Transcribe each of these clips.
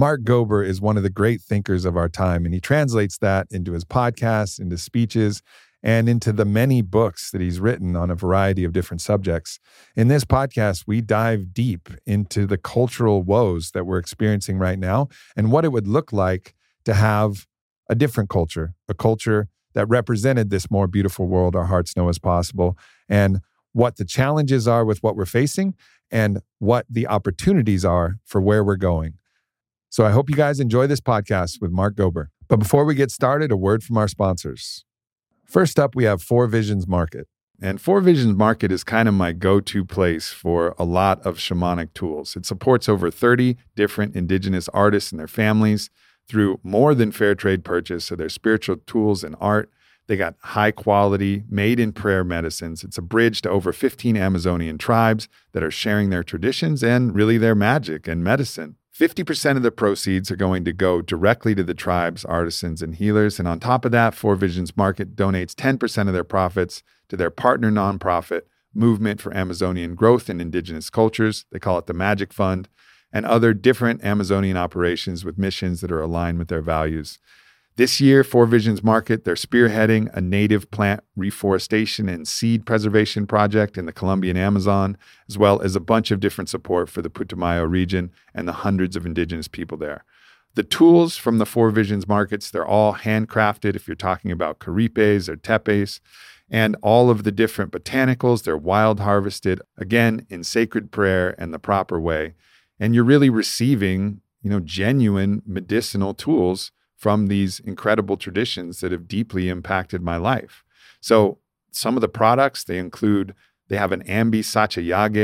Mark Gober is one of the great thinkers of our time, and he translates that into his podcasts, into speeches, and into the many books that he's written on a variety of different subjects. In this podcast, we dive deep into the cultural woes that we're experiencing right now and what it would look like to have a different culture, a culture that represented this more beautiful world our hearts know as possible, and what the challenges are with what we're facing and what the opportunities are for where we're going. So I hope you guys enjoy this podcast with Mark Gober. But before we get started, a word from our sponsors. First up, we have Four Visions Market. And Four Visions Market is kind of my go to place for a lot of shamanic tools. It supports over 30 different indigenous artists and their families through more than fair trade purchase of their spiritual tools and art. They got high quality, made in prayer medicines. It's a bridge to over 15 Amazonian tribes that are sharing their traditions and really their magic and medicine. 50% of the proceeds are going to go directly to the tribes, artisans, and healers. And on top of that, Four Visions Market donates 10% of their profits to their partner nonprofit, Movement for Amazonian Growth and Indigenous Cultures. They call it the Magic Fund, and other different Amazonian operations with missions that are aligned with their values. This year, Four Visions Market, they're spearheading a native plant reforestation and seed preservation project in the Colombian Amazon, as well as a bunch of different support for the Putumayo region and the hundreds of indigenous people there. The tools from the Four Visions markets, they're all handcrafted if you're talking about caripes or tepes, and all of the different botanicals, they're wild harvested, again, in sacred prayer and the proper way. And you're really receiving, you know, genuine medicinal tools from these incredible traditions that have deeply impacted my life. So, some of the products they include they have an Ambi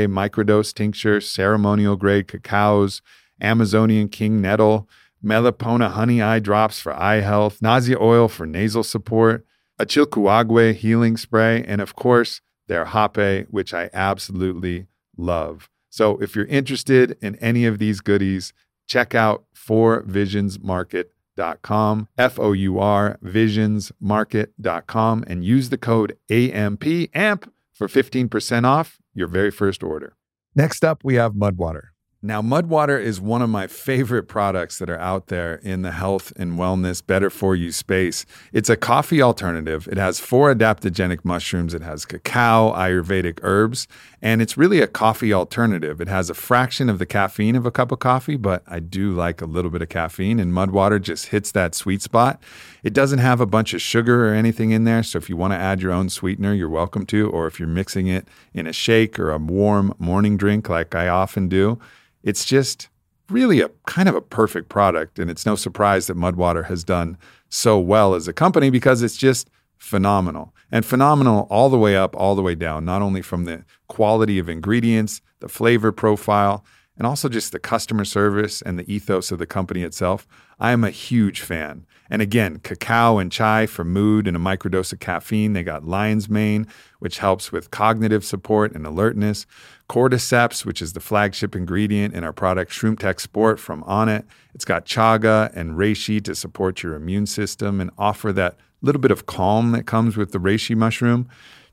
microdose tincture, ceremonial grade cacaos, Amazonian king nettle, Melipona honey eye drops for eye health, nasya oil for nasal support, a Chilcuague healing spray, and of course, their Hape, which I absolutely love. So if you're interested in any of these goodies, check out 4visionsmarket.com fourvisions.com, F O U R Visions Market.com, and use the code AMP, AMP for 15% off your very first order. Next up, we have Mudwater. Now, Mudwater is one of my favorite products that are out there in the health and wellness, better for you space. It's a coffee alternative. It has four adaptogenic mushrooms, it has cacao, Ayurvedic herbs, and it's really a coffee alternative. It has a fraction of the caffeine of a cup of coffee, but I do like a little bit of caffeine, and Mudwater just hits that sweet spot. It doesn't have a bunch of sugar or anything in there, so if you want to add your own sweetener, you're welcome to, or if you're mixing it in a shake or a warm morning drink like I often do it's just really a kind of a perfect product. And it's no surprise that Mudwater has done so well as a company because it's just phenomenal and phenomenal all the way up, all the way down, not only from the quality of ingredients, the flavor profile, and also just the customer service and the ethos of the company itself. I am a huge fan. And again, cacao and chai for mood and a microdose of caffeine. They got lion's mane, which helps with cognitive support and alertness. Cordyceps, which is the flagship ingredient in our product Shroom Tech Sport from Onnit. It's got chaga and reishi to support your immune system and offer that little bit of calm that comes with the reishi mushroom.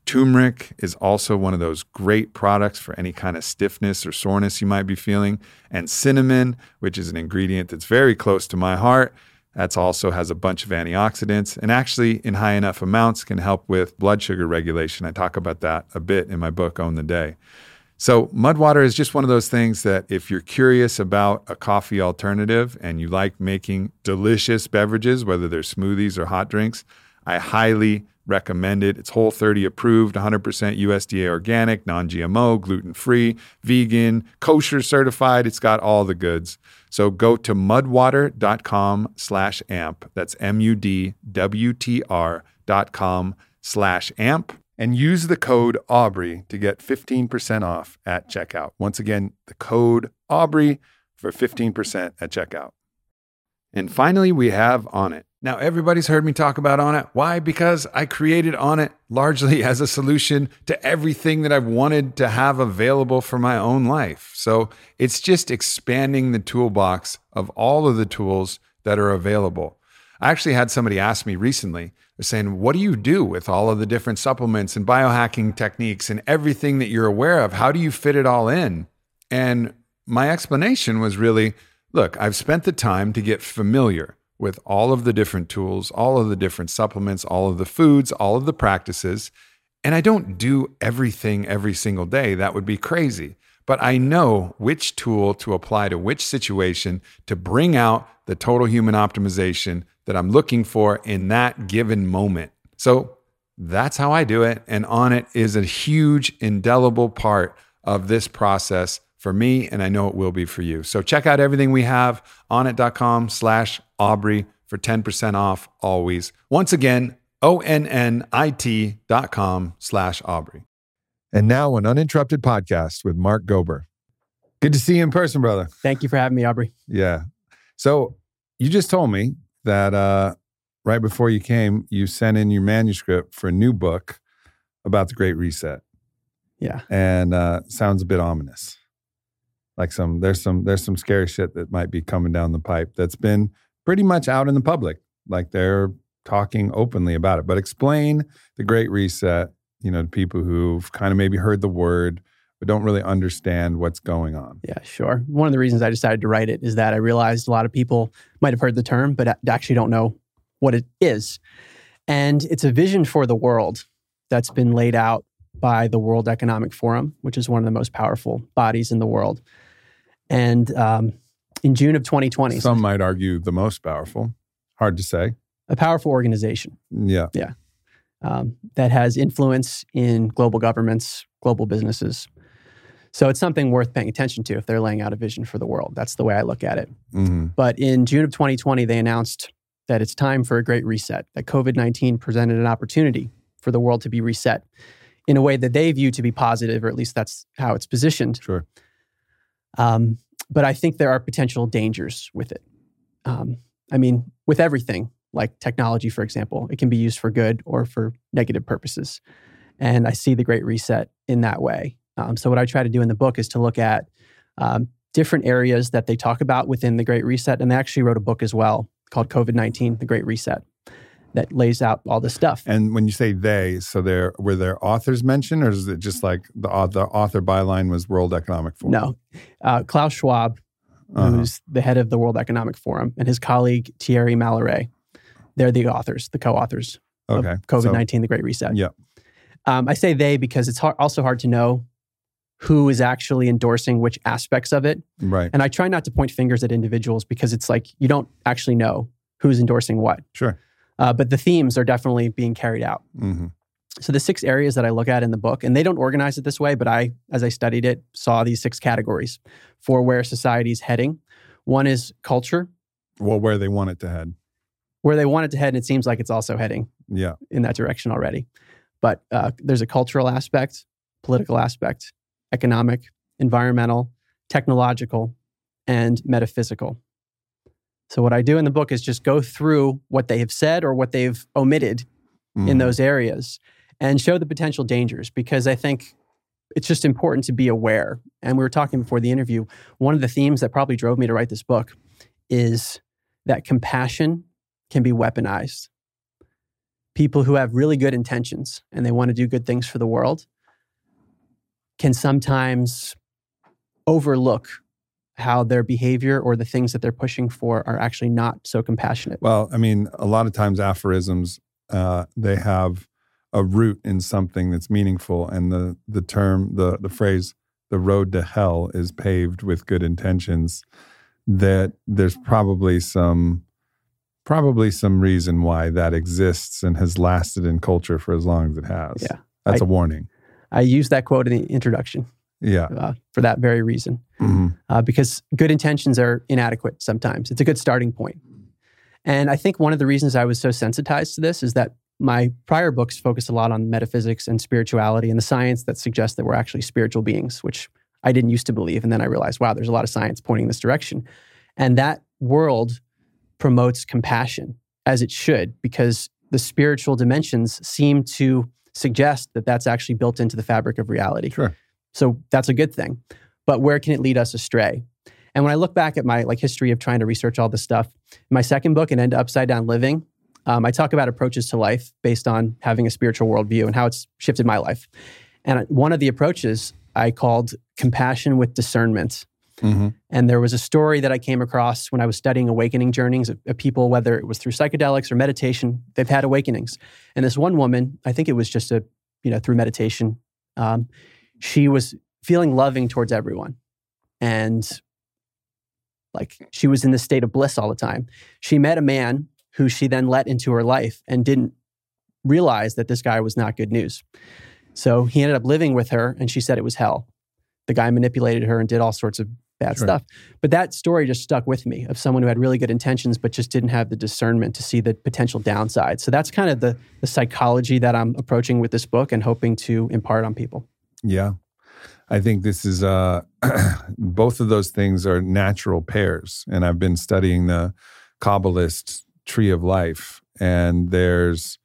Turmeric is also one of those great products for any kind of stiffness or soreness you might be feeling. And cinnamon, which is an ingredient that's very close to my heart. That's also has a bunch of antioxidants and actually in high enough amounts can help with blood sugar regulation. I talk about that a bit in my book Own the Day. So, Mudwater is just one of those things that if you're curious about a coffee alternative and you like making delicious beverages, whether they're smoothies or hot drinks, I highly recommend it. It's Whole 30 approved, 100% USDA organic, non GMO, gluten free, vegan, kosher certified. It's got all the goods. So go to mudwater.com slash amp. That's M U D W T R dot com slash amp and use the code Aubrey to get 15% off at checkout. Once again, the code Aubrey for 15% at checkout. And finally, we have Onnit. Now, everybody's heard me talk about Onnit. Why? Because I created Onnit largely as a solution to everything that I've wanted to have available for my own life. So it's just expanding the toolbox of all of the tools that are available. I actually had somebody ask me recently, they're saying, What do you do with all of the different supplements and biohacking techniques and everything that you're aware of? How do you fit it all in? And my explanation was really look, I've spent the time to get familiar with all of the different tools, all of the different supplements, all of the foods, all of the practices. And I don't do everything every single day. That would be crazy. But I know which tool to apply to which situation to bring out the total human optimization that I'm looking for in that given moment. So that's how I do it. And Onnit is a huge, indelible part of this process for me, and I know it will be for you. So check out everything we have onnit.com slash Aubrey for 10% off always. Once again, O-N-N-I-T dot com slash Aubrey. And now an uninterrupted podcast with Mark Gober. Good to see you in person, brother. Thank you for having me, Aubrey. Yeah. So you just told me that uh, right before you came, you sent in your manuscript for a new book about the Great Reset. Yeah. And uh, sounds a bit ominous. Like some there's some there's some scary shit that might be coming down the pipe that's been pretty much out in the public. Like they're talking openly about it. But explain the Great Reset, you know, to people who've kind of maybe heard the word but don't really understand what's going on. Yeah, sure. One of the reasons I decided to write it is that I realized a lot of people might have heard the term, but actually don't know what it is. And it's a vision for the world that's been laid out by the World Economic Forum, which is one of the most powerful bodies in the world. And um, in June of 2020, some might argue the most powerful. Hard to say. A powerful organization. Yeah. Yeah. Um, that has influence in global governments, global businesses. So it's something worth paying attention to if they're laying out a vision for the world. That's the way I look at it. Mm-hmm. But in June of 2020, they announced that it's time for a great reset, that COVID 19 presented an opportunity for the world to be reset in a way that they view to be positive, or at least that's how it's positioned. Sure. Um, but I think there are potential dangers with it. Um, I mean, with everything, like technology, for example, it can be used for good or for negative purposes. And I see the Great Reset in that way. Um, so, what I try to do in the book is to look at um, different areas that they talk about within the Great Reset. And they actually wrote a book as well called COVID 19, The Great Reset that lays out all this stuff. And when you say they, so there were there authors mentioned, or is it just like the author, author byline was World Economic Forum? No, uh, Klaus Schwab, uh-huh. who's the head of the World Economic Forum, and his colleague Thierry Malleret, they're the authors, the co-authors okay. of COVID nineteen, so, the Great Reset. Yeah, um, I say they because it's hard, also hard to know who is actually endorsing which aspects of it. Right. And I try not to point fingers at individuals because it's like you don't actually know who's endorsing what. Sure. Uh, but the themes are definitely being carried out. Mm-hmm. So the six areas that I look at in the book, and they don't organize it this way, but I, as I studied it, saw these six categories for where society is heading. One is culture. Well, where they want it to head. Where they want it to head, and it seems like it's also heading. Yeah. In that direction already, but uh, there's a cultural aspect, political aspect, economic, environmental, technological, and metaphysical. So, what I do in the book is just go through what they have said or what they've omitted mm. in those areas and show the potential dangers because I think it's just important to be aware. And we were talking before the interview. One of the themes that probably drove me to write this book is that compassion can be weaponized. People who have really good intentions and they want to do good things for the world can sometimes overlook how their behavior or the things that they're pushing for are actually not so compassionate. Well, I mean, a lot of times aphorisms uh, they have a root in something that's meaningful, and the the term the the phrase "the road to hell is paved with good intentions." That there's probably some probably some reason why that exists and has lasted in culture for as long as it has. Yeah, that's I, a warning. I used that quote in the introduction. Yeah. Uh, for that very reason. Mm-hmm. Uh, because good intentions are inadequate sometimes. It's a good starting point. And I think one of the reasons I was so sensitized to this is that my prior books focused a lot on metaphysics and spirituality and the science that suggests that we're actually spiritual beings, which I didn't used to believe. And then I realized, wow, there's a lot of science pointing this direction. And that world promotes compassion as it should, because the spiritual dimensions seem to suggest that that's actually built into the fabric of reality. Sure. So that's a good thing. But where can it lead us astray? And when I look back at my like history of trying to research all this stuff, my second book, An End to Upside Down Living, um, I talk about approaches to life based on having a spiritual worldview and how it's shifted my life. And one of the approaches I called compassion with discernment. Hmm And there was a story that I came across when I was studying awakening journeys of, of people, whether it was through psychedelics or meditation, they've had awakenings. And this one woman, I think it was just a, you know, through meditation, um, she was feeling loving towards everyone. And like she was in this state of bliss all the time. She met a man who she then let into her life and didn't realize that this guy was not good news. So he ended up living with her and she said it was hell. The guy manipulated her and did all sorts of bad Sure. stuff. But that story just stuck with me of someone who had really good intentions, but just didn't have the discernment to see the potential downside. So that's kind of the, the psychology that I'm approaching with this book and hoping to impart on people. Yeah. I think this is uh both of those things are natural pairs. And I've been studying the Kabbalist tree of life, and there's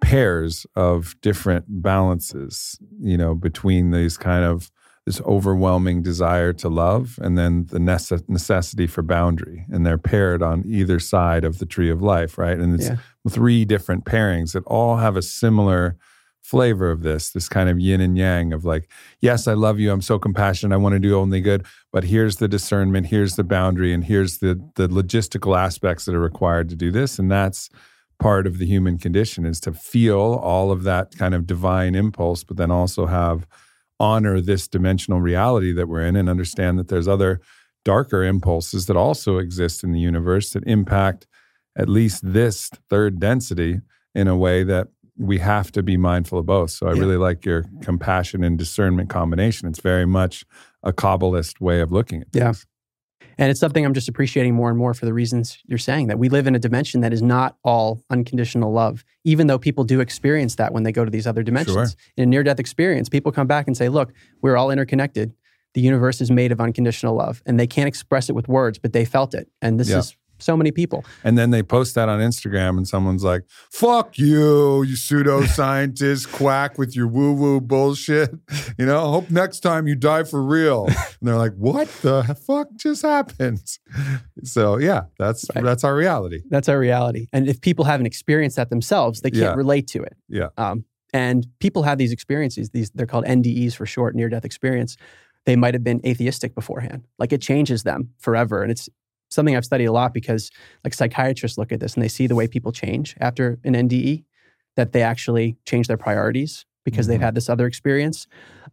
pairs of different balances, you know, between these kind of this overwhelming desire to love and then the nece- necessity for boundary. And they're paired on either side of the tree of life, right? And it's Yeah. three different pairings that all have a similar flavor of this this kind of yin and yang of like yes i love you i'm so compassionate i want to do only good but here's the discernment here's the boundary and here's the the logistical aspects that are required to do this and that's part of the human condition is to feel all of that kind of divine impulse but then also have honor this dimensional reality that we're in and understand that there's other darker impulses that also exist in the universe that impact at least this third density in a way that we have to be mindful of both. So I Yeah. really like your compassion and discernment combination. It's very much a Kabbalist way of looking at things. Yeah. And it's something I'm just appreciating more and more for the reasons you're saying that we live in a dimension that is not all unconditional love, even though people do experience that when they go to these other dimensions. Sure. In a near death experience, people come back and say, Look, we're all interconnected. The universe is made of unconditional love. And they can't express it with words, but they felt it. And this Yeah. is so many people. And then they post that on Instagram, and someone's like, "Fuck you, you pseudoscientist quack with your woo woo bullshit." You know, hope next time you die for real. And they're like, "What the fuck just happened?" So yeah, that's Right. that's our reality. That's our reality. And if people haven't experienced that themselves, they can't Yeah. relate to it. Yeah. Um, and people have these experiences. These they're called NDEs for short, near death experience. They might have been atheistic beforehand. Like it changes them forever. And it's something I've studied a lot because like psychiatrists look at this and they see the way people change after an NDE, that they actually change their priorities because they've Mhm. had this other experience.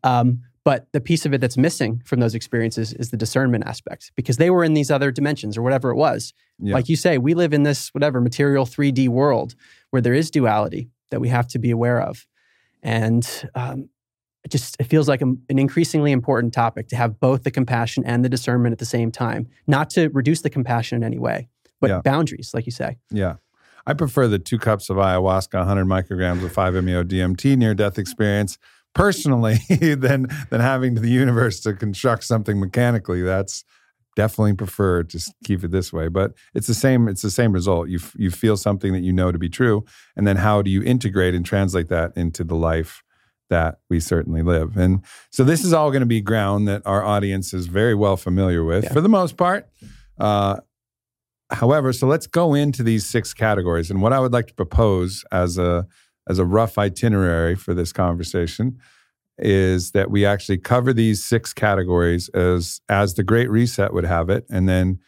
Um, but the piece of it that's missing from those experiences is the discernment aspect because they were in these other dimensions or whatever it was. Yeah. Like you say, we live in this whatever material 3D world where there is duality that we have to be aware of. And um, it just it feels like a, an increasingly important topic to have both the compassion and the discernment at the same time, not to reduce the compassion in any way, but Yeah. boundaries, like you say. Yeah. I prefer the two cups of ayahuasca, 100 micrograms of 5-MeO DMT near death experience personally than than having to the universe to construct something mechanically. That's definitely prefer just keep it this way. But it's the same. It's the same result. You f- you feel something that you know to be true, and then how do you integrate and translate that into the life that we certainly live? And so this is all going to be ground that our audience is very well familiar with Yeah. for the most part. Uh, however, so let's go into these six categories. And what I would like to propose as a as a rough itinerary for this conversation is that we actually cover these six categories as as the Great Reset would have it, and then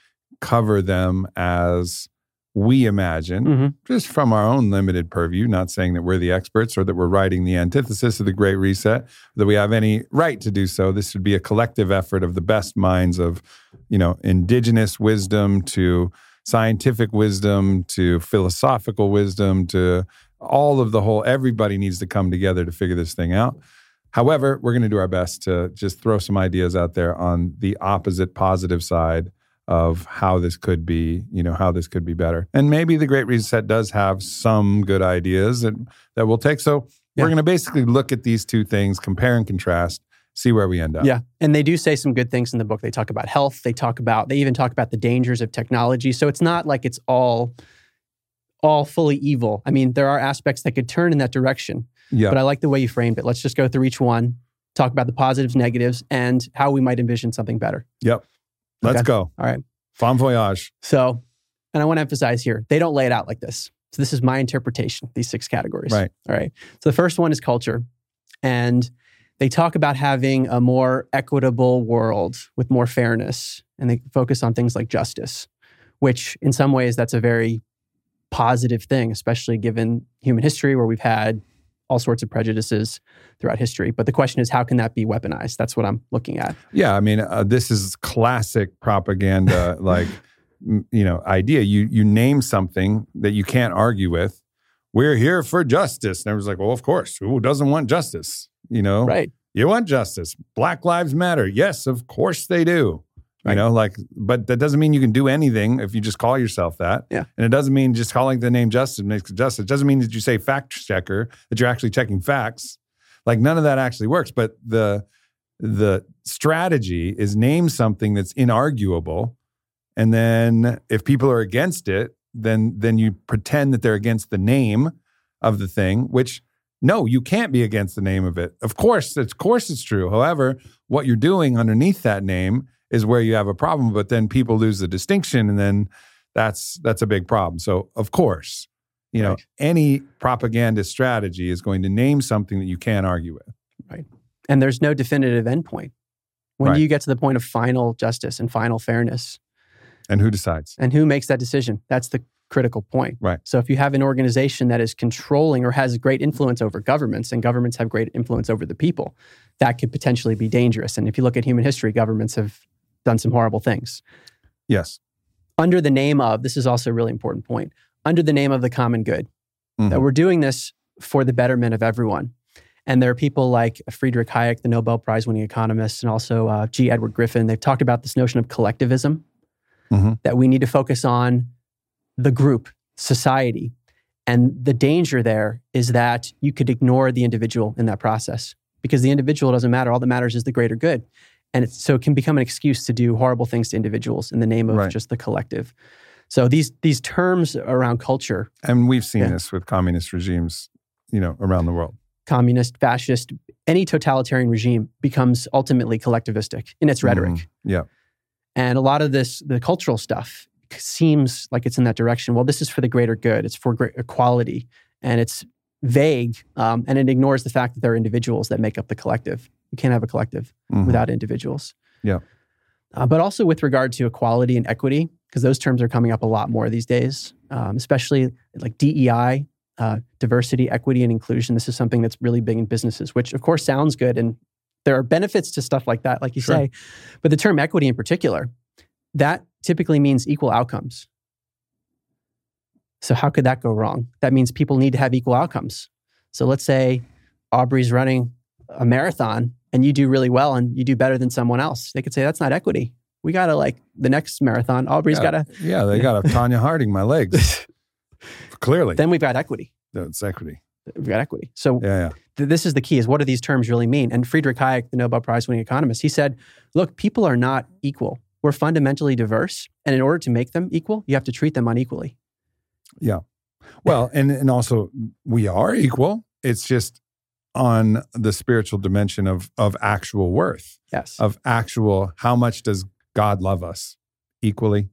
cover them as we imagine, Mhm. just from our own limited purview. Not saying that we're the experts or that we're writing the antithesis of the Great Reset, that we have any right to do so. This would be a collective effort of the best minds of, you know, indigenous wisdom to scientific wisdom to philosophical wisdom to all of the whole everybody needs to come together to figure this thing out however we're going to do our best to just throw some ideas out there on the opposite positive side of how this could be you know how this could be better and maybe the great reset does have some good ideas that that we'll take so Yeah. we're going to basically look at these two things compare and contrast see where we end up Yeah. And they do say some good things in the book. They talk about health. They talk about, they even talk about the dangers of technology. So it's not like it's all, all fully evil. I mean, there are aspects that could turn in that direction, yeah but I like the way you framed it. Let's just go through each one, talk about the positives, negatives, and how we might envision something better. yep let's Okay. go All right. bon voyage So, and I want to emphasize here, they don't lay it out like this. So this is my interpretation, these six categories. Right. All right. So the first one is culture. And they talk about having a more equitable world with more fairness, and they focus on things like justice, which in some ways that's a very positive thing, especially given human history where we've had all sorts of prejudices throughout history. But the question is, how can that be weaponized? That's what I'm looking at. Yeah, I mean, uh, this is classic propaganda, like you know, idea. You you name something that you can't argue with. We're here for justice, and everyone's like, "Well, of course, who doesn't want justice?" You know, right? You want justice. Black lives matter. Yes, of course they do. Right. You know, like, but that doesn't mean you can do anything if you just call yourself that. Yeah. And it doesn't mean just calling the name justice makes it justice. It doesn't mean that you say fact checker, that you're actually checking facts. Like none of that actually works. But the the strategy is name something that's inarguable. And then if people are against it, then then you pretend that they're against the name of the thing, which no, you can't be against the name of it. Of course, of course it's true. However, what you're doing underneath that name is where you have a problem but then people lose the distinction and then that's that's a big problem. So of course you know right. any propaganda strategy is going to name something that you can't argue with. Right. And there's no definitive endpoint. When right. do you get to the point of final justice and final fairness? And who decides? And who makes that decision? That's the critical point. Right. So if you have an organization that is controlling or has great influence over governments and governments have great influence over the people that could potentially be dangerous. And if you look at human history governments have done some horrible things. Yes. Under the name of, this is also a really important point, under the name of the common good, mm-hmm. that we're doing this for the betterment of everyone. And there are people like Friedrich Hayek, the Nobel Prize winning economist, and also uh, G. Edward Griffin. They've talked about this notion of collectivism, mm-hmm. that we need to focus on the group, society. And the danger there is that you could ignore the individual in that process because the individual doesn't matter. All that matters is the greater good and so it can become an excuse to do horrible things to individuals in the name of right. just the collective. So these these terms around culture, and we've seen yeah. this with communist regimes, you know, around the world. Communist, fascist, any totalitarian regime becomes ultimately collectivistic in its rhetoric. Mm-hmm. Yeah, and a lot of this, the cultural stuff, seems like it's in that direction. Well, this is for the greater good. It's for great equality, and it's vague, um, and it ignores the fact that there are individuals that make up the collective. You can't have a collective mm-hmm. without individuals. Yeah. Uh, but also with regard to equality and equity, because those terms are coming up a lot more these days, um, especially like DEI, uh, diversity, equity, and inclusion. This is something that's really big in businesses, which of course sounds good. And there are benefits to stuff like that, like you sure. say. But the term equity in particular, that typically means equal outcomes. So, how could that go wrong? That means people need to have equal outcomes. So, let's say Aubrey's running a marathon and you do really well and you do better than someone else, they could say that's not equity. We got to like the next marathon. Aubrey's got to. Yeah, they got to Tonya Harding my legs. Clearly. Then we've got equity. That's equity. We've got equity. So yeah, yeah. Th- this is the key: is what do these terms really mean? And Friedrich Hayek, the Nobel Prize-winning economist, he said, "Look, people are not equal. We're fundamentally diverse, and in order to make them equal, you have to treat them unequally." Yeah. Well, and and also we are equal. It's just on the spiritual dimension of of actual worth. Yes. Of actual how much does God love us? Equally.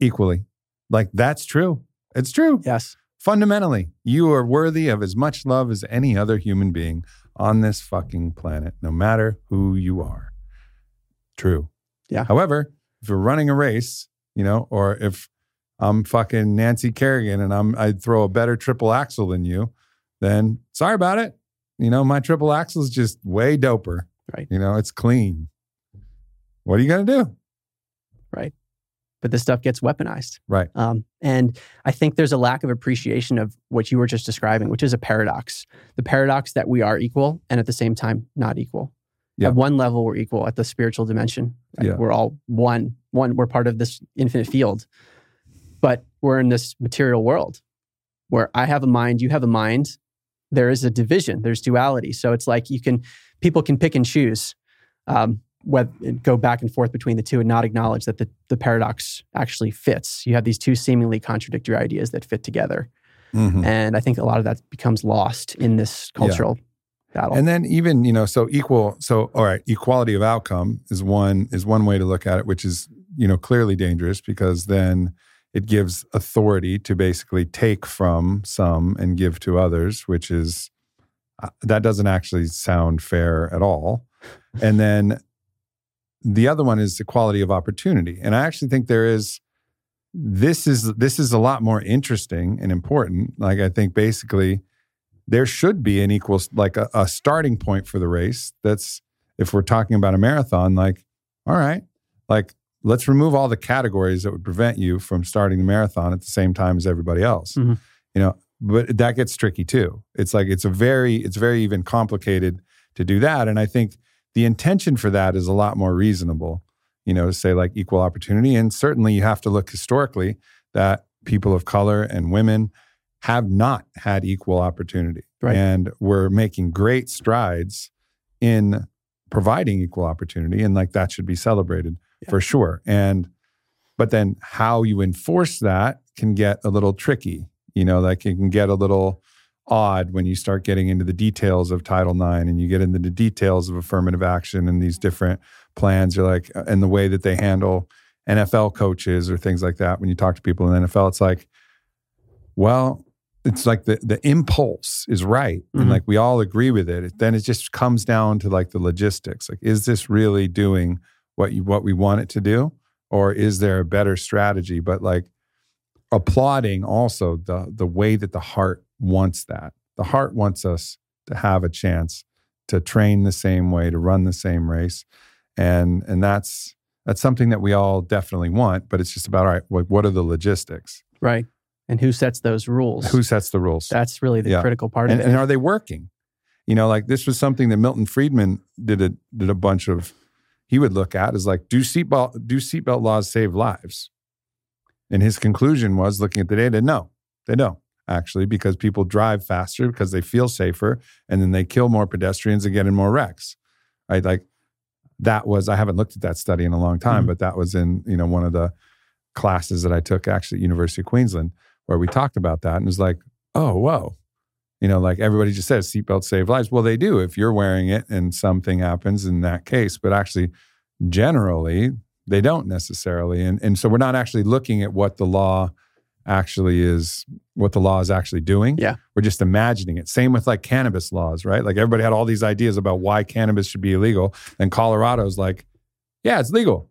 Equally. Like that's true. It's true. Yes. Fundamentally, you are worthy of as much love as any other human being on this fucking planet, no matter who you are. True. Yeah. However, if you're running a race, you know, or if I'm fucking Nancy Kerrigan and I'm I'd throw a better triple axel than you, then sorry about it. You know, my triple axel is just way doper. Right. You know, it's clean. What are you going to do? Right. But this stuff gets weaponized. Right. Um, and I think there's a lack of appreciation of what you were just describing, which is a paradox. The paradox that we are equal and at the same time not equal. Yeah. At one level, we're equal at the spiritual dimension. Right? Yeah. We're all one. One. We're part of this infinite field. But we're in this material world where I have a mind, you have a mind, there is a division, there's duality. So it's like you can, people can pick and choose, um, whether, go back and forth between the two and not acknowledge that the, the paradox actually fits. You have these two seemingly contradictory ideas that fit together. Mm-hmm. And I think a lot of that becomes lost in this cultural yeah. battle. And then even, you know, so equal, so all right, equality of outcome is one is one way to look at it, which is, you know, clearly dangerous because then it gives authority to basically take from some and give to others, which is uh, that doesn't actually sound fair at all. And then the other one is equality of opportunity. And I actually think there is this is this is a lot more interesting and important. Like I think basically there should be an equal like a, a starting point for the race. That's if we're talking about a marathon, like, all right, like let's remove all the categories that would prevent you from starting the marathon at the same time as everybody else. Mhm. You know, but that gets tricky too. It's like it's a very it's very even complicated to do that. And I think the intention for that is a lot more reasonable, you know, to say like equal opportunity. And certainly you have to look historically that people of color and women have not had equal opportunity. Right. And we're making great strides in providing equal opportunity. And like that should be celebrated Yeah. for sure. And but then how you enforce that can get a little tricky. You know, like it can get a little odd when you start getting into the details of Title IX and you get into the details of affirmative action and these different plans. You're like, uh, and the way that they handle NFL coaches or things like that. When you talk to people in the NFL, it's like, well, it's like the the impulse is right, and Mhm. like we all agree with it. Then it just comes down to like the logistics. Like, is this really doing what you what we want it to do, or is there a better strategy? But like applauding also the the way that the heart wants that. The heart wants us to have a chance to train the same way, to run the same race, and and that's that's something that we all definitely want. But it's just about all right. What, what are the logistics? Right. And who sets those rules? Who sets the rules? That's really the Yeah. critical part and, of it. and are they working? You know, like this was something that Milton Friedman did a did a bunch of. He would look at is like, do seatbelt do seatbelt laws save lives? And his conclusion was, looking at the data, no, they don't actually, because people drive faster because they feel safer, and then they kill more pedestrians and get in more wrecks. Right, like that was. I haven't looked at that study in a long time, Mhm. but that was in you know one of the classes that I took actually at University of Queensland where we talked about that, and was like, oh, whoa, you know, like everybody just says seatbelts save lives. Well, they do if you're wearing it and something happens in that case, but actually, generally, they don't necessarily. And, and so we're not actually looking at what the law actually is, what the law is actually doing. Yeah. We're just imagining it. Same with like cannabis laws, right? Like everybody had all these ideas about why cannabis should be illegal. And Colorado's like, yeah, it's legal.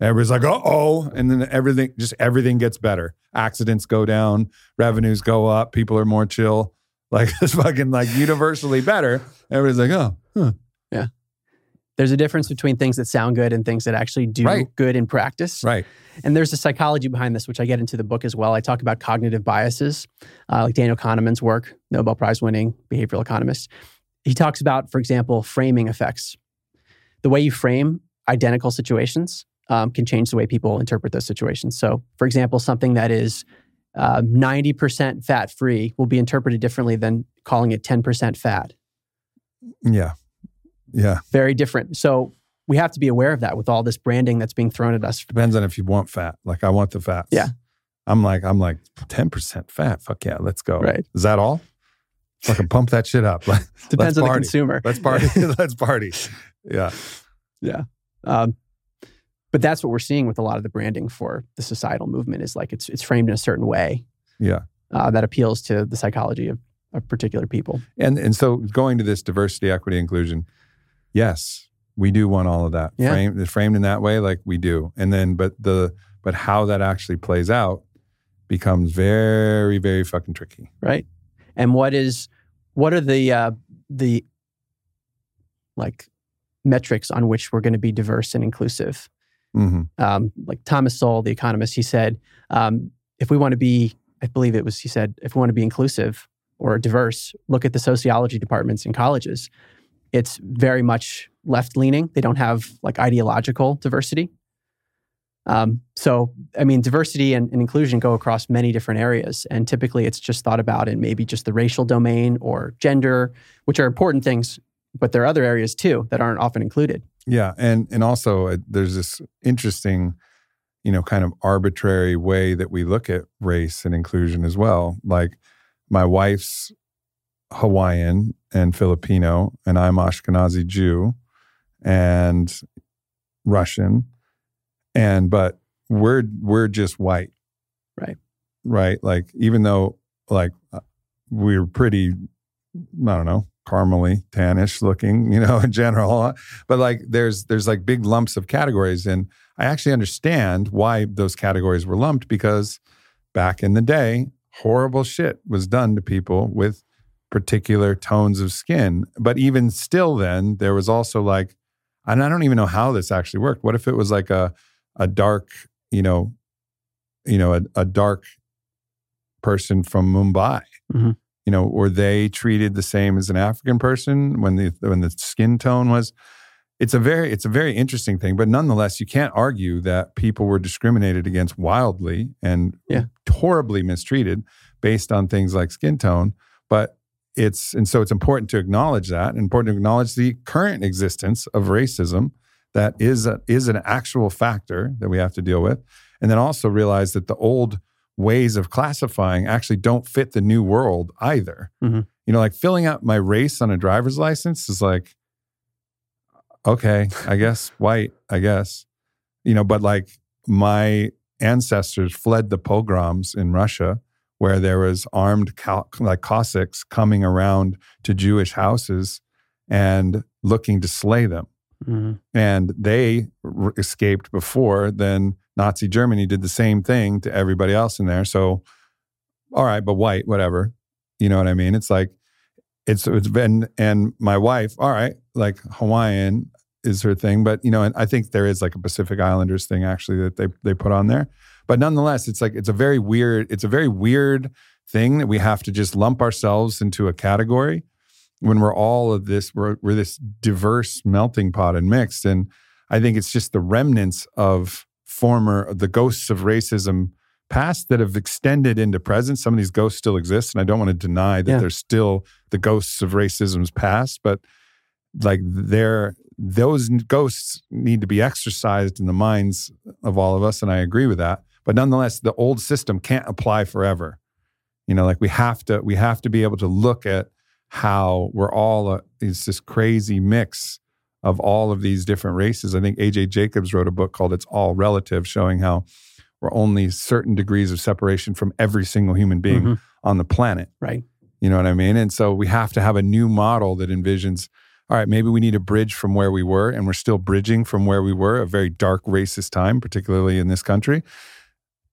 Everybody's like, uh oh. And then everything, just everything gets better. Accidents go down, revenues go up, people are more chill. Like it's fucking like universally better. Everybody's like, oh, huh. Yeah. There's a difference between things that sound good and things that actually do Right. good in practice. right. And there's a psychology behind this, which I get into the book as well. I talk about cognitive biases, uh, like Daniel Kahneman's work, Nobel Prize winning behavioral economist. He talks about, for example, framing effects. The way you frame identical situations um, can change the way people interpret those situations. So, for example, something that is uh, 90% fat free will be interpreted differently than calling it 10% fat. Yeah. Yeah. Very different. So, we have to be aware of that with all this branding that's being thrown at us. Depends on if you want fat. Like I want the fat. Yeah. I'm like, I'm like 10% fat. Fuck yeah, let's go. Right. Is that all? Fucking pump that shit up. Depends on the consumer. Let's party. let's party. Yeah. Yeah. Um, but that's what we're seeing with a lot of the branding for the societal movement is like it's it's framed in a certain way Yeah. uh, that appeals to the psychology of, of particular people. And and so going to this diversity, equity, inclusion, yes, we do want all of that. Yeah. Framed framed in that way, like we do. And then but the but how that actually plays out becomes very, very fucking tricky. right? And what is what are the uh, the like metrics on which we're going to be diverse and inclusive? Hmm Um, like Thomas Sowell, the economist, he said, um, if we want to be, I believe it was, he said, if we want to be inclusive or diverse, look at the sociology departments in colleges. It's very much left leaning. They don't have like ideological diversity. Um, so, I mean, diversity and, and inclusion go across many different areas. And typically it's just thought about in maybe just the racial domain or gender, which are important things, but there are other areas too that aren't often included. Yeah, and and also uh, there's this interesting, you know, kind of arbitrary way that we look at race and inclusion as well. Like my wife's Hawaiian and Filipino, and I'm Ashkenazi Jew and Russian, and but we're we're just white, Right. Right, like even though like uh, we're pretty, I don't know, caramely tannish looking, you know, in general. But like there's there's like big lumps of categories. And I actually understand why those categories were lumped because back in the day, horrible shit was done to people with particular tones of skin. But even still then, there was also like, and I don't even know how this actually worked. What if it was like a a dark, you know, you know, a, a dark person from Mumbai? Mhm. You know, were they treated the same as an African person when the when the skin tone was? It's a very it's a very interesting thing, but nonetheless, you can't argue that people were discriminated against wildly and Yeah. horribly mistreated based on things like skin tone. But it's and so it's important to acknowledge that, important to acknowledge the current existence of racism that is a, is an actual factor that we have to deal with, and then also realize that the old ways of classifying actually don't fit the new world either. Mhm. You know, like filling out my race on a driver's license is like, okay, I guess white, I guess, you know, but like my ancestors fled the pogroms in Russia where there was armed like Cossacks coming around to Jewish houses and looking to slay them Mhm. and they r- escaped before then nazi germany did the same thing to everybody else in there. So all right but white whatever. You know what i mean? It's like it's it's been and my wife all right like hawaiian is her thing but you know and i think there is like a pacific islanders thing actually that they they put on there. But nonetheless it's like it's a very weird it's a very weird thing that we have to just lump ourselves into a category when we're all of this we're, we're this diverse melting pot and mixed. And i think it's just the remnants of former the ghosts of racism past that have extended into present. Some of these ghosts still exist and i don't want to deny that Yeah. there's still the ghosts of racism's past but like they're those ghosts need to be exercised in the minds of all of us and i agree with that. But nonetheless the old system can't apply forever. You know like we have to we have to be able to look at how we're all a, it's this crazy mix of all of these different races. I think AJ Jacobs wrote a book called It's All Relative, showing how we're only certain degrees of separation from every single human being Mhm. on the planet. Right. You know what I mean? And so we have to have a new model that envisions all right, maybe we need a bridge from where we were, and we're still bridging from where we were, a very dark racist time, particularly in this country,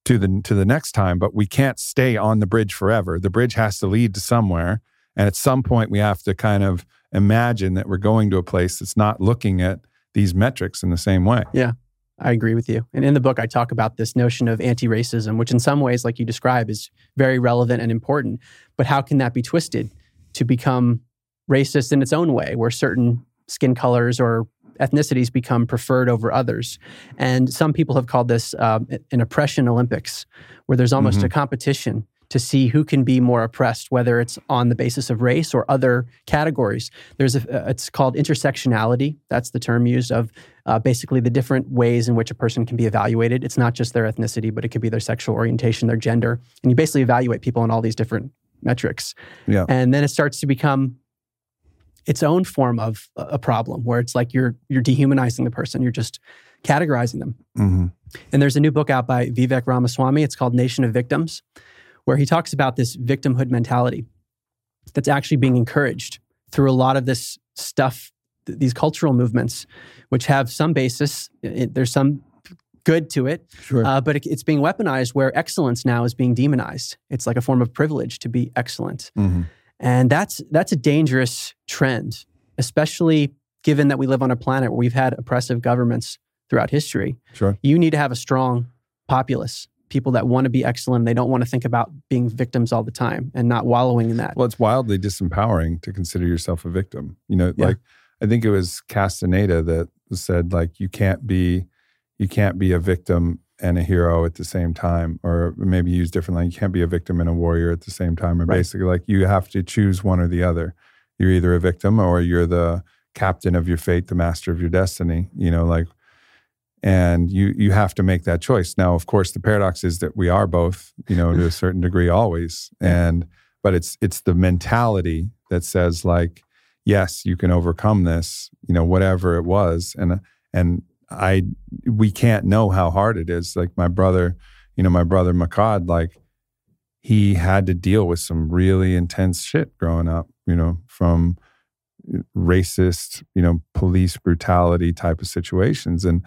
to the to the next time. But we can't stay on the bridge forever. The bridge has to lead to somewhere. And at some point we have to kind of imagine that we're going to a place that's not looking at these metrics in the same way. Yeah. I agree with you. And in the book, I talk about this notion of anti racism, which in some ways, like you describe, is very relevant and important. But how can that be twisted to become racist in its own way, where certain skin colors or ethnicities become preferred over others? And some people have called this um, an oppression Olympics, where there's almost a competition to see who can be more oppressed, whether it's on the basis of race or other categories. There's a, uh, it's called intersectionality. That's the term used of uh, basically the different ways in which a person can be evaluated. It's not just their ethnicity, but it could be their sexual orientation, their gender, and you basically evaluate people on all these different metrics. Yeah. And then it starts to become its own form of a a problem, where it's like you're you're dehumanizing the person, you're just categorizing them. hmm And there's a new book out by Vivek Ramaswamy. It's called Nation of Victims, where he talks about this victimhood mentality that's actually being encouraged through a lot of this stuff, th- these cultural movements, which have some basis. It, there's some good to it, Sure. uh, but it, it's being weaponized where excellence now is being demonized. It's like a form of privilege to be excellent. hmm And that's that's a dangerous trend, especially given that we live on a planet where we've had oppressive governments throughout history Sure. you need to have a strong populace, people that want to be excellent. They don't want to think about being victims all the time and not wallowing in that. Well, it's wildly disempowering to consider yourself a victim. You know, Yeah. like I think it was Castaneda that said like you can't be you can't be a victim and a hero at the same time, or maybe use differently. You can't be a victim and a warrior at the same time, or Right. basically like you have to choose one or the other. You're either a victim or you're the captain of your fate, the master of your destiny. You know, like and you you have to make that choice. Now, of course, the paradox is that we are both, you know, to a certain degree always. And but it's it's the mentality that says like, yes, you can overcome this, you know, whatever it was. And and I we can't know how hard it is. Like my brother, you know, my brother Makad, like he had to deal with some really intense shit growing up, you know, from racist, you know, police brutality type of situations. And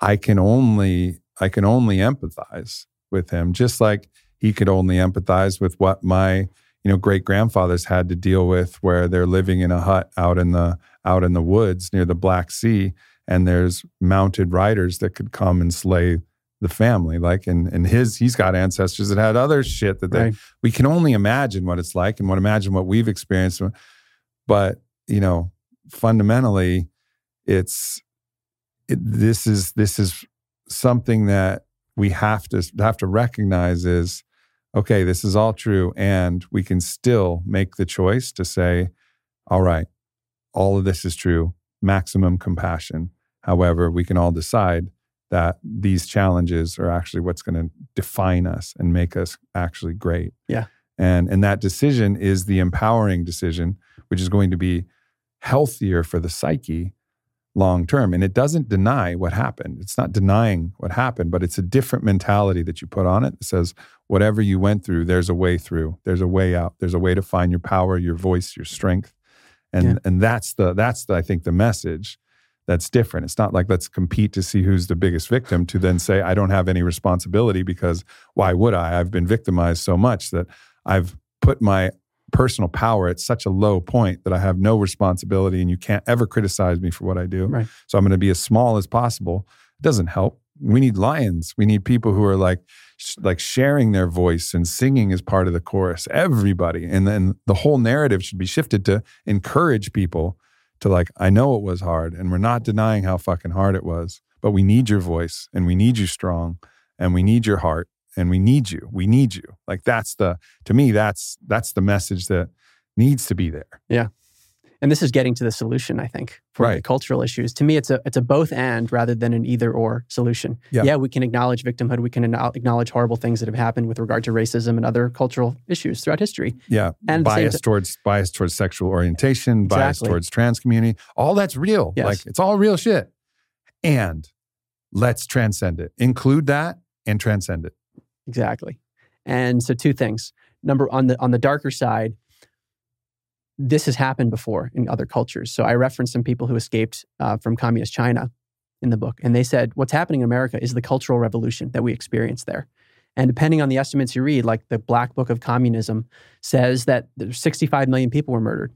I can only I can only empathize with him, just like he could only empathize with what my you know great grandfathers had to deal with, where they're living in a hut out in the out in the woods near the Black Sea, and there's mounted riders that could come and slay the family. Like, and and his he's got ancestors that had other shit that they Right. we can only imagine what it's like and what imagine what we've experienced. But you know, fundamentally, it's it, this is this is something that we have to have to recognize is okay. This is all true, and we can still make the choice to say, all right, all of this is true. Maximum compassion. However, we can all decide that these challenges are actually what's going to define us and make us actually great. Yeah. And and that decision is the empowering decision, which is going to be healthier for the psyche long term. And it doesn't deny what happened. It's not denying what happened, but it's a different mentality that you put on it. It says, whatever you went through, there's a way through. There's a way out. There's a way to find your power, your voice, your strength. And Yeah. and that's the that's the, I think the message that's different. It's not like let's compete to see who's the biggest victim to then say I don't have any responsibility because why would I? I've been victimized so much that I've put my personal power at such a low point that I have no responsibility and you can't ever criticize me for what I do. Right. So I'm going to be as small as possible. It doesn't help. We need lions. We need people who are like sh- like sharing their voice and singing as part of the chorus. Everybody. And then the whole narrative should be shifted to encourage people to like I know it was hard and we're not denying how fucking hard it was, but we need your voice and we need you strong and we need your heart and we need you. We need you. Like that's the to me that's that's the message that needs to be there. Yeah. And this is getting to the solution i think for the cultural issues to me it's a it's a both and rather than an either or solution Yeah. yeah, we can acknowledge victimhood we can acknowledge horrible things that have happened with regard to racism and other cultural issues throughout history Yeah, And bias towards bias towards sexual orientation, bias Exactly. towards trans community. All that's real. Yes. Like it's all real shit. And let's transcend it. Include that and transcend it. Exactly. And so two things. Number on the on the darker side this has happened before in other cultures. So i referenced some people who escaped uh, from communist china in the book and they said what's happening in america is the cultural revolution that we experienced there. And depending on the estimates you read like the black book of communism says that 65 million people were murdered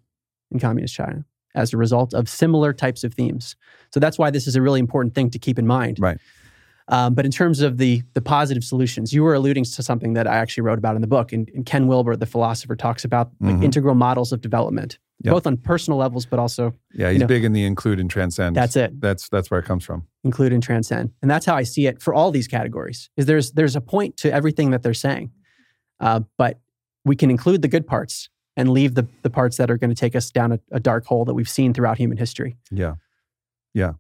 in communist china as a result of similar types of themes. So that's why this is a really important thing to keep in mind. Right. Um, but in terms of the the positive solutions, you were alluding to something that I actually wrote about in the book. And, and Ken Wilber, the philosopher, talks about like Mhm. integral models of development, Yeah. both on personal levels, but also Yeah, he's know, big in the include and transcend. that's it, That's that's where it comes from. include and transcend. And that's how I see it for all these categories. Is there's there's a point to everything that they're saying, uh, but we can include the good parts and leave the the parts that are going to take us down a, a dark hole that we've seen throughout human history. Yeah. Yeah.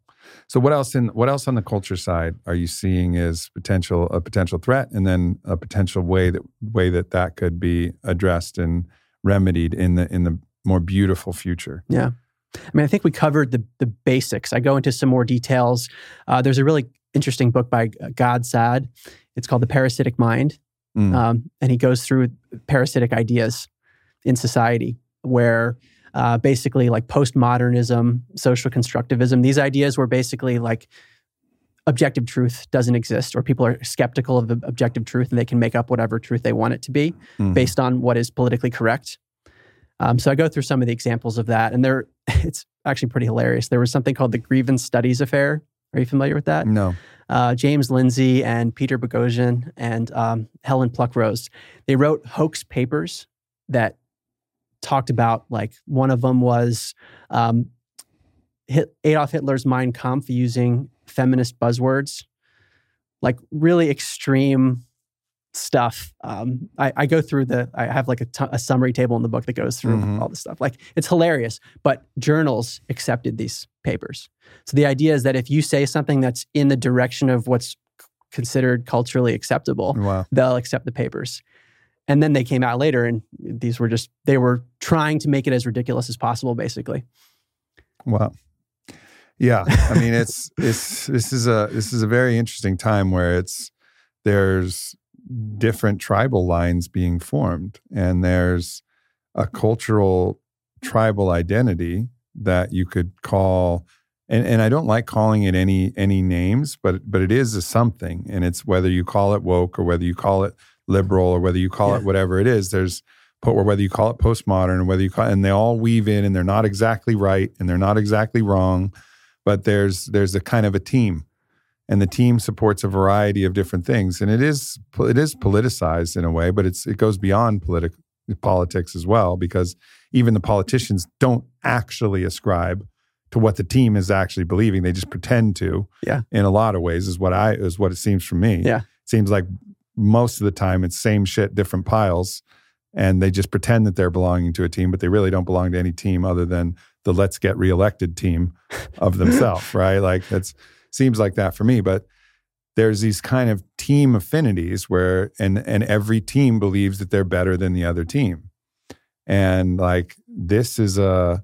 So what else in what else on the culture side are you seeing as potential a potential threat and then a potential way that way that that could be addressed and remedied in the in the more beautiful future? Yeah. I mean, I think we covered the the basics. I go into some more details. Uh, there's a really interesting book by uh, Gad Saad. It's called The Parasitic Mind, Mm. um, and he goes through parasitic ideas in society, where uh, basically like postmodernism, social constructivism, these ideas were basically like objective truth doesn't exist, or people are skeptical of the objective truth, and they can make up whatever truth they want it to be Mhm. based on what is politically correct. Um, so I go through some of the examples of that, and there it's actually pretty hilarious. There was something called the Grievance Studies Affair. Are you familiar with that? No. Uh, James Lindsay and Peter Boghossian and um, Helen Pluckrose, they wrote hoax papers that talked about like one of them was um, Hit, Adolf Hitler's Mein Kampf using feminist buzzwords, like really extreme stuff. Um, I, I go through the, I have like a, t- a summary table in the book that goes through Mhm. all the stuff. Like it's hilarious, but journals accepted these papers. So the idea is that if you say something that's in the direction of what's considered culturally acceptable, Wow. they'll accept the papers. And then they came out later, and these were just, they were trying to make it as ridiculous as possible, basically. Wow. Yeah, I mean it's it's this is a this is a very interesting time where it's there's different tribal lines being formed and there's a cultural tribal identity that you could call and, and I don't like calling it any any names, but but it is a something, and it's whether you call it woke or whether you call it liberal or whether you call yeah. it whatever it is. There's or whether you call it postmodern or whether you call it, and they all weave in and they're not exactly right and they're not exactly wrong, but there's there's a kind of a team, and the team supports a variety of different things, and it is it is politicized in a way, but it's it goes beyond political politics as well because even the politicians don't actually ascribe to what the team is actually believing. They just pretend to. Yeah. In a lot of ways, is what I is what it seems for me. Yeah. It seems like most of the time it's same shit, different piles, and they just pretend that they're belonging to a team, but they really don't belong to any team other than the let's get reelected team of themselves, right? Like that's seems like that for me. But there's these kind of team affinities where and and every team believes that they're better than the other team. And like this is a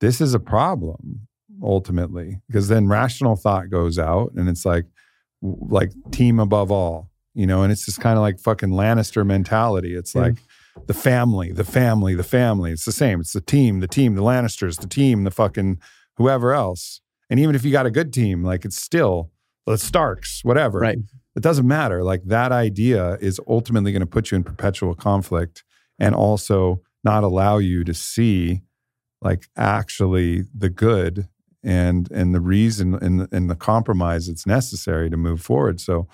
this is a problem ultimately because then rational thought goes out and it's like like team above all you know and it's just kind of like fucking lannister mentality. It's yeah. like the family the family the family. It's the same. It's the team the team the lannisters the team the fucking whoever else. And even if you got a good team like it's still the starks whatever. Right. It doesn't matter. Like that idea is ultimately going to put you in perpetual conflict and also not allow you to see like actually the good and and the reason and and the compromise that's necessary to move forward. So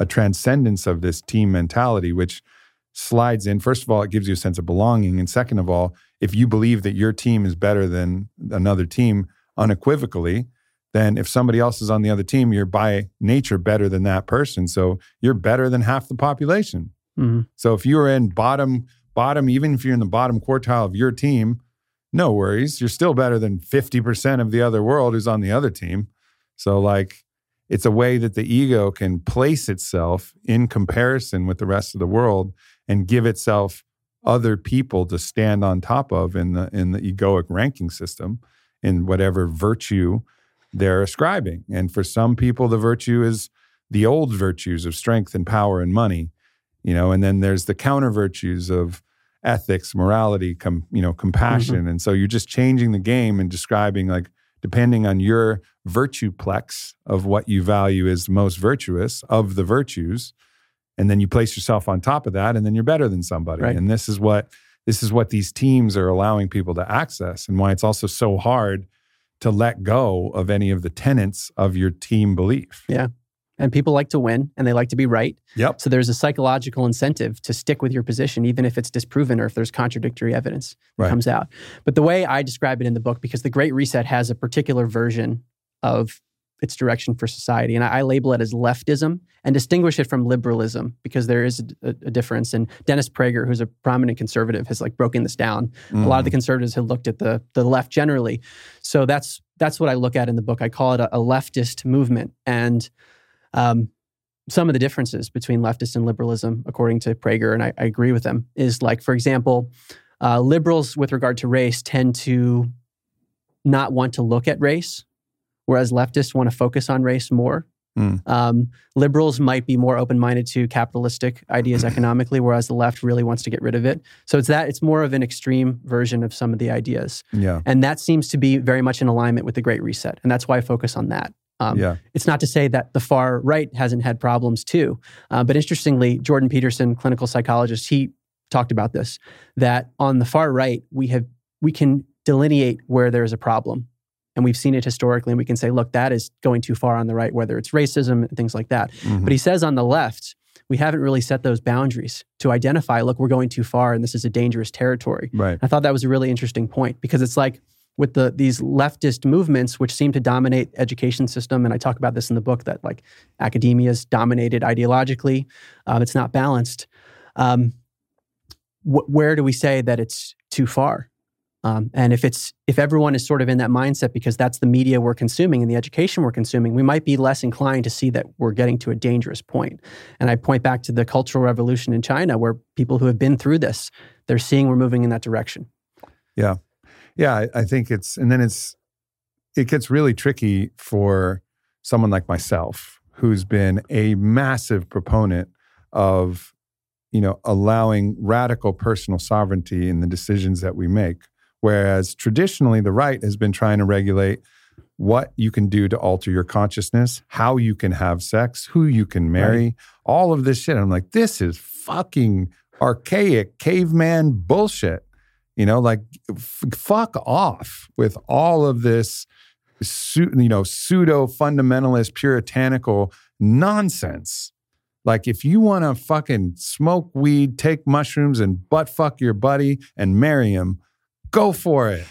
a transcendence of this team mentality, which slides in. First of all, it gives you a sense of belonging, and second of all, if you believe that your team is better than another team unequivocally, then if somebody else is on the other team, you're by nature better than that person. So you're better than half the population. Mm-hmm. So if you're in bottom bottom, even if you're in the bottom quartile of your team, no worries. You're still better than 50% of the other world who's on the other team. So, like, it's a way that the ego can place itself in comparison with the rest of the world and give itself other people to stand on top of in the in the egoic ranking system in whatever virtue they're ascribing. And for some people the virtue is the old virtues of strength and power and money, you know, and then there's the counter virtues of ethics, morality, com, you know, compassion. Mm-hmm. And so you're just changing the game and describing like depending on your virtue plex of what you value as most virtuous of the virtues. And then you place yourself on top of that, and then you're better than somebody. Right. And this is what this is what these teams are allowing people to access, and why it's also so hard to let go of any of the tenets of your team belief. Yeah and people like to win and they like to be right. Yep. So there's a psychological incentive to stick with your position, even if it's disproven or if there's contradictory evidence that right. comes out. But the way I describe it in the book, because the Great Reset has a particular version of its direction for society, and I, I label it as leftism and distinguish it from liberalism because there is a, a, a, difference. And Dennis Prager, who's a prominent conservative, has like broken this down. Mm. A lot of the mm. conservatives have looked at the the left generally. So that's that's what I look at in the book. I call it a, a leftist movement and um, some of the differences between leftist and liberalism, according to Prager, and I, I agree with them, is like, for example, uh, liberals with regard to race tend to not want to look at race, whereas leftists want to focus on race more. Mm. Um, liberals might be more open-minded to capitalistic ideas economically, whereas the left really wants to get rid of it. So it's that it's more of an extreme version of some of the ideas, yeah. and that seems to be very much in alignment with the Great Reset, and that's why I focus on that. Um, yeah. It's not to say that the far right hasn't had problems too. Uh, but interestingly, Jordan Peterson, clinical psychologist, he talked about this that on the far right, we have we can delineate where there's a problem. And we've seen it historically, and we can say, look, that is going too far on the right, whether it's racism and things like that. Mm-hmm. But he says on the left, we haven't really set those boundaries to identify, look, we're going too far and this is a dangerous territory. Right. I thought that was a really interesting point because it's like with the these leftist movements which seem to dominate education system. And i talk about this in the book that like academia is dominated ideologically. Um, it's not balanced. Um, wh- where do we say that it's too far? Um, and if it's if everyone is sort of in that mindset because that's the media we're consuming and the education we're consuming we might be less inclined to see that we're getting to a dangerous point. And i point back to the cultural revolution in china where people who have been through this they're seeing we're moving in that direction. Yeah yeah, I, I think it's, and then it's, it gets really tricky for someone like myself who's been a massive proponent of you know allowing radical personal sovereignty in the decisions that we make Whereas traditionally, the right has been trying to regulate what you can do to alter your consciousness, how you can have sex, who you can marry, right. all of this shit. I'm like, this is fucking archaic caveman bullshit. You know, like f- fuck off with all of this, su- you know, pseudo fundamentalist puritanical nonsense. Like, if you want to fucking smoke weed, take mushrooms, and butt fuck your buddy and marry him, go for it.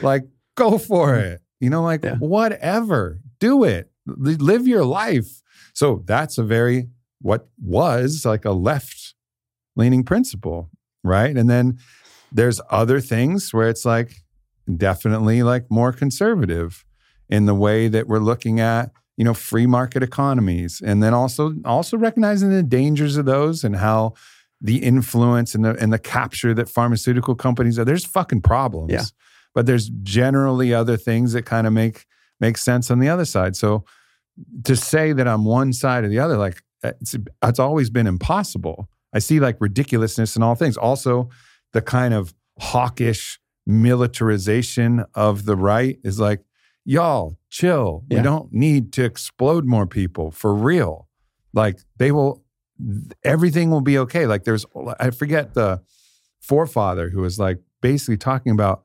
Like, go for it. You know, like, yeah. whatever, do it, live your life. So, that's a very, what was like a left leaning principle, right? And then there's other things where it's like definitely like more conservative in the way that we're looking at you know free market economies and then also also recognizing the dangers of those and how the influence and the and the capture that pharmaceutical companies are. There's fucking problems yeah. but there's generally other things that kind of make make sense on the other side. So to say that I'm one side or the other like it's it's always been impossible. I see like ridiculousness in all things. Also the kind of hawkish militarization of the right is like y'all chill. Yeah. We don't need to explode more people for real. Like they will, everything will be okay. Like there's, I forget the forefather who was like basically talking about,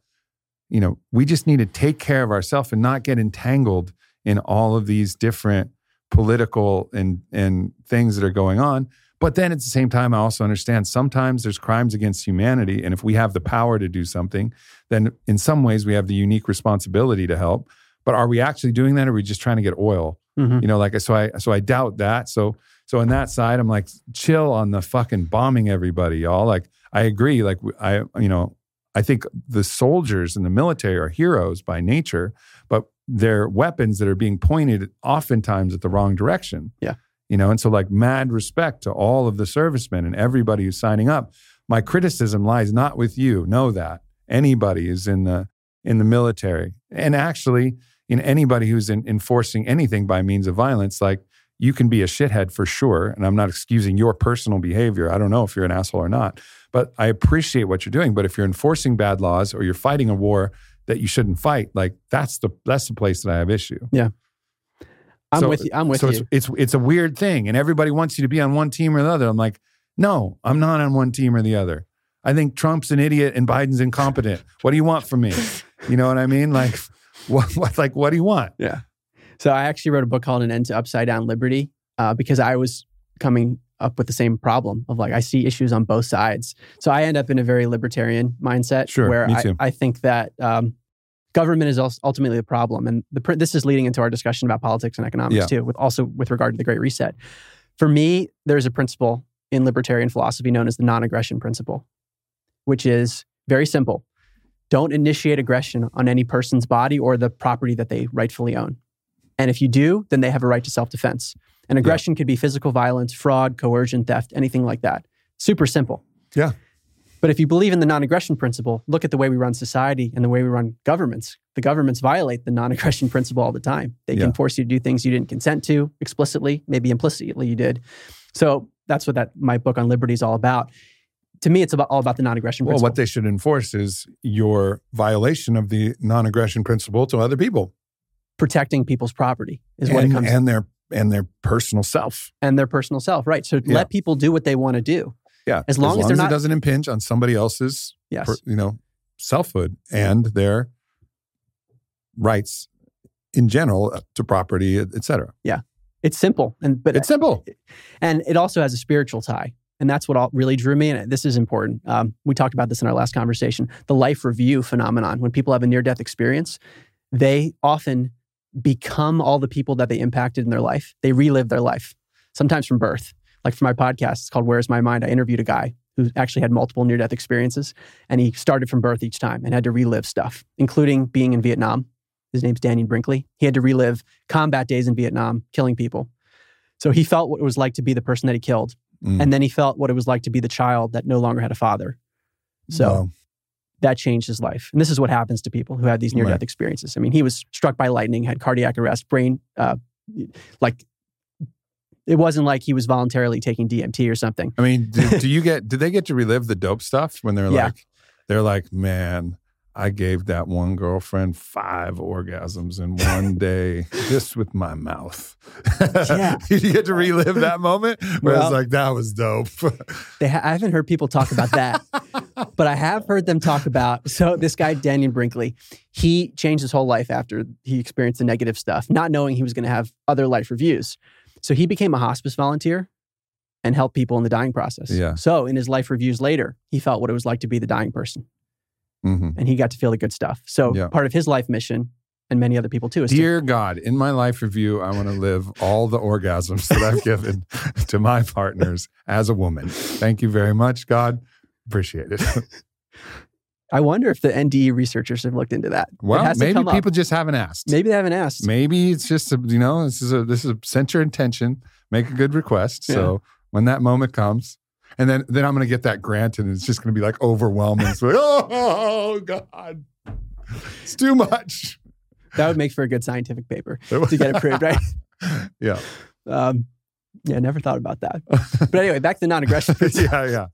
you know, we just need to take care of ourselves and not get entangled in all of these different political and and things that are going on. But then at the same time, I also understand sometimes there's crimes against humanity. And if we have the power to do something, then in some ways we have the unique responsibility to help. But are we actually doing that, or are we just trying to get oil? Mm-hmm. You know, like so I so I doubt that. So so on that side, I'm like, chill on the fucking bombing everybody, y'all. Like I agree. Like I you know I think the soldiers in the military are heroes by nature, but they're weapons that are being pointed oftentimes at the wrong direction. Yeah. You know, and so like mad respect to all of the servicemen and everybody who's signing up. My criticism lies not with you. Know that anybody who's in the in the military, and actually in anybody who's in, enforcing anything by means of violence, like you can be a shithead for sure. And I'm not excusing your personal behavior. I don't know if you're an asshole or not, but I appreciate what you're doing. But if you're enforcing bad laws or you're fighting a war that you shouldn't fight, like that's the that's the place that I have issue. Yeah. I'm so, with you. I'm with so you. It's, it's it's a weird thing, and everybody wants you to be on one team or the other. I'm like, no, I'm not on one team or the other. I think Trump's an idiot and Biden's incompetent. What do you want from me? You know what I mean? Like, what, what like what do you want? Yeah. So I actually wrote a book called An End to Upside Down Liberty uh, because I was coming up with the same problem of like I see issues on both sides. So I end up in a very libertarian mindset sure, where I, I, think that um, government is ultimately the problem, and the, this is leading into our discussion about politics and economics yeah. too, with also with regard to the Great Reset. For me, there's a principle in libertarian philosophy known as the non-aggression principle, which is very simple don't initiate aggression on any person's body or the property that they rightfully own. And if you do, then they have a right to self defense. And aggression yeah. could be physical violence, fraud, coercion, theft, anything like that. Super simple. Yeah. But if you believe in the non aggression principle, look at the way we run society and the way we run governments. The governments violate the non aggression principle all the time. They yeah. can force you to do things you didn't consent to explicitly, maybe implicitly you did. So that's what that my book on liberty is all about to me, it's about, all about the non-aggression principle. Well, what they should enforce is your violation of the non-aggression principle to other people. Protecting people's property is and, what it comes and their and their personal self and their personal self, right? So yeah. let people do what they want to do. Yeah, as long as, long as, as it doesn't impinge on somebody else's, yes. per, you know, selfhood and their rights in general uh, to property, etc. Yeah, it's simple, and but it's simple, and it also has a spiritual tie. And that's what all really drew me. And this is important. Um, we talked about this in our last conversation the life review phenomenon. When people have a near death experience, they often become all the people that they impacted in their life. They relive their life, sometimes from birth. Like for my podcast, it's called Where's My Mind? I interviewed a guy who actually had multiple near death experiences. And he started from birth each time and had to relive stuff, including being in Vietnam. His name's Dannion Brinkley. He had to relive combat days in Vietnam, killing people. So he felt what it was like to be the person that he killed. Mm. And then he felt what it was like to be the child that no longer had a father. So wow. that changed his life. And this is what happens to people who have these near death right. experiences. I mean, he was struck by lightning, had cardiac arrest, brain, uh, like, it wasn't like he was voluntarily taking DMT or something. I mean, do, do you get, do they get to relive the dope stuff when they're yeah. like, they're like, man, I gave that one girlfriend five orgasms in one day just with my mouth. Yeah. you get to relive that moment where Well- it's like, that was dope. They ha- I haven't heard people talk about that, but I have heard them talk about. So this guy Dannion Brinkley, he changed his whole life after he experienced the negative stuff, not knowing he was going to have other life reviews. So he became a hospice volunteer and helped people in the dying process. Yeah. So in his life reviews later, he felt what it was like to be the dying person, hmm and he got to feel the good stuff. So Yeah. part of his life mission, and many other people too, is to Dear God, in my life review, I want to live all the orgasms that I've given to my partners as a woman. Thank you very much, God. Appreciate it. I wonder if the NDE researchers have looked into that. Well, maybe come up. people just haven't asked. maybe they haven't asked. Maybe it's just a, you know this is a this is a your intention, make a good request. So when that moment comes, and then then I'm going to get that granted, and it's just going to be like overwhelming. It's like oh God, it's too much That would make for a good scientific paper to get approved, right? yeah, Um, yeah, never thought about that. But anyway, back to non-aggression yeah, yeah.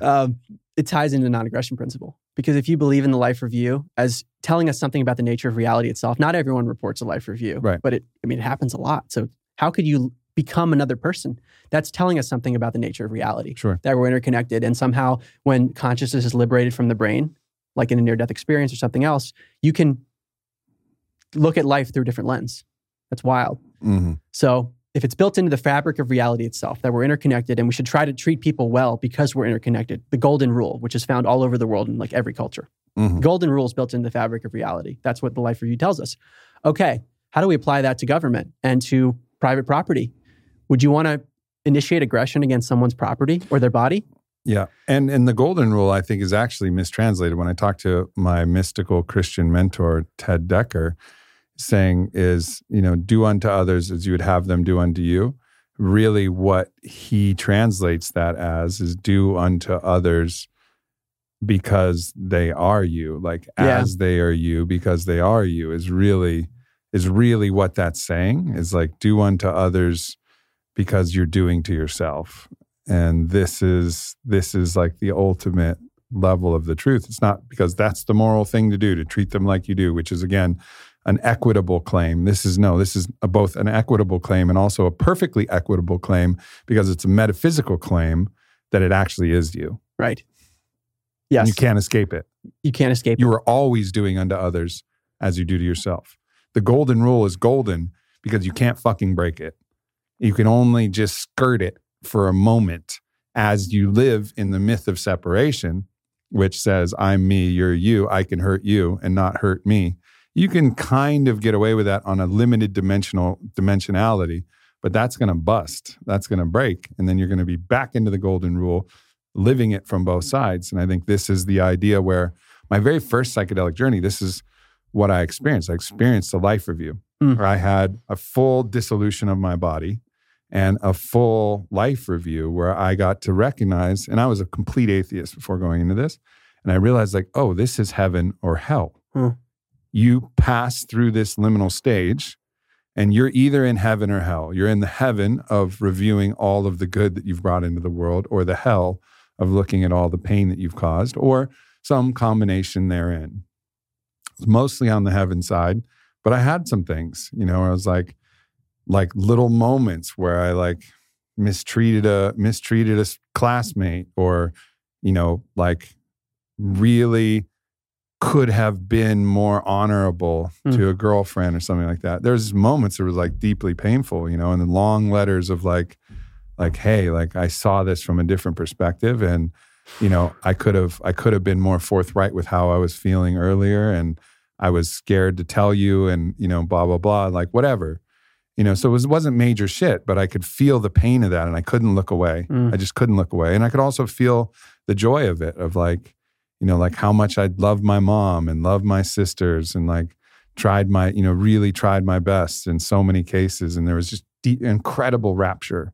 Um, it ties into the non-aggression principle because if you believe in the life review as telling us something about the nature of reality itself, not everyone reports a life review, Right. But it, I mean, it happens a lot. So how could you become another person? That's telling us something about the nature of reality. Sure. that we're interconnected. And somehow, when consciousness is liberated from the brain, like in a near death experience or something else, you can look at life through a different lens. That's wild. hmm So, if it's built into the fabric of reality itself, that we're interconnected and we should try to treat people well because we're interconnected, the golden rule, which is found all over the world in like every culture. hmm Golden rule is built into the fabric of reality. That's what the life review tells us. Okay, how do we apply that to government and to private property? Would you want to initiate aggression against someone's property or their body? Yeah. And and the golden rule I think is actually mistranslated when I talked to my mystical Christian mentor Ted Dekker saying is, you know, do unto others as you would have them do unto you. Really what he translates that as is do unto others because they are you, like Yeah. as they are you because they are you is really is really what that's saying is like do unto others because you're doing to yourself and this is this is like the ultimate level of the truth it's not because that's the moral thing to do to treat them like you do which is again an equitable claim this is no this is a, both an equitable claim and also a perfectly equitable claim because it's a metaphysical claim that it actually is you Right. and Yes. you can't escape it You can't escape. it. you are always doing unto others as you do to yourself. The golden rule is golden because you can't fucking break it. You can only just skirt it for a moment as you live in the myth of separation, which says, I'm me, you're you, I can hurt you and not hurt me. You can kind of get away with that on a limited dimensional dimensionality, but that's going to bust. That's going to break. And then you're going to be back into the golden rule, living it from both sides. And I think this is the idea where my very first psychedelic journey, this is what I experienced. I experienced a life review Mm. where I had a full dissolution of my body and a full life review where I got to recognize, and I was a complete atheist before going into this. And I realized, like, oh, this is heaven or hell. Hmm. You pass through this liminal stage and you're either in heaven or hell. You're in the heaven of reviewing all of the good that you've brought into the world, or the hell of looking at all the pain that you've caused, or some combination therein. It's mostly on the heaven side, but I had some things, you know, I was like, like little moments where I like mistreated a mistreated a classmate, or you know, like really could have been more honorable Mm. to a girlfriend or something like that. There's moments that were like deeply painful, you know, and the long letters of like, like, hey, like I saw this from a different perspective, and you know, I could have I could have been more forthright with how I was feeling earlier, and I was scared to tell you, and you know, blah blah blah, like whatever, you know. So it was, wasn't major shit, but I could feel the pain of that, and I couldn't look away. Mm. I just couldn't look away, and I could also feel the joy of it, of like, you know, like how much I'd loved my mom and loved my sisters, and like tried my, you know, really tried my best in so many cases, and there was just deep, incredible rapture,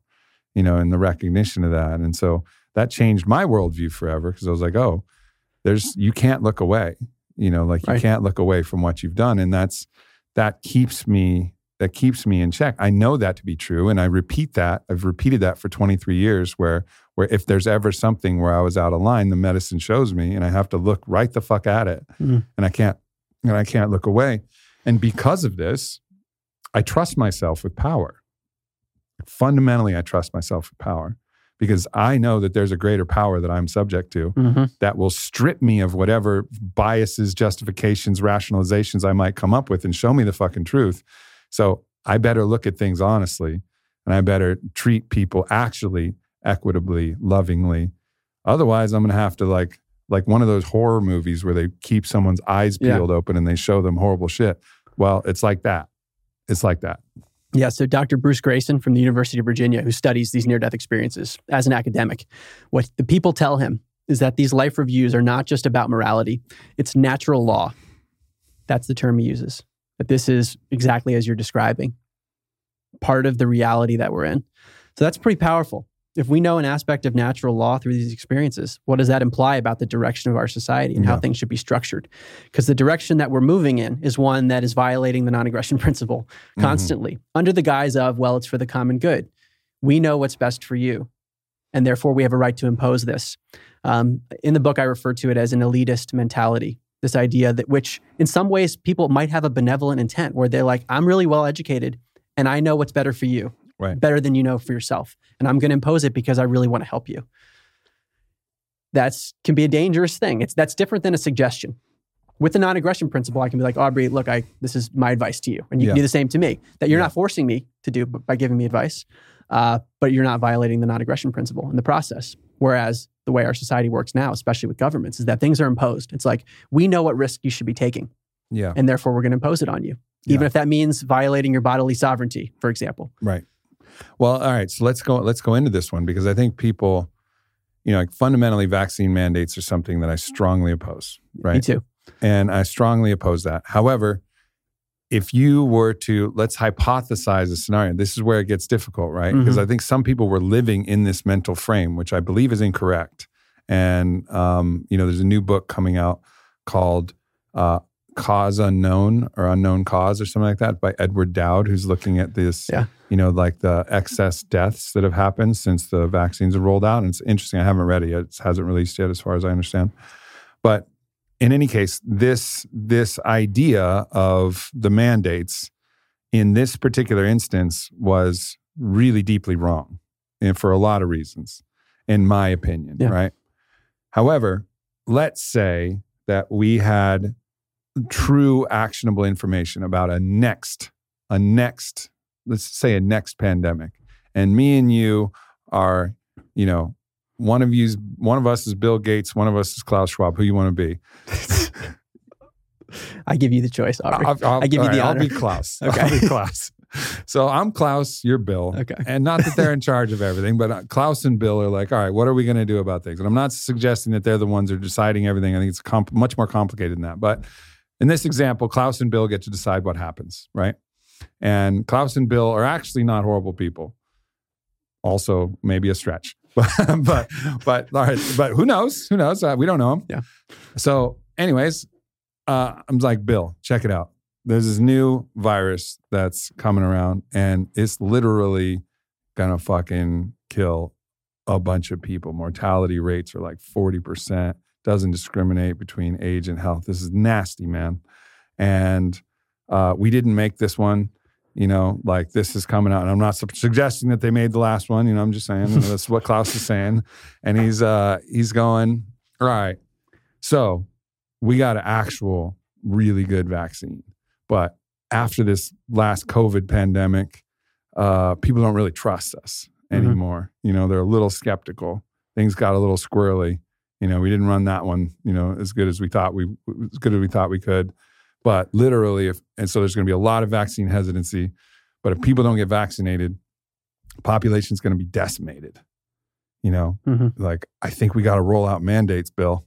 you know, in the recognition of that, and so that changed my worldview forever because I was like, oh, there's you can't look away, you know, like you can't look away from what you've done, and that's that keeps me that keeps me in check. I know that to be true. And I repeat that. I've repeated that for 23 years where where if there's ever something where I was out of line, the medicine shows me and I have to look right the fuck at it. Mm. And I can't and I can't look away. And because of this, I trust myself with power. Fundamentally, I trust myself with power because I know that there's a greater power that I'm subject to hmm that will strip me of whatever biases, justifications, rationalizations I might come up with and show me the fucking truth. So I better look at things honestly and I better treat people actually equitably, lovingly. Otherwise, I'm going to have to like like one of those horror movies where they keep someone's eyes Yeah. peeled open and they show them horrible shit. Well, it's like that. It's like that. Yeah, so Dr. Bruce Greyson from the University of Virginia, who studies these near death experiences as an academic, what the people tell him is that these life reviews are not just about morality, it's natural law. That's the term he uses. That this is exactly as you're describing, part of the reality that we're in. So that's pretty powerful. If we know an aspect of natural law through these experiences, what does that imply about the direction of our society and how things should be structured? Because the direction that we're moving in is one that is violating the non aggression principle Mhm. constantly under the guise of, well, it's for the common good. We know what's best for you. And therefore, we have a right to impose this. Um, in the book, I refer to it as an elitist mentality. This idea that, which in some ways, people might have a benevolent intent where they're like, I'm really well educated and I know what's better for you, Right. better than you know for yourself. And I'm going to impose it because I really want to help you. That's can be a dangerous thing. It's that's different than a suggestion. With the non-aggression principle, I can be like, Aubrey, look, I this is my advice to you, and you Yeah. can do the same to me. That you're Yeah. not forcing me to do by giving me advice, uh, but you're not violating the non-aggression principle in the process. Whereas the way our society works now, especially with governments, is that things are imposed. It's like we know what risk you should be taking, Yeah. and therefore we're going to impose it on you, even Yeah. if that means violating your bodily sovereignty, for example. Right. Well, all right. So let's go. Let's go into this one because I think people, you know, like fundamentally, vaccine mandates are something that I strongly oppose. Right. Me too. And I strongly oppose that. However, if you were to let's hypothesize a scenario, this is where it gets difficult, right? Because Mhm. I think some people were living in this mental frame, which I believe is incorrect. And um, you know, there's a new book coming out called uh, "Cause Unknown" or "Unknown Cause" or something like that by Edward Dowd, who's looking at this, Yeah. you know, like the excess deaths that have happened since the vaccines have rolled out. And it's interesting. I haven't read it yet; it hasn't released yet, as far as I understand. But in any case, this this idea of the mandates in this particular instance was really deeply wrong, and for a lot of reasons, in my opinion. Yeah. Right. However, let's say that we had true actionable information about a next a next let's say a next pandemic and me and you are you know one of you's one of us is bill gates one of us is klaus schwab who you want to be I give you the choice, Aubrey. I'll, I'll- I give you all the right, honor. I'll be Klaus. Okay. I'll be Klaus. So I'm Klaus, you're Bill. Okay. And not that they're in charge of everything, but uh, Klaus and Bill are like, all right, what are we going to do about things? And I'm not suggesting that they're the ones who are deciding everything. I think it's comp- much more complicated than that. But in this example, Klaus and Bill get to decide what happens, right? And Klaus and Bill are actually not horrible people. Also, maybe a stretch, but but but all right, but who knows? Who knows? Uh, we don't know them. Yeah. So, anyways, uh, I'm like, Bill, check it out. There's this new virus that's coming around, and it's literally gonna fucking kill a bunch of people. Mortality rates are like 40%, doesn't discriminate between age and health. This is nasty, man. And uh, we didn't make this one. You know, like this is coming out, and I'm not su- suggesting that they made the last one. You know, I'm just saying you know, that's what Klaus is saying, and he's uh he's going all right. So we got an actual really good vaccine, but after this last COVID pandemic, uh, people don't really trust us Mhm. anymore. You know, they're a little skeptical. Things got a little squirrely. You know, we didn't run that one. You know, as good as we thought we as good as we thought we could. But literally, if and so there's going to be a lot of vaccine hesitancy. But if people don't get vaccinated, population's going to be decimated. You know, Mhm. like I think we got to roll out mandates, Bill.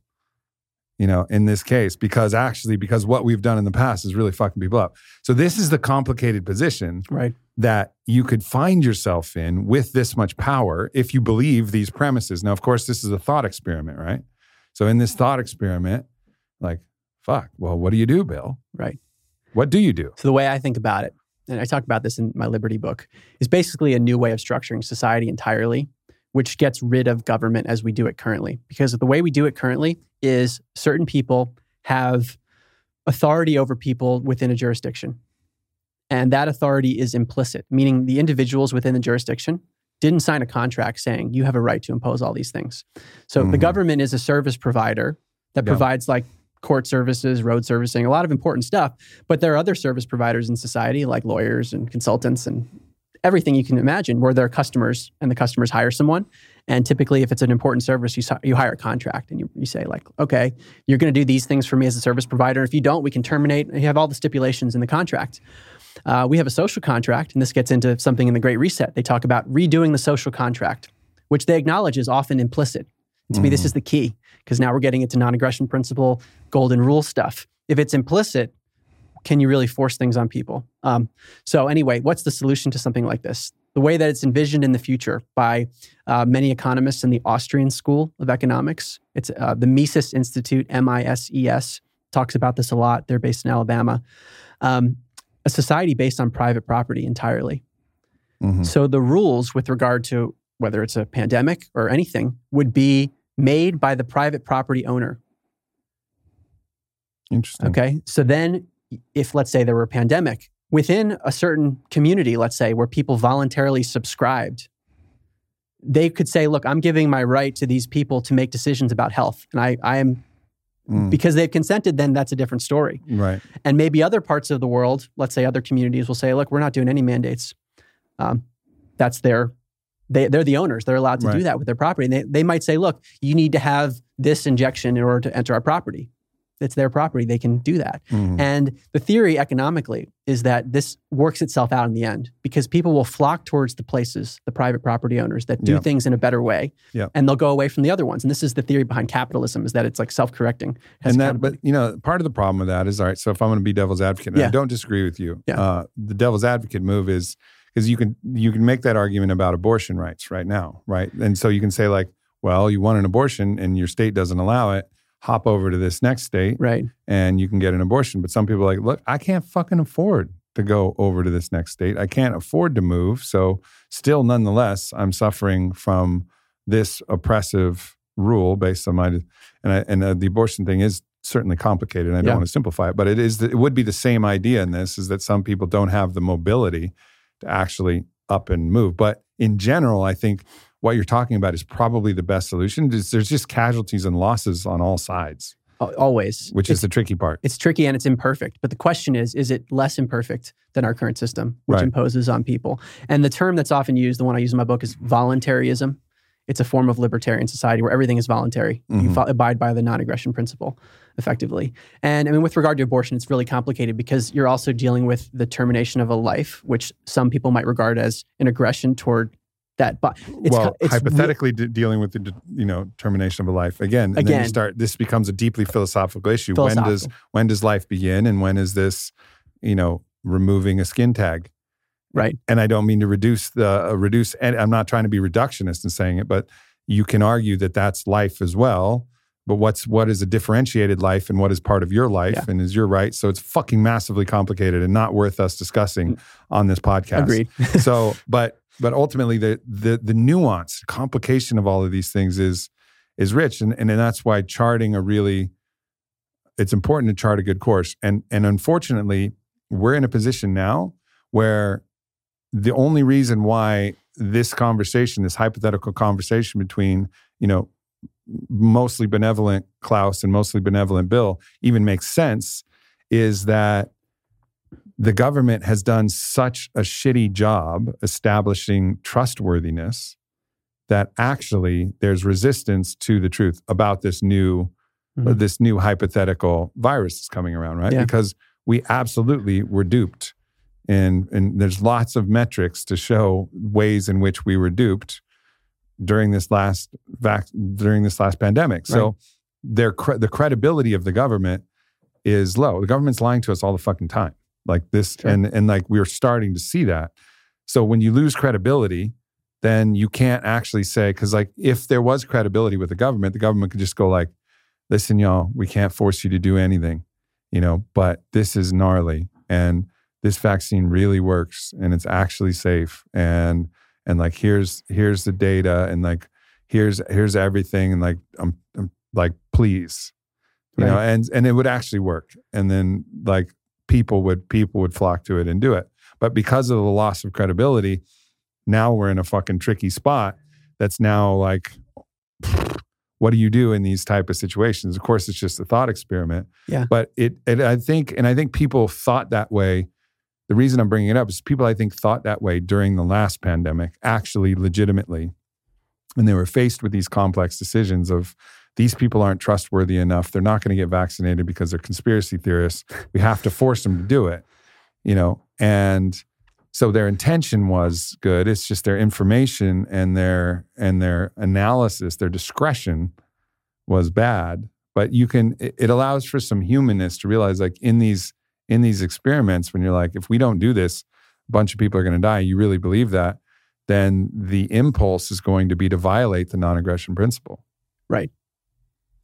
You know, in this case, because actually, because what we've done in the past is really fucking people up. So this is the complicated position Right. that you could find yourself in with this much power if you believe these premises. Now, of course, this is a thought experiment, right? So in this thought experiment, like, fuck, well, what do you do, Bill? Right. What do you do? So the way I think about it and I talk about this in my Liberty book, is basically a new way of structuring society entirely, which gets rid of government as we do it currently. Because the way we do it currently is certain people have authority over people within a jurisdiction. And that authority is implicit, meaning the individuals within the jurisdiction didn't sign a contract saying you have a right to impose all these things. So mm-hmm. the government is a service provider that provides like court services, road servicing, a lot of important stuff. But there are other service providers in society like lawyers and consultants and everything you can imagine where there are customers and the customers hire someone. And typically, if it's an important service, you, you hire a contract and you, you say, like, okay, you're going to do these things for me as a service provider. If you don't, we can terminate. You have all the stipulations in the contract. Uh, we have a social contract, and this gets into something in the Great Reset. They talk about redoing the social contract, which they acknowledge is often implicit. And to mm-hmm. me, this mm-hmm. is the key because now we're getting into non aggression principle, golden rule stuff. If it's implicit, can you really force things on people? Um, so, anyway, what's the solution to something like this? The way that it's envisioned in the future by uh, many economists in the Austrian School of Economics, it's uh, the Mises Institute, M I S E S, talks about this a lot. They're based in Alabama. Um, a society based on private property entirely. Mm-hmm. So, the rules with regard to whether it's a pandemic or anything would be made by the private property owner. Interesting. Okay. So then, if let's say there were a pandemic within a certain community, let's say where people voluntarily subscribed, they could say, look, I'm giving my right to these people to make decisions about health. And I, I am, mm. because they've consented, then that's a different story. Right. And maybe other parts of the world, let's say other communities will say, look, we're not doing any mandates. Um, that's their they, they're the owners. They're allowed to right. do that with their property. And they, they might say, look, you need to have this injection in order to enter our property. It's their property. They can do that. Mm-hmm. And the theory economically is that this works itself out in the end because people will flock towards the places, the private property owners that do yeah. things in a better way. Yeah. And they'll go away from the other ones. And this is the theory behind capitalism is that it's like self-correcting. And that, but you know, part of the problem with that is, all right, so if I'm going to be devil's advocate, yeah. I don't disagree with you. Yeah. Uh, the devil's advocate move is, because you can you can make that argument about abortion rights right now, right? And so you can say like, well, you want an abortion and your state doesn't allow it, hop over to this next state, right? And you can get an abortion. But some people are like, look, I can't fucking afford to go over to this next state. I can't afford to move. So still, nonetheless, I'm suffering from this oppressive rule based on my and I, and uh, the abortion thing is certainly complicated. I don't yeah. want to simplify it, but it is it would be the same idea in this is that some people don't have the mobility to actually up and move. But in general, I think what you're talking about is probably the best solution. There's just casualties and losses on all sides. Always. Which it's, is the tricky part. It's tricky and it's imperfect. But the question is is it less imperfect than our current system, which right. imposes on people? And the term that's often used, the one I use in my book, is voluntarism. It's a form of libertarian society where everything is voluntary. Mm-hmm. You fo- abide by the non aggression principle effectively. And I mean, with regard to abortion, it's really complicated because you're also dealing with the termination of a life, which some people might regard as an aggression toward that. But it's, well, it's hypothetically re- dealing with the you know termination of a life again, and again, then you start. This becomes a deeply philosophical issue. Philosophical. When does when does life begin, and when is this, you know, removing a skin tag? Right. And I don't mean to reduce the uh, reduce. And I'm not trying to be reductionist in saying it, but you can argue that that's life as well but what's what is a differentiated life and what is part of your life yeah. and is your right so it's fucking massively complicated and not worth us discussing mm. on this podcast agreed so but but ultimately the the the nuance complication of all of these things is is rich and and that's why charting a really it's important to chart a good course and and unfortunately we're in a position now where the only reason why this conversation this hypothetical conversation between you know mostly benevolent Klaus and mostly benevolent Bill even makes sense is that the government has done such a shitty job establishing trustworthiness that actually there's resistance to the truth about this new mm-hmm. this new hypothetical virus that's coming around right yeah. because we absolutely were duped and and there's lots of metrics to show ways in which we were duped during this last vac- during this last pandemic. So right. their cre- the credibility of the government is low. The government's lying to us all the fucking time. Like this sure. and and like we're starting to see that. So when you lose credibility, then you can't actually say cuz like if there was credibility with the government, the government could just go like, "Listen y'all, we can't force you to do anything." You know, but this is gnarly and this vaccine really works and it's actually safe. And and like here's here's the data and like here's here's everything and like I'm, I'm like please you right. know and and it would actually work. And then like people would people would flock to it and do it. But because of the loss of credibility now we're in a fucking tricky spot that's now like what do you do in these type of situations? Of course it's just a thought experiment. Yeah. But it, it i think and i think people thought that way the reason i'm bringing it up is people i think thought that way during the last pandemic actually legitimately and they were faced with these complex decisions of these people aren't trustworthy enough. They're not going to get vaccinated because they're conspiracy theorists. We have to force them to do it you know? And so their intention was good. It's just their information and their and their analysis their discretion was bad. But you can it allows for some humanness to realize like in these in these experiments when you're like if we don't do this a bunch of people are going to die you really believe that then the impulse is going to be to violate the non-aggression principle. Right.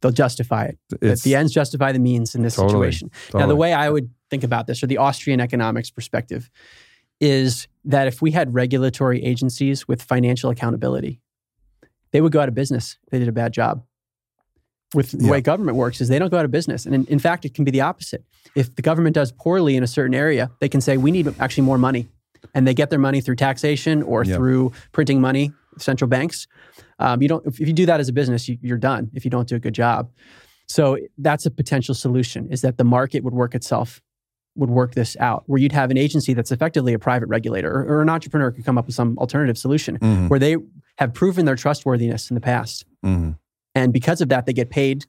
They'll justify it. It's, the ends justify the means in this totally, situation. Totally. now the way i would think about this or the austrian economics perspective is that if we had regulatory agencies with financial accountability, they would go out of business. They did a bad job. With the yeah. way government works is they don't go out of business. And in, in fact, it can be the opposite. If the government does poorly in a certain area, they can say, we need actually more money. And they get their money through taxation or yep. through printing money, central banks. Um, you don't, if you do that as a business, you, you're done if you don't do a good job. So that's a potential solution is that the market would work itself would work this out, where you'd have an agency that's effectively a private regulator or, or an entrepreneur could come up with some alternative solution mm-hmm. where they have proven their trustworthiness in the past. Mm-hmm. And because of that, they get paid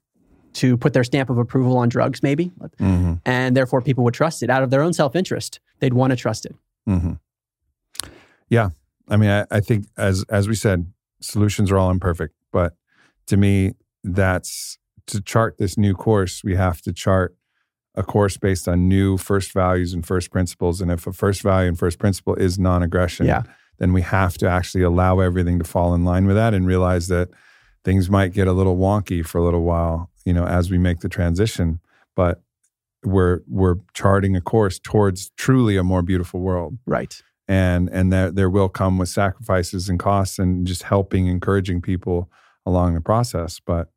to put their stamp of approval on drugs, maybe. Mm-hmm. And therefore, people would trust it out of their own self interest. They'd want to trust it. Mm-hmm. Yeah. I mean, I, I think, as, as we said, solutions are all imperfect. But to me, that's to chart this new course, we have to chart a course based on new first values and first principles. And if a first value and first principle is non aggression, yeah. then we have to actually allow everything to fall in line with that and realize that things might get a little wonky for a little while, you know, as we make the transition. But we're we're charting a course towards truly a more beautiful world. Right. And and that there will come with sacrifices and costs and just helping, encouraging people along the process. But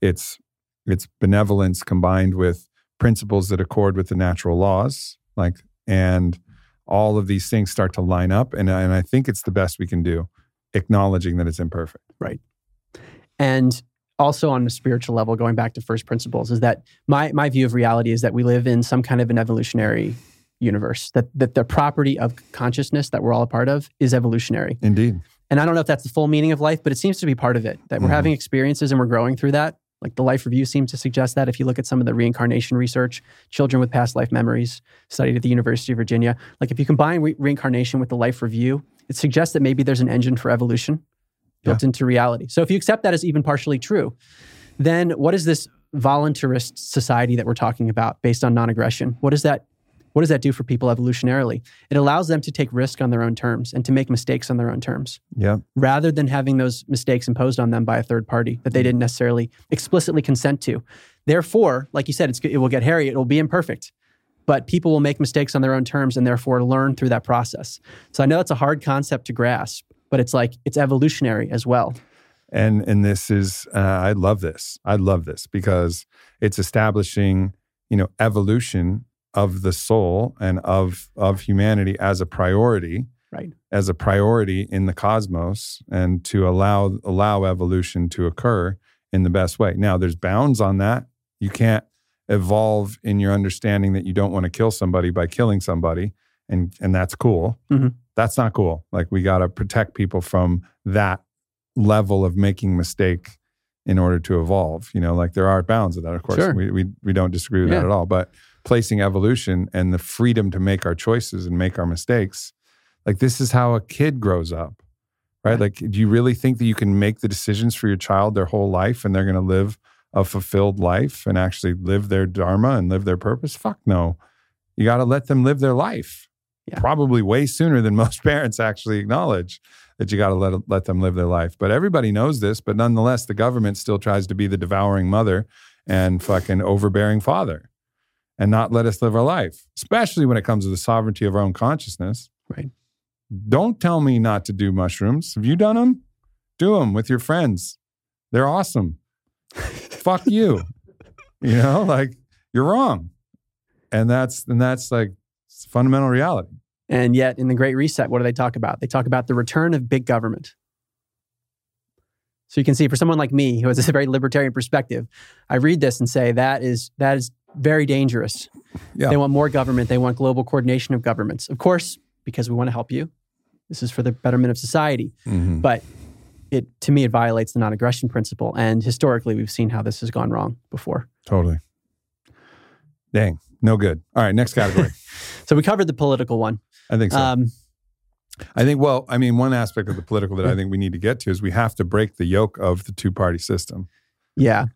it's it's benevolence combined with principles that accord with the natural laws like and all of these things start to line up and, and i think it's the best we can do acknowledging that it's imperfect right and also on a spiritual level going back to first principles is that my my view of reality is that we live in some kind of an evolutionary universe that that the property of consciousness that we're all a part of is evolutionary. Indeed. And i don't know if that's the full meaning of life but it seems to be part of it that mm-hmm. we're having experiences and we're growing through that. Like the life review seems to suggest that. If you look at some of the reincarnation research, children with past life memories studied at the University of Virginia, like if you combine re- reincarnation with the life review, it suggests that maybe there's an engine for evolution built yeah. into reality. So if you accept that as even partially true, then what is this voluntarist society that we're talking about based on non-aggression? What does that what does that do for people evolutionarily? It allows them to take risk on their own terms and to make mistakes on their own terms. Yeah. Rather than having those mistakes imposed on them by a third party that they mm-hmm. didn't necessarily explicitly consent to. Therefore, like you said, it will get hairy, it will be imperfect. But people will make mistakes on their own terms and therefore learn through that process. So I know that's a hard concept to grasp, but it's like it's evolutionary as well. And and this is uh, I love this. I love this because it's establishing, you know, evolution of the soul and of of humanity as a priority right as a priority in the cosmos and to allow allow evolution to occur in the best way now there's bounds on that you can't evolve in your understanding that you don't want to kill somebody by killing somebody and and that's cool mm-hmm. that's not cool like we got to protect people from that level of making mistake in order to evolve you know like there are bounds of that of course sure. we, we we don't disagree with yeah. that at all but placing evolution and the freedom to make our choices and make our mistakes. Like this is how a kid grows up, right? right. Like, do you really think that you can make the decisions for your child their whole life and they're going to live a fulfilled life and actually live their dharma and live their purpose? Fuck no. You got to let them live their life. Yeah. Probably way sooner than most parents actually acknowledge that you got to let let them live their life. But everybody knows this, but nonetheless the government still tries to be the devouring mother and fucking overbearing father and not let us live our life, especially when it comes to the sovereignty of our own consciousness. Right. Don't tell me not to do mushrooms. Have you done them? Do them with your friends. They're awesome. Fuck you. You know, like you're wrong. And that's and that's like fundamental reality. And yet, in the Great Reset, what do they talk about? They talk about the return of big government. So you can see, for someone like me who has a very libertarian perspective, I read this and say that is that is very dangerous. Yeah. They want more government. They want global coordination of governments. Of course, because we want to help you. This is for the betterment of society. Mhm. But it to me, it violates the non-aggression principle. And historically, we've seen how this has gone wrong before. Totally. Dang, no good. All right, next category. So we covered the political one. I think so. Um, I think, well, I mean, one aspect of the political that I think we need to get to is we have to break the yoke of the two party system. yeah,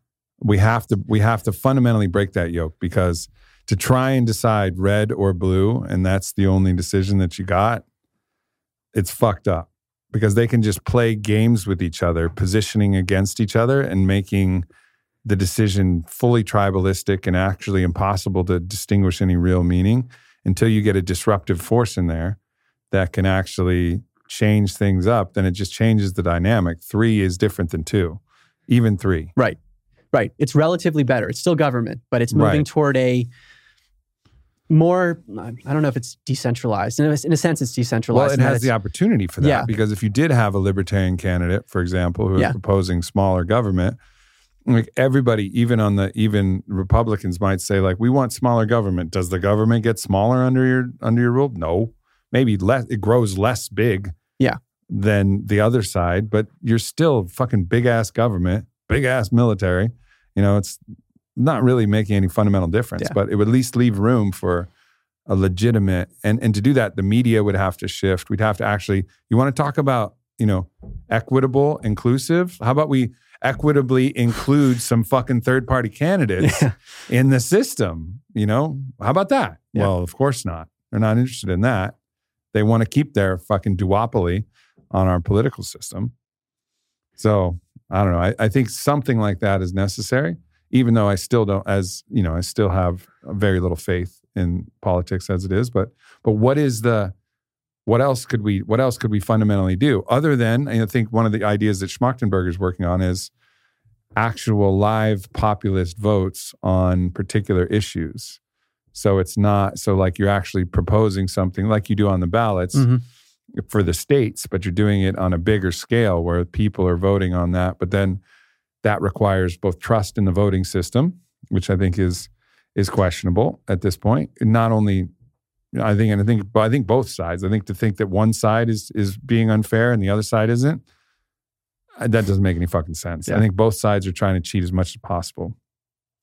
We have to we have to fundamentally break that yoke because to try and decide red or blue and that's the only decision that you got, it's fucked up because they can just play games with each other, positioning against each other and making the decision fully tribalistic and actually impossible to distinguish any real meaning until you get a disruptive force in there that can actually change things up, then it just changes the dynamic. Three is different than two, even three. right, right. It's relatively better. It's still government, but it's moving Right. toward a more. I don't know if it's decentralized. In a, in a sense, it's decentralized. Well, it has the opportunity for that Yeah. because if you did have a libertarian candidate, for example, who is Yeah. proposing smaller government, like everybody, even on the even Republicans might say, like, we want smaller government. Does the government get smaller under your under your rule? No, maybe less. It grows less big. Yeah. Than the other side, but you're still fucking big ass government, big ass military. You know, it's not really making any fundamental difference, Yeah. but it would at least leave room for a legitimate and and to do that the media would have to shift we'd have to actually you want to talk about you know equitable inclusive how about we equitably include some fucking third party candidates Yeah. in the system you know? How about that? Yeah. well of course not. They're not interested in that. They want to keep their fucking duopoly on our political system. So i don't know. I, I think something like that is necessary even though i still don't as you know i still have very little faith in politics as it is. But but what is the what else could we what else could we fundamentally do? Other than i think one of the ideas that schmachtenberger is working on is actual live populist votes on particular issues. So it's not so like you're actually proposing something like you do on the ballots Mhm. for the states but you're doing it on a bigger scale where people are voting on that. But then that requires both trust in the voting system which i think is is questionable at this point. Not only I think, and I think, but I think both sides. I think to think that one side is is being unfair and the other side isn't, uh, that doesn't make any fucking sense. Yeah. I think both sides are trying to cheat as much as possible.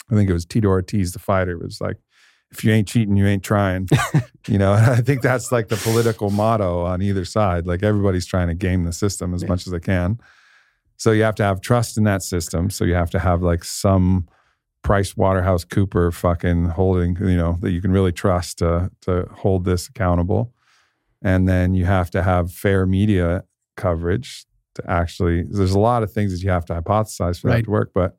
I think it was Tito Ortiz, the fighter, was like, "If you ain't cheating, you ain't trying." you know, and I think that's like the political motto on either side. Like everybody's trying to game the system as Yeah. much as they can. So you have to have trust in that system. So you have to have like some Price Waterhouse Cooper fucking holding, you know, that you can really trust to to hold this accountable. And then you have to have fair media coverage to actually there's a lot of things that you have to hypothesize for that to work, but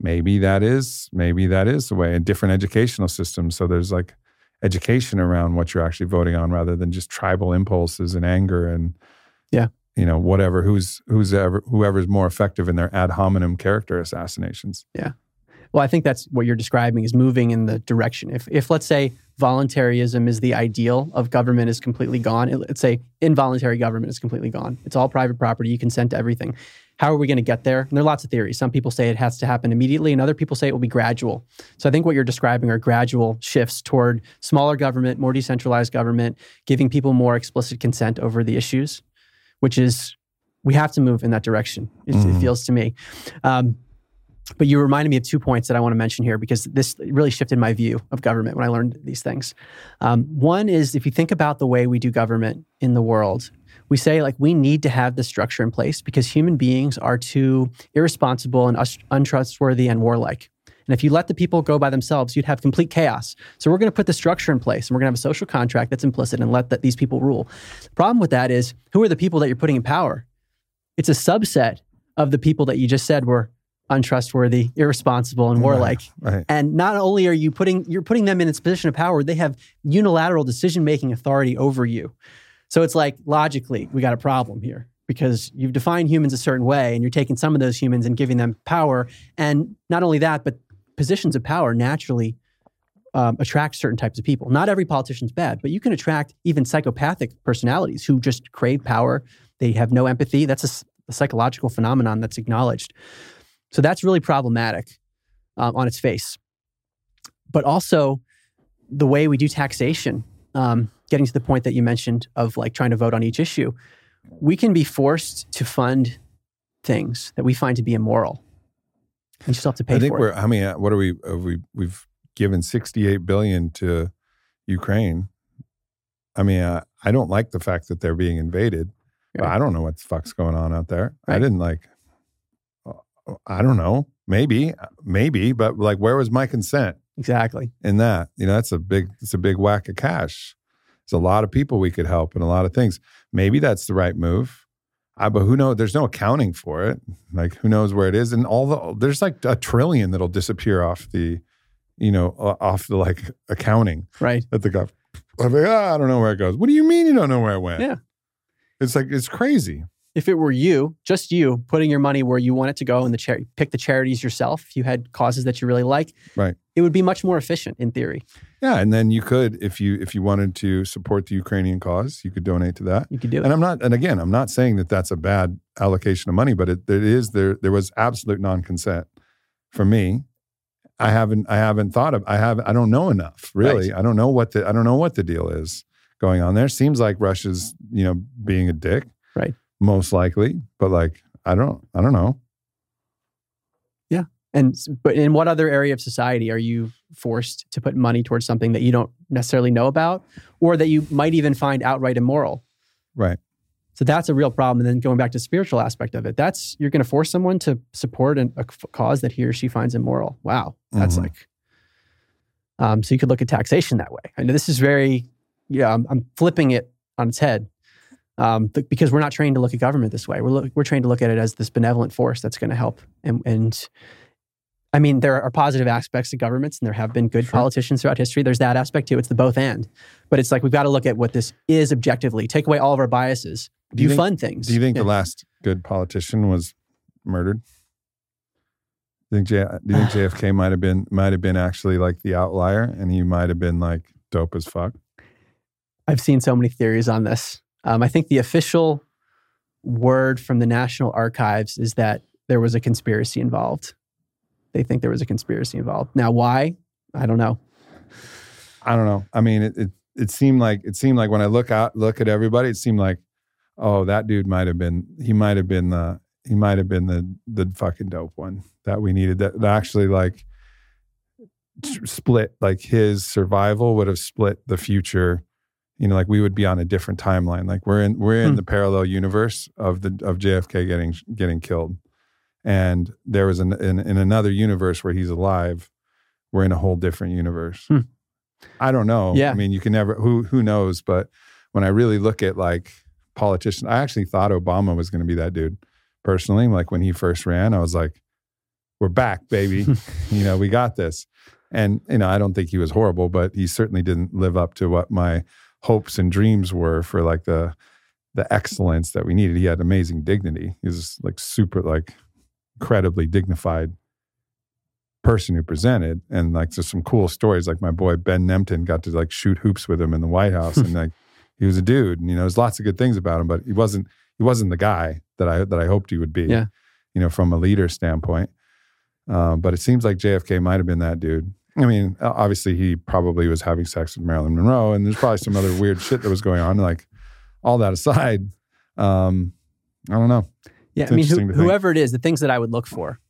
maybe that is maybe that is the way in different educational systems. So there's like education around what you're actually voting on rather than just tribal impulses and anger and Yeah. you know whatever who's who's ever whoever's more effective in their ad hominem character assassinations Well, I think that's what you're describing is moving in the direction. If, if let's say voluntarism is the ideal of government is completely gone, it- let's say involuntary government is completely gone. It's all private property. You consent to everything. How are we going to get there? And there are lots of theories. Some people say it has to happen immediately, and other people say it will be gradual. So I think what you're describing are gradual shifts toward smaller government, more decentralized government, giving people more explicit consent over the issues, which is we have to move in that direction. It, it Mhm. feels to me. Um, but you reminded me of two points that I want to mention here because this really shifted my view of government when I learned these things. Um, one is if you think about the way we do government in the world, we say like we need to have the structure in place because human beings are too irresponsible and us- untrustworthy and warlike. And if you let the people go by themselves, you'd have complete chaos. So we're going to put the structure in place and we're going to have a social contract that's implicit and let that these people rule. The problem with that is who are the people that you're putting in power? It's a subset of the people that you just said were untrustworthy, irresponsible, and warlike. Right. And not only are you putting you're putting them in this position of power, they have unilateral decision making authority over you. So it's like logically, we got a problem here because you've defined humans a certain way and you're taking some of those humans and giving them power. And not only that, but positions of power naturally um, attract certain types of people. Not every politician's bad, but you can attract even psychopathic personalities who just crave power. They have no empathy. That's a, a psychological phenomenon that's acknowledged. So that's really problematic um, on its face. But also, the way we do taxation, um, getting to the point that you mentioned of like trying to vote on each issue, we can be forced to fund things that we find to be immoral. And you still have to pay I think we're. it. I mean, what are we? Have we we've given sixty-eight billion to Ukraine. I mean, uh, I don't like the fact that they're being invaded. But Right. I don't know what the fuck's going on out there. I didn't like. Uh, I don't know. Maybe, maybe, but like, where was my consent Exactly. in that? You know, that's a big. It's a big whack of cash. There's a lot of people we could help and a lot of things. Maybe that's the right move. I, but who knows? There's no accounting for it. Like, who knows where it is? And all the there's like a trillion that'll disappear off the, you know, off the like accounting Right. at the gov. I'm like, ah, I don't know where it goes. What do you mean you don't know where it went? Yeah. It's like it's crazy. If it were you, just you, putting your money where you want it to go and the pick the charities yourself, if you had causes that you really like, Right. it would be much more efficient in theory. Yeah, and then you could, if you if you wanted to support the Ukrainian cause, you could donate to that. You could do it. And I'm not, and again, I'm not saying that that's a bad allocation of money, but it, it is there. There was absolute non-consent for me. I haven't, I haven't thought of, I have, I don't know enough really. I don't know what the, I don't know what the deal is going on there. Seems like Russia's, you know, being a dick, Right. Most likely, but like, I don't, I don't know. Yeah, and but in what other area of society are you forced to put money towards something that you don't necessarily know about, or that you might even find outright immoral? Right. So that's a real problem. And then going back to the spiritual aspect of it, that's you're going to force someone to support an, a cause that he or she finds immoral. Wow, that's Mhm. like. Um, so you could look at taxation that way. I know this is very, yeah, I'm, I'm flipping it on its head, um, th- because we're not trained to look at government this way. We're look, we're trained to look at it as this benevolent force that's going to help. And and I mean, there are positive aspects to governments, and there have been good Sure. politicians throughout history. There's that aspect too. It's the both and. But it's like we've got to look at what this is objectively. Take away all of our biases. Do you think- fun things. Do you think Yeah. the last good politician was murdered? Do you think, J, do you think JFK might have been might have been actually like the outlier, and he might have been like dope as fuck? I've seen so many theories on this. Um, I think the official word from the National Archives is that there was a conspiracy involved. They think there was a conspiracy involved. Now, why? I don't know. I don't know. I mean, it, it it seemed like it seemed like when I look out look at everybody, it seemed like, oh, that dude might have been he might have been the he might have been the the fucking dope one that we needed. That, that actually like split like his survival would have split the future. You know, like we would be on a different timeline. Like we're in we're in Hmm. the parallel universe of the of JFK getting getting killed, and there was an in, in another universe where he's alive. We're in a whole different universe. Hmm. I don't know. Yeah. I mean, you can never who who knows, but when I really look at like politicians, I actually thought Obama was going to be that dude personally. Like when he first ran, I was like, "We're back, baby. you know, we got this." And you know, I don't think he was horrible, but he certainly didn't live up to what my hopes and dreams were for like the the excellence that we needed. He had amazing dignity. He was like super like incredibly dignified person who presented and like there's some cool stories like my boy ben Nemtin got to like shoot hoops with him in the white house and like he was a dude and you know there's lots of good things about him but he wasn't he wasn't the guy that i that i hoped he would be Yeah. you know from a leader standpoint um, but it seems like jfk might have been that dude i mean obviously he probably was having sex with marilyn monroe and there's probably some other weird shit that was going on like all that aside um i don't know Yeah, It's I mean, who, interesting to think. whoever it is, the things that I would look for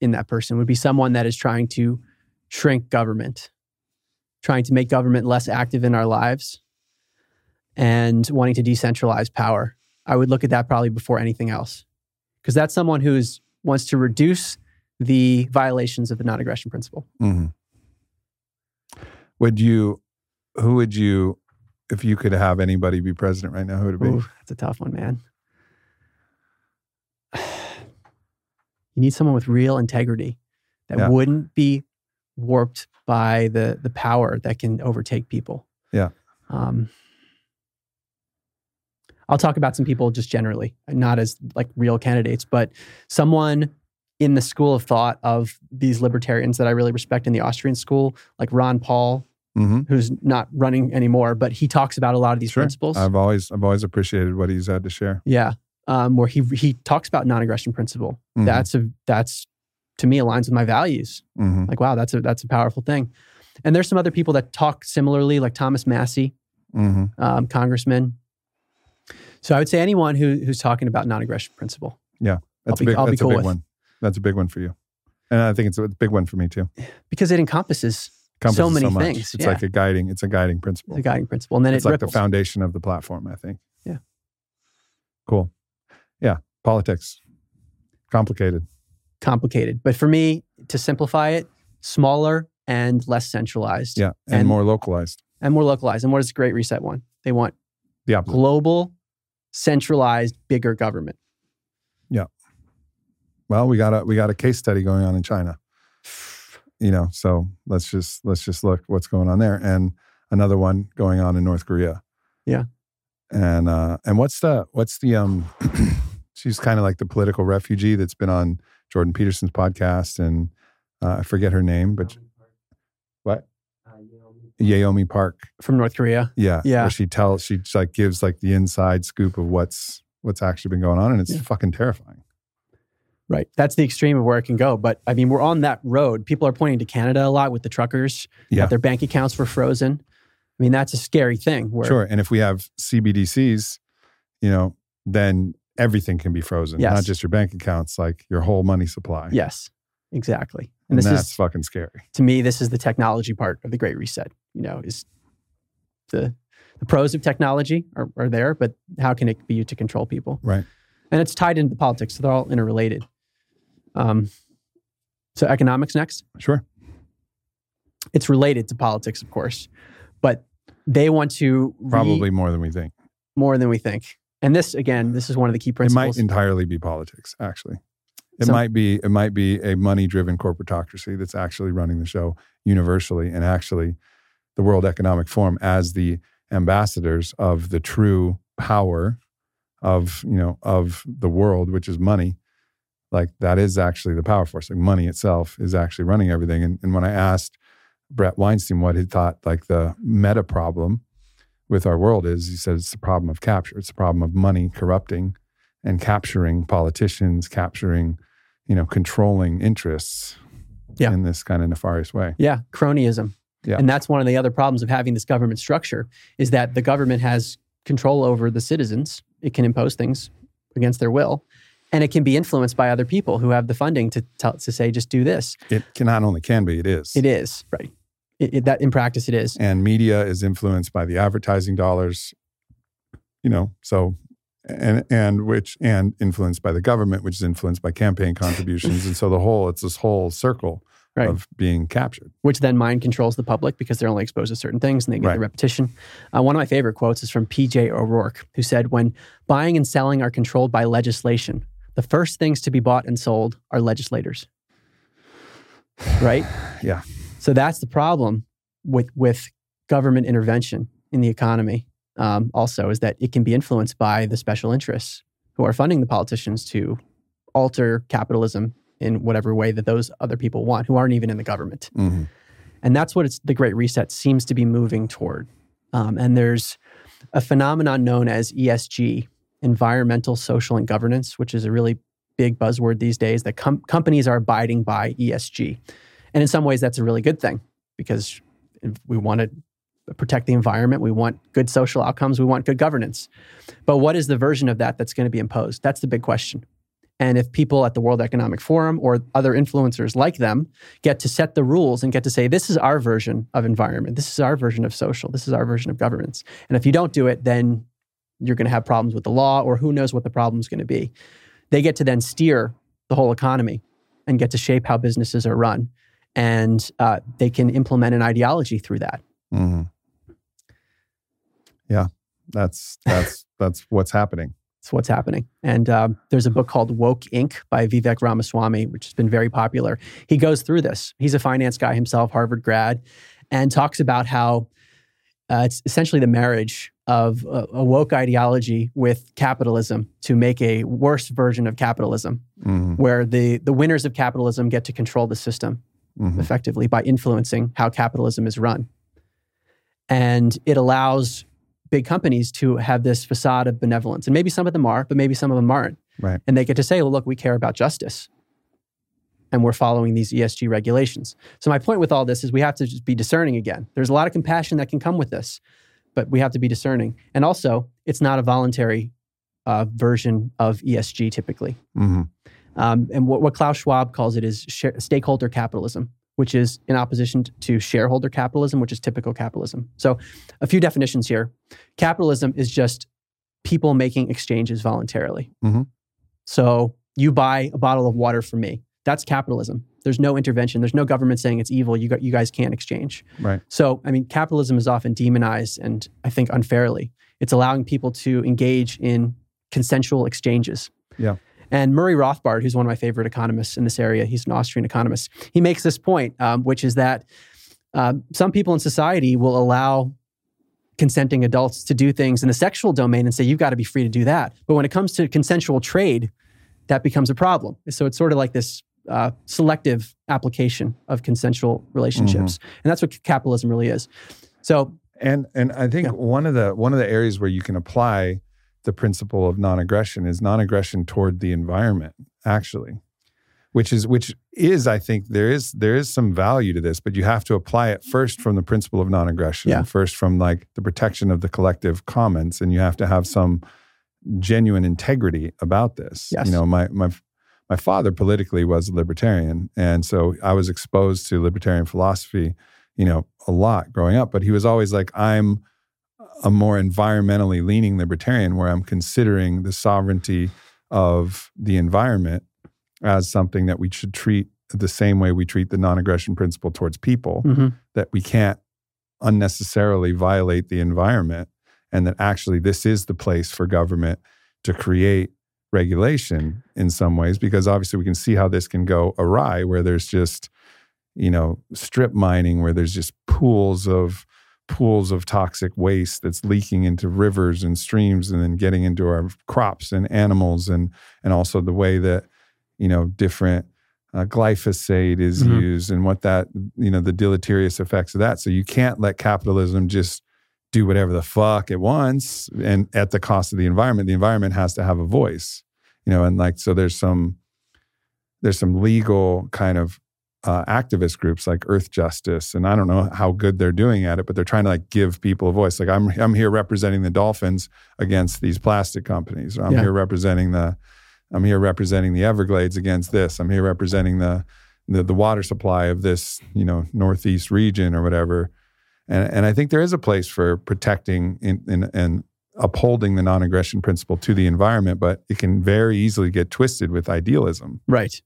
in that person would be someone that is trying to shrink government, trying to make government less active in our lives, and wanting to decentralize power. I would look at that probably before anything else, because that's someone who wants to reduce the violations of the non-aggression principle. hmm Would you, who would you, if you could have anybody be president right now, who would it be? Ooh, that's a tough one, man. You need someone with real integrity that Yeah. wouldn't be warped by the the power that can overtake people. Yeah. Um, I'll talk about some people just generally, not as like real candidates, but someone in the school of thought of these libertarians that I really respect in the Austrian school, like Ron Paul, hmm who's not running anymore, but he talks about a lot of these Sure. principles. I've always I've always appreciated what he's had to share. yeah, um, where he he talks about non-aggression principle. Mhm. That's a that's to me aligns with my values. Mhm. Like wow, that's a that's a powerful thing. And there's some other people that talk similarly, like Thomas Massie, Mhm. um, congressman. So I would say anyone who who's talking about non-aggression principle. That's be- a big I'll be that's cool a big with. one. That's a big one for you. And I think it's a big one for me too. because it encompasses Encompasses so many much. things. It's yeah, like a guiding, it's a guiding principle. the guiding principle, and then it's it like ripples. the foundation of the platform, I think. Yeah. Cool. Yeah. Politics. Complicated. complicated, but for me, to simplify it, smaller and less centralized, Yeah. And, And- more localized. and more localized. And what does the Great Reset want? They want The opposite. global, centralized, bigger government. Well, we got a we got a case study going on in China. You know, so let's just let's just look what's going on there, and another one going on in North Korea. Yeah. And uh, and what's the what's the um? she's kind of like the political refugee that's been on Jordan Peterson's podcast, and uh, I forget her name, but what? Yeonmi Park. From North Korea. Yeah. Yeah. Where she tells she like gives like the inside scoop of what's what's actually been going on, and it's Yeah. fucking terrifying. Right. That's the extreme of where it can go. But I mean, we're on that road. People are pointing to Canada a lot with the truckers. Yeah. Their bank accounts were frozen. I mean, that's a scary thing. Where, Sure. And if we have CBDCs, you know, then everything can be frozen, Yes. not just your bank accounts, like your whole money supply. Yes, exactly. And, And, this that's is, fucking scary. to me, this is the technology part of the Great Reset. You know, is the the pros of technology are, are there, but how can it be used to control people? Right. And it's tied into the politics, so they're all interrelated. Um, so economics next. Sure. It's related to politics, of course, but they want to re- Probably more than we think. more than we think. And this, again, this is one of the key principles. It might entirely be politics, actually. It So- might be it might be a money driven corporatocracy that's actually running the show universally and actually the World Economic Forum as the ambassadors of the true power of you know of the world, which is money. Like that is actually the power force. Like money itself is actually running everything. And, and when I asked Bret Weinstein what he thought like the meta problem with our world is, he said it's the problem of capture. It's the problem of money corrupting and capturing politicians, capturing, you know, controlling interests Yeah. in this kind of nefarious way. Yeah, cronyism. Yeah. And that's one of the other problems of having this government structure is that the government has control over the citizens. It can impose things against their will, and it can be influenced by other people who have the funding to tell to say just do this. It can not only can be, it is. It is right. It, it- that in practice it is. And media is influenced by the advertising dollars, you know, so and and which and influenced by the government, which is influenced by campaign contributions. and so the whole it's this whole circle Right. of being captured. which then mind controls the public because they're only exposed to certain things and they get Right. the repetition. Uh, one of my favorite quotes is from PJ O'Rourke, who said, When buying and selling are controlled by legislation, the first things to be bought and sold are legislators. Right? Yeah. So that's the problem with, with government intervention in the economy, um, also, is that it can be influenced by the special interests who are funding the politicians to alter capitalism in whatever way that those other people want, who aren't even in the government. hmm And that's what it's, the Great Reset seems to be moving toward. Um, and there's a phenomenon known as ESG, environmental, social, and governance, which is a really big buzzword these days that com- companies are abiding by ESG. And in some ways, that's a really good thing because we want to protect the environment, we want good social outcomes, we want good governance. But what is the version of that that's going to be imposed? That's the big question. And if people at the World Economic Forum or other influencers like them get to set the rules and get to say, this is our version of environment, this is our version of social, this is our version of governance. And if you don't do it, then you're going to have problems with the law or who knows what the problem's going to be. They get to then steer the whole economy and get to shape how businesses are run. And uh, they can implement an ideology through that. hmm Yeah, that's that's that's what's happening. It's what's happening. And um, there's a book called Woke Inc. by Vivek Ramaswamy, which has been very popular. He goes through this. He's a finance guy himself, Harvard grad, and talks about how uh, it's essentially the marriage of a, a, woke ideology with capitalism to make a worse version of capitalism, mm-hmm. where the, the winners of capitalism get to control the system mm-hmm. effectively by influencing how capitalism is run. And it allows big companies to have this facade of benevolence. And maybe some of them are, but maybe some of them aren't. Right. And they get to say, well, look, we care about justice and we're following these ESG regulations. So my point with all this is we have to just be discerning again. There's a lot of compassion that can come with this, but we have to be discerning. And also, it's not a voluntary uh, version of ESG typically. Mm-hmm. Um, and what, what, Klaus Schwab calls it is stakeholder capitalism, which is in opposition to shareholder capitalism, which is typical capitalism. So, a few definitions here. Capitalism is just people making exchanges voluntarily. Mm-hmm. So, you buy a bottle of water from me. That's capitalism. There's no intervention. There's no government saying it's evil. You, got, you guys can't exchange. Right. So, I mean, capitalism is often demonized and I think unfairly. It's allowing people to engage in consensual exchanges. Yeah. And Murray Rothbard, who's one of my favorite economists in this area, he's an Austrian economist, he makes this point, um, which is that uh, some people in society will allow consenting adults to do things in the sexual domain and say, you've got to be free to do that. But when it comes to consensual trade, that becomes a problem. So it's sort of like this uh, selective application of consensual relationships, mm-hmm. and that's what capitalism really is. So, and and I think yeah. one of the one of the areas where you can apply the principle of non-aggression is non-aggression toward the environment, actually, which is which is I think there is there is some value to this, but you have to apply it first from the principle of non-aggression, yeah. first from like the protection of the collective commons, and you have to have some genuine integrity about this. Yes. You know, my my my father politically was a libertarian, and so I was exposed to libertarian philosophy, you know, a lot growing up. But he was always like, "I'm a more environmentally leaning libertarian, where I'm considering the sovereignty of the environment as something that we should treat the same way we treat the non-aggression principle towards people. Mm-hmm. That we can't unnecessarily violate the environment, and that actually this is the place for government to create regulation in some ways because obviously we can see how this can go awry where there's just you know strip mining where there's just pools of pools of toxic waste that's leaking into rivers and streams and then getting into our crops and animals and and also the way that you know different uh, glyphosate is mm-hmm. used and what that you know the deleterious effects of that. So you can't let capitalism just do whatever the fuck it wants and at the cost of the environment. The environment has to have a voice you know and like so there's some there's some legal kind of uh, activist groups like Earth Justice, and I don't know how good they're doing at it, but they're trying to like give people a voice. Like I'm, I'm here representing the dolphins against these plastic companies, or I'm yeah. here representing the, I'm here representing the Everglades against this. I'm here representing the, the, the water supply of this, you know, northeast region or whatever. And, and I think there is a place for protecting in, in, and upholding the non-aggression principle to the environment, but it can very easily get twisted with idealism. Right.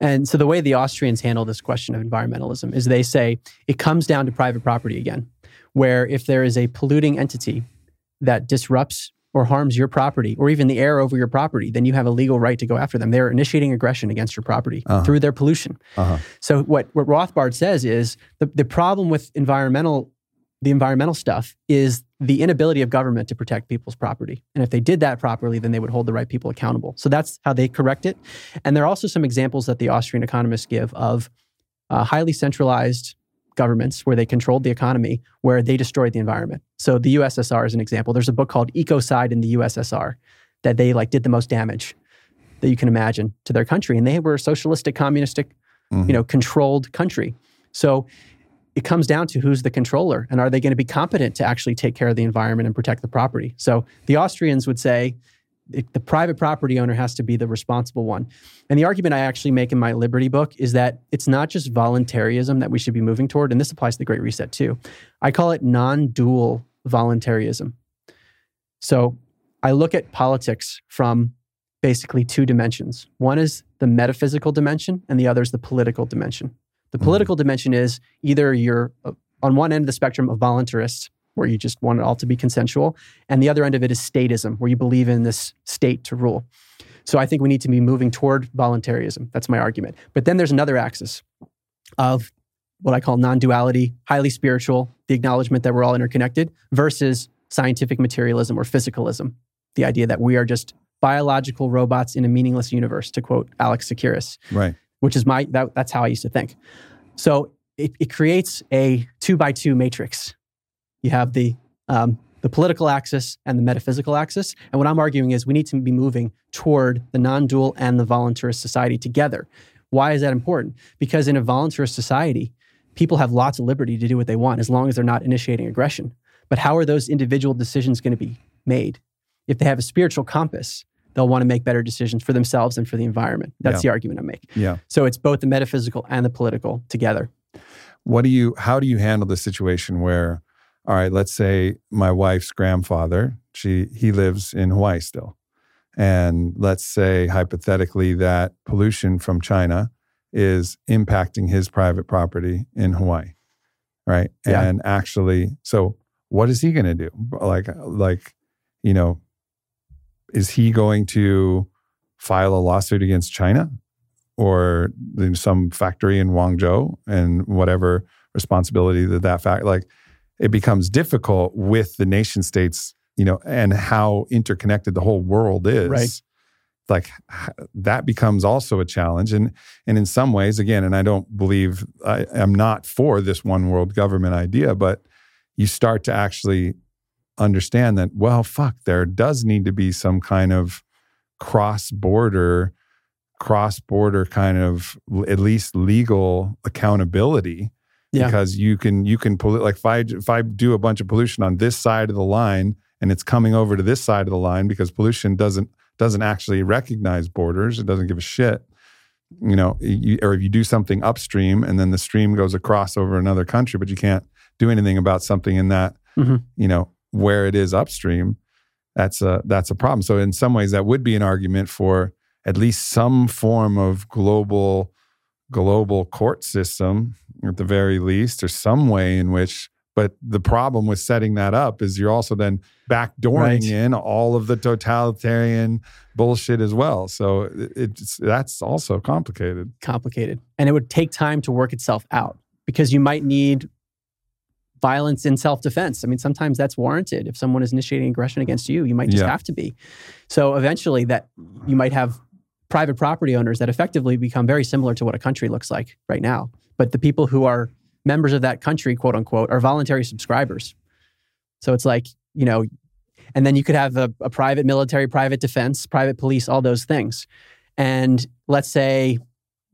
And so the way the Austrians handle this question of environmentalism is they say it comes down to private property again, where if there is a polluting entity that disrupts or harms your property or even the air over your property, then you have a legal right to go after them. They're initiating aggression against your property uh-huh. through their pollution. Uh-huh. So what, what Rothbard says is the, the problem with environmental the environmental stuff is the inability of government to protect people's property. And if they did that properly, then they would hold the right people accountable. So that's how they correct it. And there are also some examples that the Austrian economists give of uh, highly centralized governments where they controlled the economy, where they destroyed the environment. So the USSR is an example. There's a book called Ecocide in the USSR that they like did the most damage that you can imagine to their country, and they were a socialistic, communistic, mm-hmm. you know, controlled country. So it comes down to who's the controller and are they going to be competent to actually take care of the environment and protect the property. So the Austrians would say the private property owner has to be the responsible one. And the argument I actually make in my Liberty book is that it's not just voluntarism that we should be moving toward, and this applies to the Great Reset too. I call it non dual voluntarism. So I look at politics from basically two dimensions. One is the metaphysical dimension, and the other is the political dimension. The mm-hmm. political dimension is either you're uh, on one end of the spectrum of voluntarist where you just want it all to be consensual. And the other end of it is statism, where you believe in this state to rule. So I think we need to be moving toward voluntarism. That's my argument. But then there's another axis of what I call non duality, highly spiritual, the acknowledgement that we're all interconnected, versus scientific materialism or physicalism, the idea that we are just biological robots in a meaningless universe, to quote Alex Tsakiris. Right. Which is my, that, that's how I used to think. So it, it creates a two by two matrix. You have the, um, the political axis and the metaphysical axis. And what I'm arguing is we need to be moving toward the non dual and the voluntarist society together. Why is that important? Because in a voluntarist society, people have lots of liberty to do what they want as long as they're not initiating aggression. But how are those individual decisions going to be made? If they have a spiritual compass, they'll want to make better decisions for themselves and for the environment. That's Yeah. the argument I make. Yeah. So it's both the metaphysical and the political together. What do you how do you handle the situation where all right, let's say my wife's grandfather, she he lives in Hawaii still. And let's say hypothetically that pollution from China is impacting his private property in Hawaii. Right? Yeah. And actually so what is he going to do? Like like you know is he going to file a lawsuit against China or some factory in Guangzhou and whatever responsibility that that fact like it becomes difficult with the nation states you know and how interconnected the whole world is Right. like that becomes also a challenge and and in some ways again and I don't believe I am not for this one world government idea but you start to actually understand that well fuck there does need to be some kind of cross border cross border kind of at least legal accountability Yeah. because you can you can pollute like if I if I do a bunch of pollution on this side of the line and it's coming over to this side of the line because pollution doesn't doesn't actually recognize borders it doesn't give a shit you know you, or if you do something upstream and then the stream goes across over another country but you can't do anything about something in that Mhm. you know where it is upstream that's a that's a problem. So in some ways that would be an argument for at least some form of global global court system at the very least or some way in which but the problem with setting that up is you're also then backdooring Right. in all of the totalitarian bullshit as well. So it's that's also complicated. Complicated. And it would take time to work itself out because you might need violence in self-defense. I mean sometimes that's warranted. If someone is initiating aggression against you you might just Yeah. have to be. So eventually that you might have private property owners that effectively become very similar to what a country looks like right now. But the people who are members of that country quote unquote are voluntary subscribers. So it's like you know and then you could have a, a private military private defense private police all those things. And let's say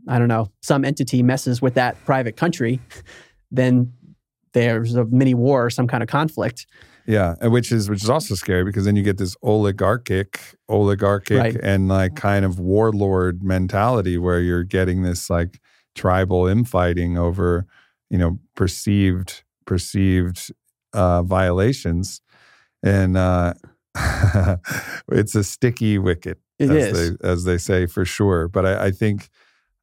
I don't know, some entity messes with that private country, then there's a mini war or some kind of conflict. Yeah, and which is which is also scary because then you get this oligarchic, oligarchic, Right. and like kind of warlord mentality where you're getting this like tribal infighting over, you know, perceived perceived uh, violations, and uh, it's a sticky wicket, It as is. they as they say for sure. But I, I think.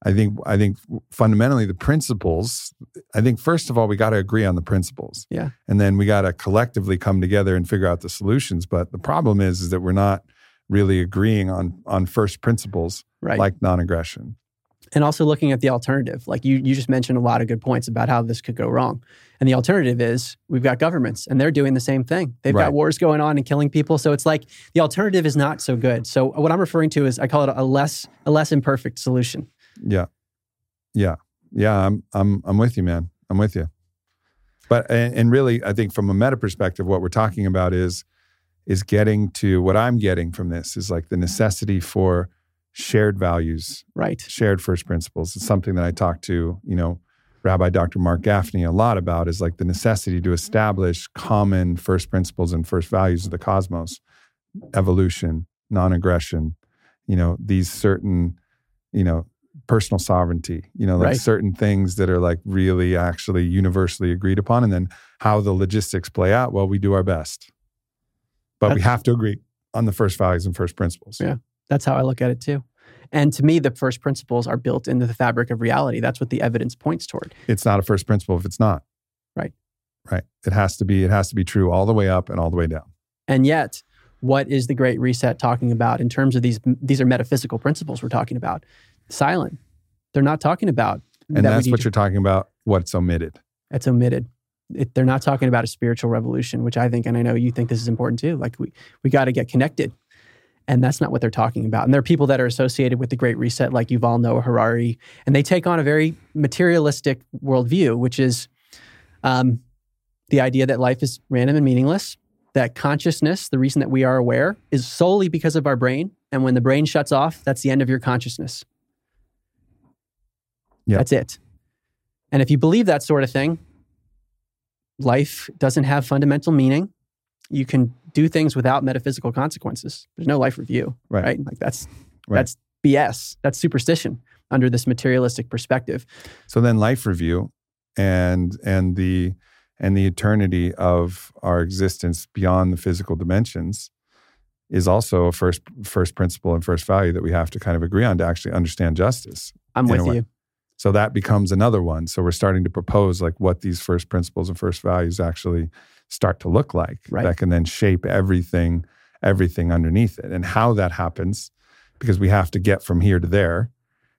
I think I think fundamentally the principles. I think first of all we got to agree on the principles Yeah. and then we got to collectively come together and figure out the solutions but the problem is is that we're not really agreeing on on first principles Right. like non-aggression and also looking at the alternative. Like you, you just mentioned a lot of good points about how this could go wrong. And the alternative is we've got governments and they're doing the same thing. They've Right. got wars going on and killing people. So it's like the alternative is not so good. So what I'm referring to is I call it a less a less imperfect solution. Yeah yeah yeah i'm i'm i'm with you man i'm with you but and, and really i think from a meta perspective what we're talking about is is getting to what i'm getting from this is like the necessity for shared values Right. shared first principles. It's something that I talk to, you know, Rabbi Dr. Marc Gafni a lot about is like the necessity to establish common first principles and first values of the cosmos, evolution, non-aggression, you know, these certain, you know, personal sovereignty, you know, like Right. certain things that are like really actually universally agreed upon. And then how the logistics play out, well, we do our best. But we have to agree on the first values and first principles. Yeah. That's how I look at it too. And to me, the first principles are built into the fabric of reality. That's what the evidence points toward. It's not a first principle if it's not. Right. Right. It has to be it has to be true all the way up and all the way down. And yet, what is the Great Reset talking about in terms of these? These are metaphysical principles we're talking about. Silent. They're not talking about. And that that's what you're talking about. What's omitted. It's omitted. It, they're not talking about a spiritual revolution, which I think, and I know you think this is important too. Like we we got to get connected, and that's not what they're talking about. And there are people that are associated with the Great Reset, like Yuval Noah Harari, and they take on a very materialistic worldview, which is um, the idea that life is random and meaningless. That consciousness, the reason that we are aware, is solely because of our brain, and when the brain shuts off, that's the end of your consciousness. Yeah. That's it. And if you believe that sort of thing, life doesn't have fundamental meaning. You can do things without metaphysical consequences. There's no life review, Right. right? Like that's Right. that's BS. That's superstition under this materialistic perspective. So then life review and and the and the eternity of our existence beyond the physical dimensions is also a first first principle and first value that we have to kind of agree on to actually understand justice. I'm with you. So that becomes another one. So we're starting to propose like what these first principles and first values actually start to look like Right. that can then shape everything everything underneath it and how that happens because we have to get from here to there.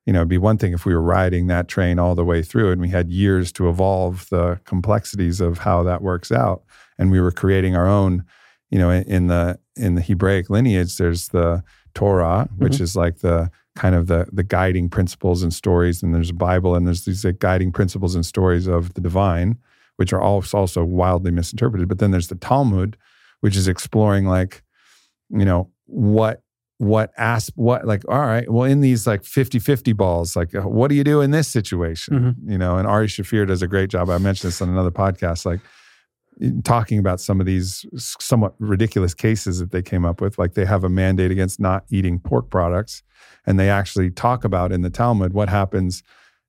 You know, it'd be one thing if we were riding that train all the way through and we had years to evolve the complexities of how that works out and we were creating our own, you know, in, in the in the Hebraic lineage there's the Torah, which mm-hmm. is like the kind of the the guiding principles and stories and there's a Bible and there's these like, guiding principles and stories of the divine which are also also wildly misinterpreted but then there's the Talmud which is exploring like you know what what ask what like all right well in these like 50-50 balls like uh, what do you do in this situation? You know and Ari Shaffir does a great job. I mentioned this on another podcast like talking about some of these somewhat ridiculous cases that they came up with like they have a mandate against not eating pork products and they actually talk about in the talmud what happens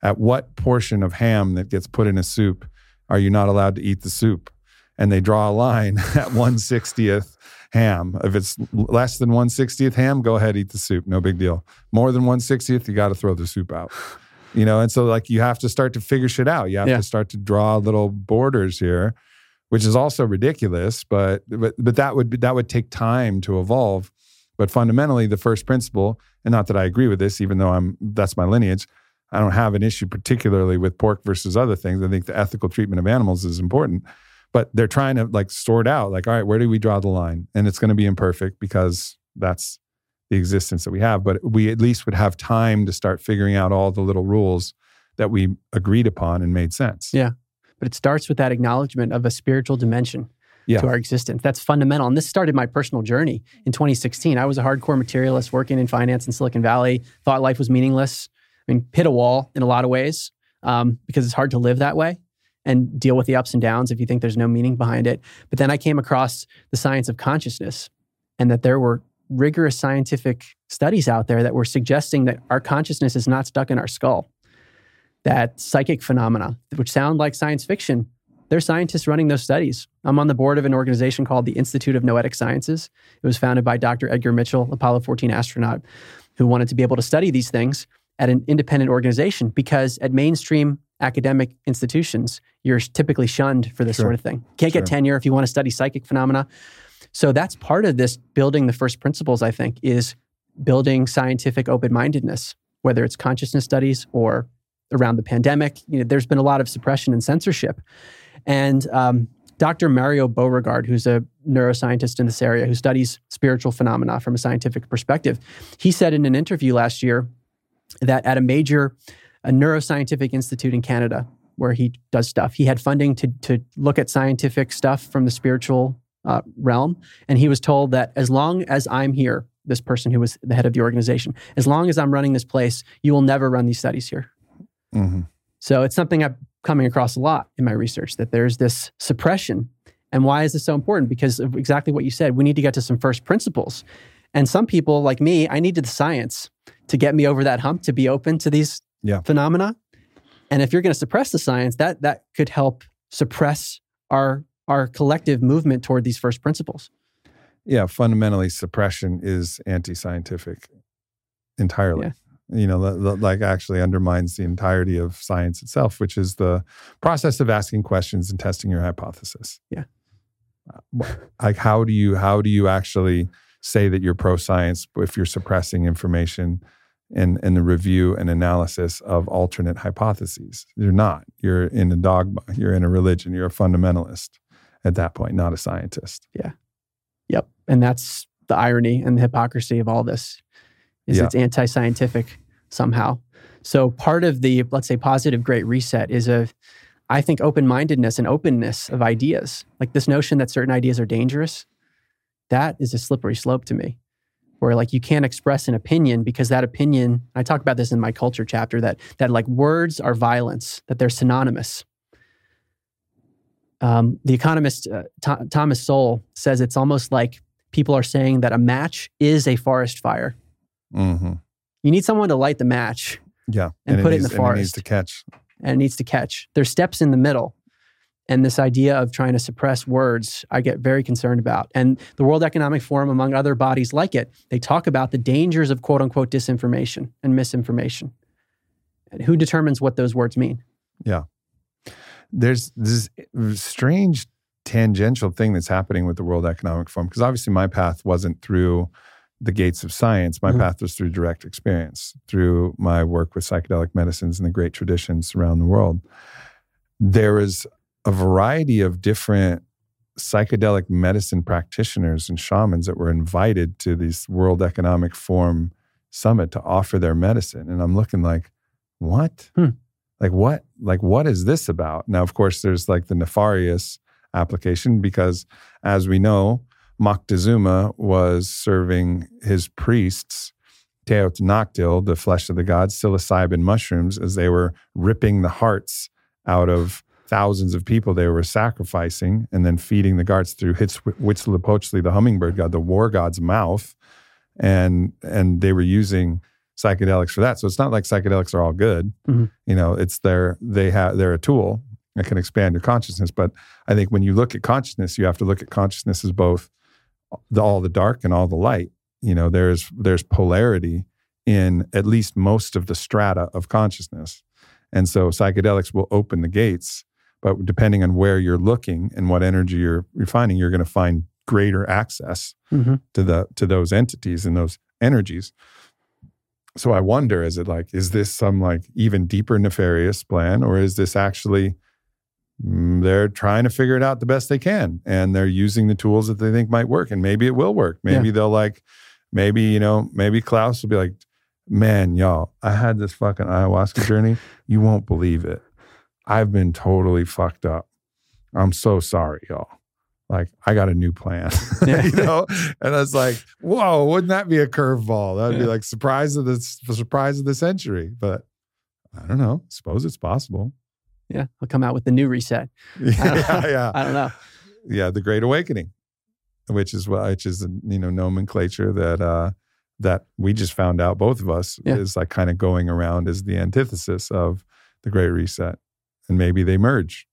at what portion of ham that gets put in a soup are you not allowed to eat the soup and they draw a line at 160th ham. If it's less than 160th ham, go ahead, eat the soup. No big deal. More than 160th, you got to throw the soup out. You know, and so like you have to start to figure shit out. You have Yeah. to start to draw little borders here, which is also ridiculous, but but but that would be, that would take time to evolve. But fundamentally, the first principle, and not that I agree with this, even though I'm that's my lineage, I don't have an issue particularly with pork versus other things. I think the ethical treatment of animals is important but they're trying to like sort out like all right where do we draw the line and it's going to be imperfect because that's the existence that we have but we at least would have time to start figuring out all the little rules that we agreed upon and made sense Yeah. But it starts with that acknowledgement of a spiritual dimension Yeah. to our existence. That's fundamental. And this started my personal journey in 2016. I was a hardcore materialist working in finance in Silicon Valley, thought life was meaningless. I mean, hit a wall in a lot of ways um, because it's hard to live that way and deal with the ups and downs if you think there's no meaning behind it. But then I came across the science of consciousness and that there were rigorous scientific studies out there that were suggesting that our consciousness is not stuck in our skull. That psychic phenomena, which sound like science fiction, there's scientists running those studies. I'm on the board of an organization called the Institute of Noetic Sciences. It was founded by Dr. Edgar Mitchell, Apollo 14 astronaut, who wanted to be able to study these things at an independent organization because at mainstream academic institutions, you're typically shunned for this Sure. sort of thing. Can't get tenure if you want to study psychic phenomena. So that's part of this building the first principles, I think, is building scientific open mindedness, whether it's consciousness studies or around the pandemic. You know, there's been a lot of suppression and censorship. And um, Dr. Mario Beauregard, who's a neuroscientist in this area who studies spiritual phenomena from a scientific perspective, he said in an interview last year that at a major a neuroscientific institute in Canada where he does stuff, he had funding to, to look at scientific stuff from the spiritual uh, realm. And he was told that as long as I'm here, this person who was the head of the organization, as long as I'm running this place, you will never run these studies here. Mhm. So it's something I'm coming across a lot in my research that there's this suppression. And why is this so important? Because of exactly what you said. We need to get to some first principles. And some people, like me, I needed the science to get me over that hump to be open to these Yeah. phenomena. And if you're going to suppress the science, that that could help suppress our our collective movement toward these first principles. yeah fundamentally suppression is anti-scientific entirely Yeah. You know, like actually undermines the entirety of science itself, which is the process of asking questions and testing your hypothesis. Yeah. Uh, like how do you how do you actually say that you're pro science if you're suppressing information in, in the review and analysis of alternate hypotheses? You're not. You're in a dogma. You're in a religion. You're a fundamentalist at that point, not a scientist. Yeah. Yep. And that's the irony and the hypocrisy of all this is yeah. it's anti-scientific somehow. So part of the let's say positive great reset is a I think open-mindedness and openness of ideas. Like this notion that certain ideas are dangerous, that is a slippery slope to me. Where like you can't express an opinion because that opinion, I talk about this in my culture chapter that that like words are violence, that they're synonymous. Um, the economist uh, Th- Thomas Sowell says it's almost like people are saying that a match is a forest fire. Mm-hmm. You need someone to light the match. Yeah, and, and put it, needs, it in the forest. it needs to catch. And it needs to catch. There's steps in the middle. And this idea of trying to suppress words, I get very concerned about. And the World Economic Forum, among other bodies like it, they talk about the dangers of quote unquote disinformation and misinformation. And who determines what those words mean? Yeah. There's this strange tangential thing that's happening with the World Economic Forum because obviously my path wasn't through the gates of science. My mm-hmm. path was through direct experience, through my work with psychedelic medicines and the great traditions around the world. There is a variety of different psychedelic medicine practitioners and shamans that were invited to this World Economic Forum summit to offer their medicine. And I'm looking like, what? Hmm. Like what? Like what is this about? Now, of course, there's like the nefarious application because as we know, Moctezuma was serving his priests teonanácatl, the flesh of the gods, psilocybin mushrooms, as they were ripping the hearts out of thousands of people they were sacrificing and then feeding the guards through Huitzilopochtli, the hummingbird god, the war god's mouth. And, and they were using psychedelics for that. So it's not like psychedelics are all good. Mm-hmm. You know, it's their, they have, they're a tool that can expand your consciousness. But I think when you look at consciousness, you have to look at consciousness as both the, all the dark and all the light. You know, there's there's polarity in at least most of the strata of consciousness. And so psychedelics will open the gates, but depending on where you're looking and what energy you're, you're finding, you're going to find greater access mm-hmm. to the to those entities and those energies. So I wonder, is it like, is this some like even deeper nefarious plan, or is this actually Mm, they're trying to figure it out the best they can and they're using the tools that they think might work and maybe it will work. Maybe yeah. they'll like maybe you know maybe klaus will be like man y'all i had this fucking ayahuasca journey. You won't believe it. I've been totally fucked up. I'm so sorry y'all. Like i got a new plan. You know? And it's like whoa wouldn't that be a curveball? That'd yeah. be like surprise of the surprise of the century. But i don't know. Suppose it's possible yeah, I'll come out with the new reset. yeah, yeah. I don't know. Yeah, the Great Awakening, which is which is you know nomenclature that uh, that we just found out both of us yeah. is like kind of going around as the antithesis of the Great Reset, and maybe they merge.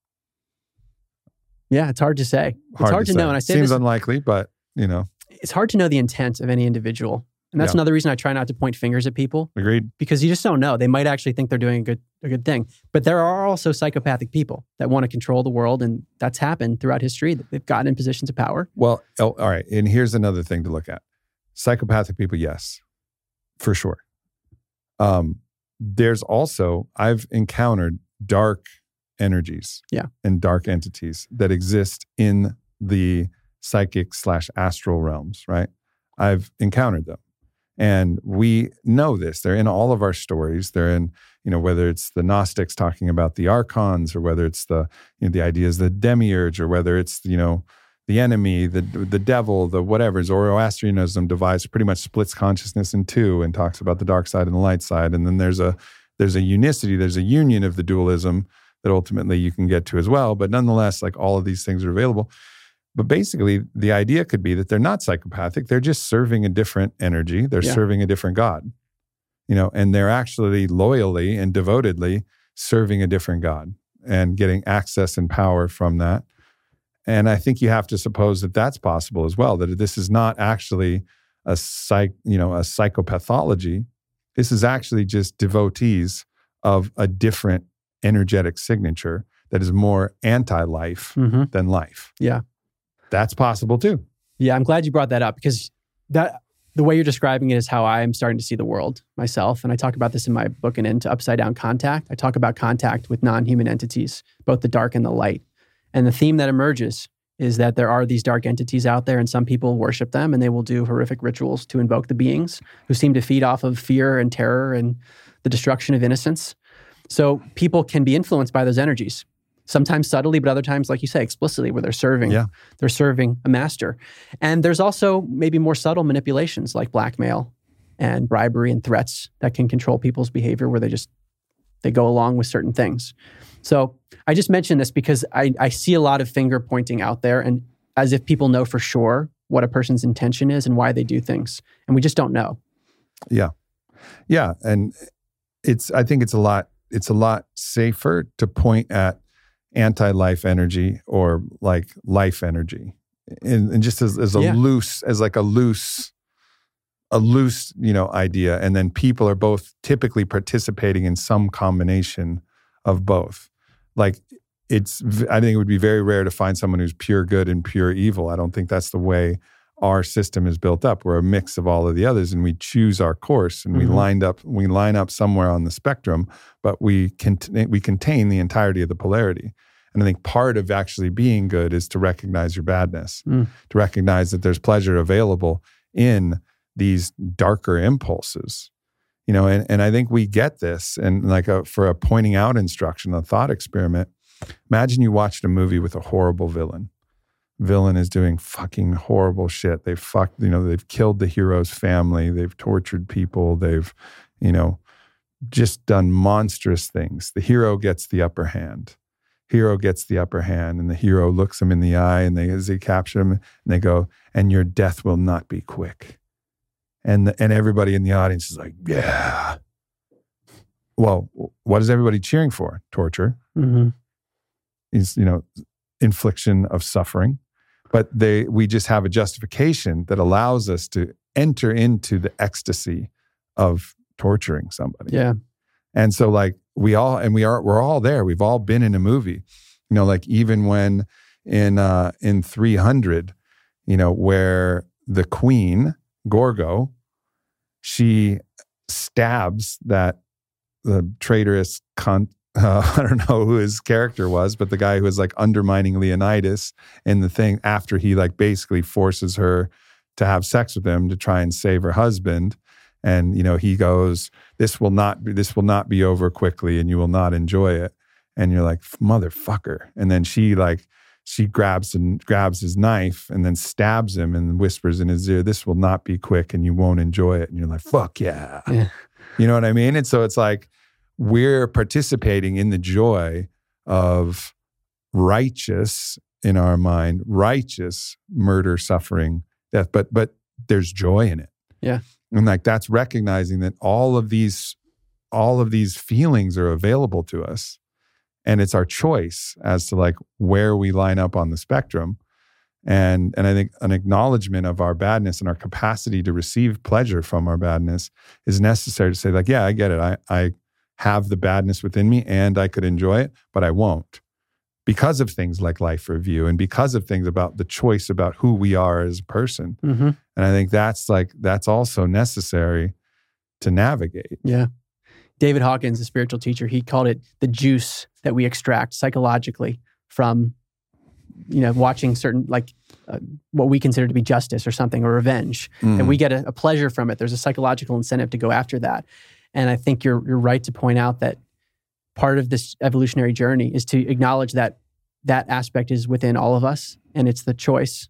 Yeah, it's hard to say. It's hard, hard to, to know, and I say seems this, unlikely, but you know, it's hard to know the intent of any individual and that's yeah. another reason I try not to point fingers at people. Agreed. Because you just don't know. They might actually think they're doing a good a good thing. But there are also psychopathic people that want to control the world and that's happened throughout history. They've gotten in positions of power. Well, oh, all right. And here's another thing to look at. Psychopathic people, yes. For sure. Um, there's also I've encountered dark energies yeah. and dark entities that exist in the psychic slash astral realms, right? I've encountered them. And we know this. They're in all of our stories. They're in, you know, whether it's the Gnostics talking about the archons or whether it's the, you know, the ideas the demiurge or whether it's, you know, the enemy, the the devil, the whatever. Zoroastrianism divides pretty much splits consciousness in two and talks about the dark side and the light side. And then there's a there's a unicity, there's a union of the dualism that ultimately you can get to as well. But nonetheless, like all of these things are available. But basically, the idea could be that they're not psychopathic. They're just serving a different energy. They're yeah. serving a different God, you know, and they're actually loyally and devotedly serving a different God and getting access and power from that. And I think you have to suppose that that's possible as well. That this is not actually a psych, you know, a psychopathology. This is actually just devotees of a different energetic signature that is more anti life hmm than life. Yeah. That's possible too. Yeah, I'm glad you brought that up because that the way you're describing it is how I'm starting to see the world myself. And I talk about this in my book An End to Upside Down Contact. I talk about contact with non-human entities, both the dark and the light. And the theme that emerges is that there are these dark entities out there and some people worship them and they will do horrific rituals to invoke the beings who seem to feed off of fear and terror and the destruction of innocence. So people can be influenced by those energies. Sometimes subtly, but other times, like you say, explicitly, where they're serving. Yeah. They're serving a master. And there's also maybe more subtle manipulations like blackmail and bribery and threats that can control people's behavior where they just they go along with certain things. So I just mentioned this because I, I see a lot of finger pointing out there and as if people know for sure what a person's intention is and why they do things. And we just don't know. Yeah. Yeah, and it's I think it's a lot it's a lot safer to point at anti-life energy or like life energy. And, and just as, as a Yeah. loose as like a loose a loose, you know, idea and then people are both typically participating in some combination of both. Like it's i think it would be very rare to find someone who's pure good and pure evil. I don't think that's the way our system is built up. We're a mix of all of the others, and we choose our course, and we Mhm. lined up. We line up somewhere on the spectrum, but we cont- we contain the entirety of the polarity. And I think part of actually being good is to recognize your badness, Mm. to recognize that there's pleasure available in these darker impulses. You know, and, and I think we get this. And like a, for a pointing out instruction, a thought experiment, imagine you watched a movie with a horrible villain villain is doing fucking horrible shit. They've fucked, you know, they've killed the hero's family, they've tortured people, they've, you know, just done monstrous things. The hero gets the upper hand. Hero gets the upper hand, and the hero looks him in the eye, and they as they capture him, and they go, "And your death will not be quick." And the, and everybody in the audience is like, "Yeah." Well, what is everybody cheering for? Torture Mhm. is you know infliction of suffering but they we just have a justification that allows us to enter into the ecstasy of torturing somebody Yeah. and so like we all and we are we're all there we've all been in a movie you know like even when in uh in 300 you know where the queen gorgo she stabs that the traitorous cunt uh, I don't know who his character was, but the guy who was like undermining Leonidas in the thing after he like basically forces her to have sex with him to try and save her husband. And you know, he goes, "This will not be. This will not be over quickly, and you will not enjoy it." And you're like, "Motherfucker!" And then she like she grabs and grabs his knife and then stabs him and whispers in his ear, "This will not be quick, and you won't enjoy it." And you're like, "Fuck yeah!" Yeah. You know what I mean? And so it's like we're participating in the joy of righteous in our mind, righteous murder, suffering, death. But but there's joy in it. Yeah. And like that's recognizing that all of these all of these feelings are available to us. And it's our choice as to like where we line up on the spectrum. And and I think an acknowledgement of our badness and our capacity to receive pleasure from our badness is necessary to say, like, yeah, I get it. I I have the badness within me and I could enjoy it, but I won't because of things like life review and because of things about the choice about who we are as a person. hmm And I think that's like, that's also necessary to navigate. Yeah. David Hawkins, the spiritual teacher, he called it the juice that we extract psychologically from, you know, watching certain, like uh, what we consider to be justice or something or revenge. Mm. And we get a, a pleasure from it. There's a psychological incentive to go after that. And I think you're, you're right to point out that part of this evolutionary journey is to acknowledge that that aspect is within all of us and it's the choice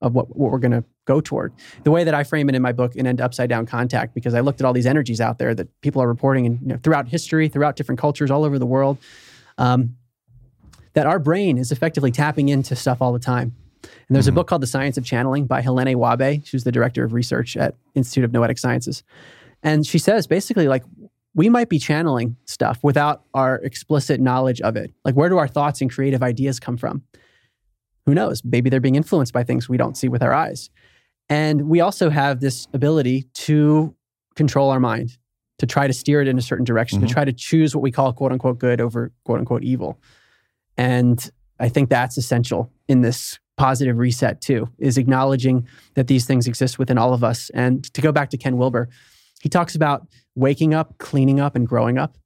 of what, what we're going to go toward. The way that I frame it in my book, and end upside down contact, because I looked at all these energies out there that people are reporting and you know, throughout history, throughout different cultures all over the world, um, that our brain is effectively tapping into stuff all the time. And there's Mhm. a book called The Science of Channeling by Helané Wahbeh. She's the director of research at Institute of Noetic Sciences. And she says basically, like, we might be channeling stuff without our explicit knowledge of it. Like, where do our thoughts and creative ideas come from? Who knows? Maybe they're being influenced by things we don't see with our eyes. And we also have this ability to control our mind, to try to steer it in a certain direction, Mhm. to try to choose what we call quote unquote good over quote unquote evil. And I think that's essential in this positive reset too, is acknowledging that these things exist within all of us. And to go back to Ken Wilber, he talks about waking up, cleaning up, and growing up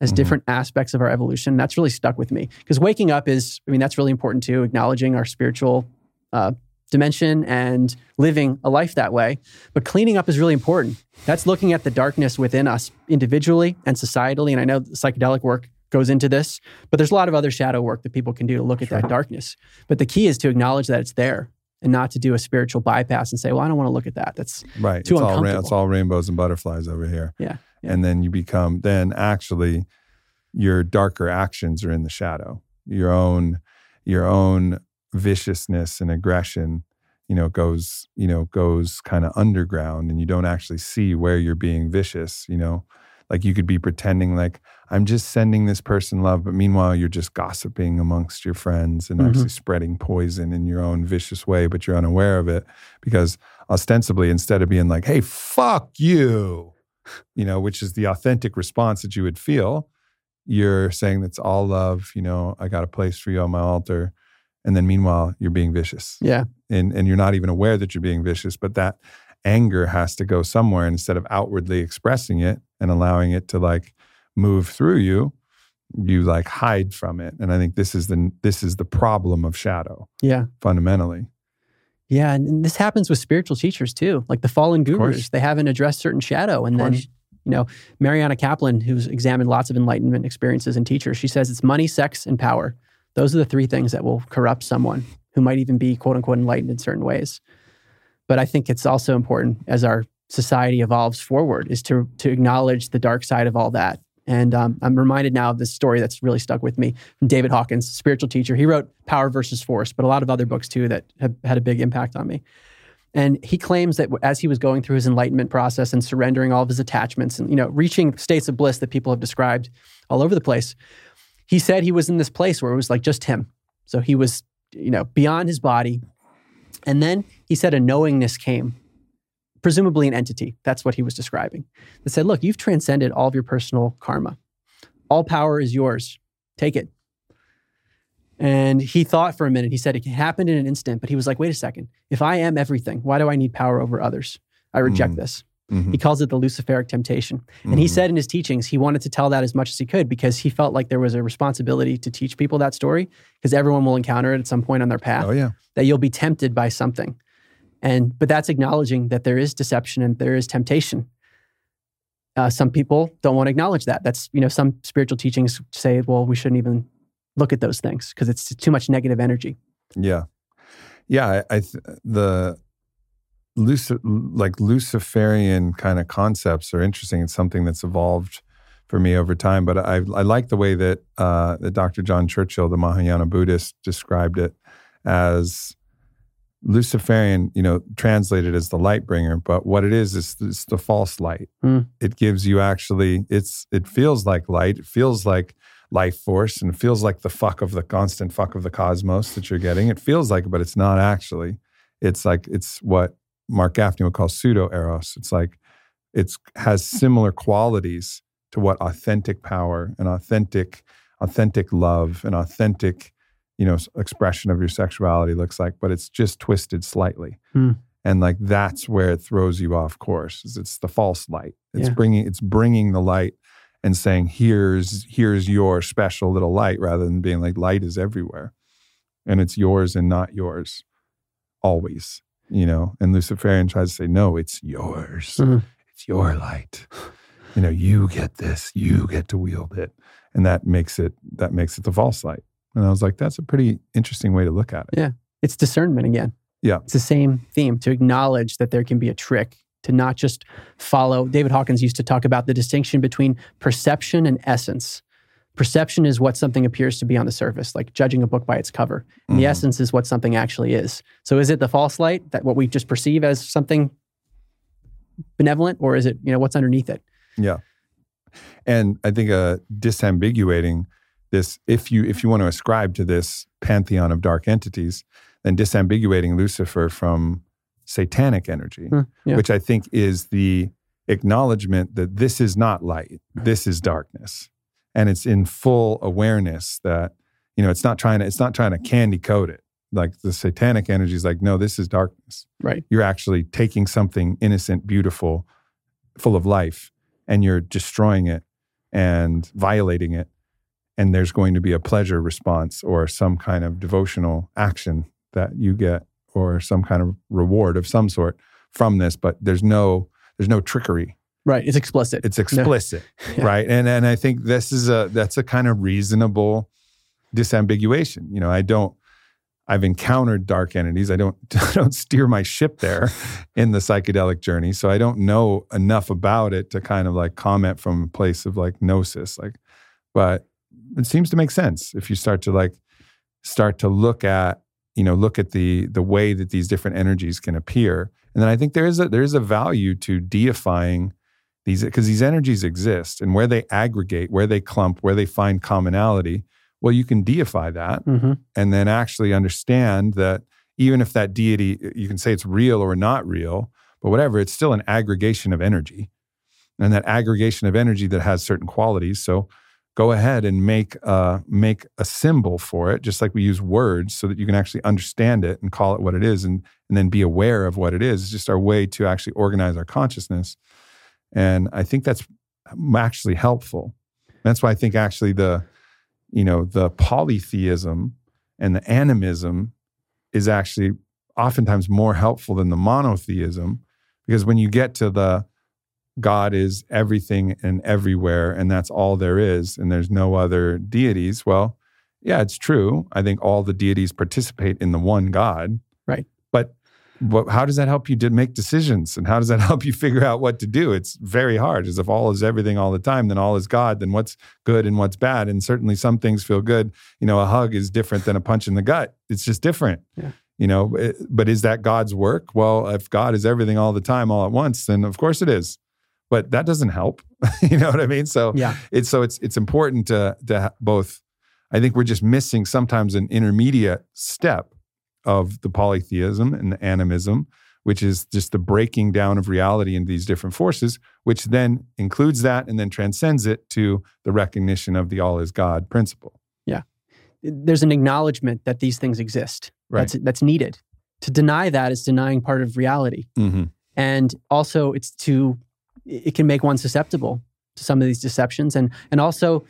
as Mhm. different aspects of our evolution. That's really stuck with me because waking up is, I mean, that's really important too, acknowledging our spiritual uh, dimension and living a life that way. But cleaning up is really important. That's looking at the darkness within us individually and societally. And I know psychedelic work goes into this, but there's a lot of other shadow work that people can do to look at Sure. that darkness. But the key is to acknowledge that it's there and not to do a spiritual bypass and say, well, I don't want to look at that. That's Right. Too it's all uncomfortable. it's all rainbows and butterflies over here. Yeah, yeah. And then you become then actually your darker actions are in the shadow. Your own your own viciousness and aggression, you know, goes, you know, goes kind of underground and you don't actually see where you're being vicious, you know. Like you could be pretending like I'm just sending this person love, but meanwhile you're just gossiping amongst your friends and Mhm. actually spreading poison in your own vicious way, but you're unaware of it because ostensibly instead of being like, "Hey, fuck you," you know, which is the authentic response that you would feel, you're saying that's all love. You know, I got a place for you on my altar, and then meanwhile you're being vicious, yeah, and and you're not even aware that you're being vicious, but that anger has to go somewhere instead of outwardly expressing it and allowing it to like move through you you like hide from it and i think this is the this is the problem of shadow yeah. fundamentally Yeah, and this happens with spiritual teachers too. Like the fallen gurus, they haven't addressed certain shadow. And then, you know, Mariana Caplan, who's examined lots of enlightenment experiences and teachers, she says it's money, sex, and power. Those are the three things that will corrupt someone who might even be quote unquote enlightened in certain ways. But I think it's also important as our society evolves forward is to to acknowledge the dark side of all that. And um, I'm reminded now of this story that's really stuck with me from David Hawkins, spiritual teacher. He wrote Power versus Force, but a lot of other books too that have had a big impact on me. And he claims that as he was going through his enlightenment process and surrendering all of his attachments and you know reaching states of bliss that people have described all over the place, he said he was in this place where it was like just him. So he was you know beyond his body. And then he said a knowingness came, presumably an entity. That's what he was describing. That said, look, you've transcended all of your personal karma. All power is yours. Take it. And he thought for a minute. He said it happened in an instant, but he was like, wait a second. If I am everything, why do I need power over others? I reject Mm. this. Mhm. He calls it the Luciferic temptation. And he Mhm. said in his teachings, he wanted to tell that as much as he could because he felt like there was a responsibility to teach people that story because everyone will encounter it at some point on their path oh yeah that you'll be tempted by something. And but that's acknowledging that there is deception and there is temptation. Uh, some people don't want to acknowledge that. That's you know some spiritual teachings say, well, we shouldn't even look at those things because it's too much negative energy. Yeah, yeah. I, I th- the Luci- like Luciferian kind of concepts are interesting. It's something that's evolved for me over time. But I I like the way that uh, that Dr. John Churchill, the Mahayana Buddhist, described it as Luciferian. You know, translated as the light bringer. But what it is is it's the false light. Hmm. It gives you actually. It's it feels like light. It feels like life force and it feels like the fuck of the constant fuck of the cosmos that you're getting. It feels like it, but it's not actually. It's like it's what Marc Gafni would call pseudo eros. It's like it's has similar qualities to what authentic power and authentic authentic love and authentic you know expression of your sexuality looks like, but it's just twisted slightly. Hmm. And like that's where it throws you off course. is It's the false light. It's Yeah. bringing it's bringing the light and saying here's here's your special little light rather than being like light is everywhere and it's yours and not yours always you know and luciferian tries to say no it's yours Mhm. it's your light you know you get this you get to wield it and that makes it that makes it the false light and i was like that's a pretty interesting way to look at it Yeah. It's discernment again. Yeah. It's the same theme to acknowledge that there can be a trick, to not just follow. David Hawkins used to talk about the distinction between perception and essence. Perception is what something appears to be on the surface, like judging a book by its cover. And the essence is what something actually is. So is it the false light that what we just perceive as something benevolent, or is it, you know, what's underneath it? Yeah. And I think uh, disambiguating this, if you if you want to ascribe to this pantheon of dark entities, then disambiguating Lucifer from satanic energy, Hmm, yeah. which I think is the acknowledgement that this is not light, this is darkness. And it's in full awareness that, you know, it's not trying to, it's not trying to candy coat it. Like the satanic energy is like, no, this is darkness. Right. You're actually taking something innocent, beautiful, full of life, and you're destroying it and violating it. And there's going to be a pleasure response or some kind of devotional action that you get or some kind of reward of some sort from this, but there's no there's no trickery. Right. It's explicit. It's explicit, Yeah. right? And and I think this is a that's a kind of reasonable disambiguation. You know, I don't I've encountered dark entities. I don't I don't steer my ship there in the psychedelic journey, so I don't know enough about it to kind of like comment from a place of like gnosis. Like, but it seems to make sense if you start to like start to look at you know look at the the way that these different energies can appear. And then i think there is a there is a value to deifying these because these energies exist and where they aggregate where they clump where they find commonality well you can deify that hmm and then actually understand that even if that deity you can say it's real or not real but whatever it's still an aggregation of energy. And that aggregation of energy that has certain qualities. So go ahead and make uh, make a symbol for it just like we use words so that you can actually understand it and call it what it is and and then be aware of what it is. It's just our way to actually organize our consciousness. And i think that's actually helpful. That's why i think actually the you know the polytheism and the animism is actually oftentimes more helpful than the monotheism because when you get to the God is everything and everywhere, and that's all there is, and there's no other deities. Well, yeah, it's true. I think all the deities participate in the one God. Right. But, but how does that help you to make decisions? And how does that help you figure out what to do? It's very hard. As if all is everything all the time, then all is God, then what's good and what's bad? And certainly some things feel good. You know, a hug is different than a punch in the gut. It's just different. Yeah. You know, eh, but is that God's work? Well, if God is everything all the time, all at once, then of course it is but that doesn't help. you know what I mean? So Yeah. it's so it's it's important to to both. I think we're just missing sometimes an intermediate step of the polytheism and the animism, which is just the breaking down of reality into these different forces, which then includes that and then transcends it to the recognition of the all is God principle. Yeah. There's an acknowledgement that these things exist. Right. That's that's needed. To deny that is denying part of reality. Mm-hmm. and also it's to it can make one susceptible to some of these deceptions. And and also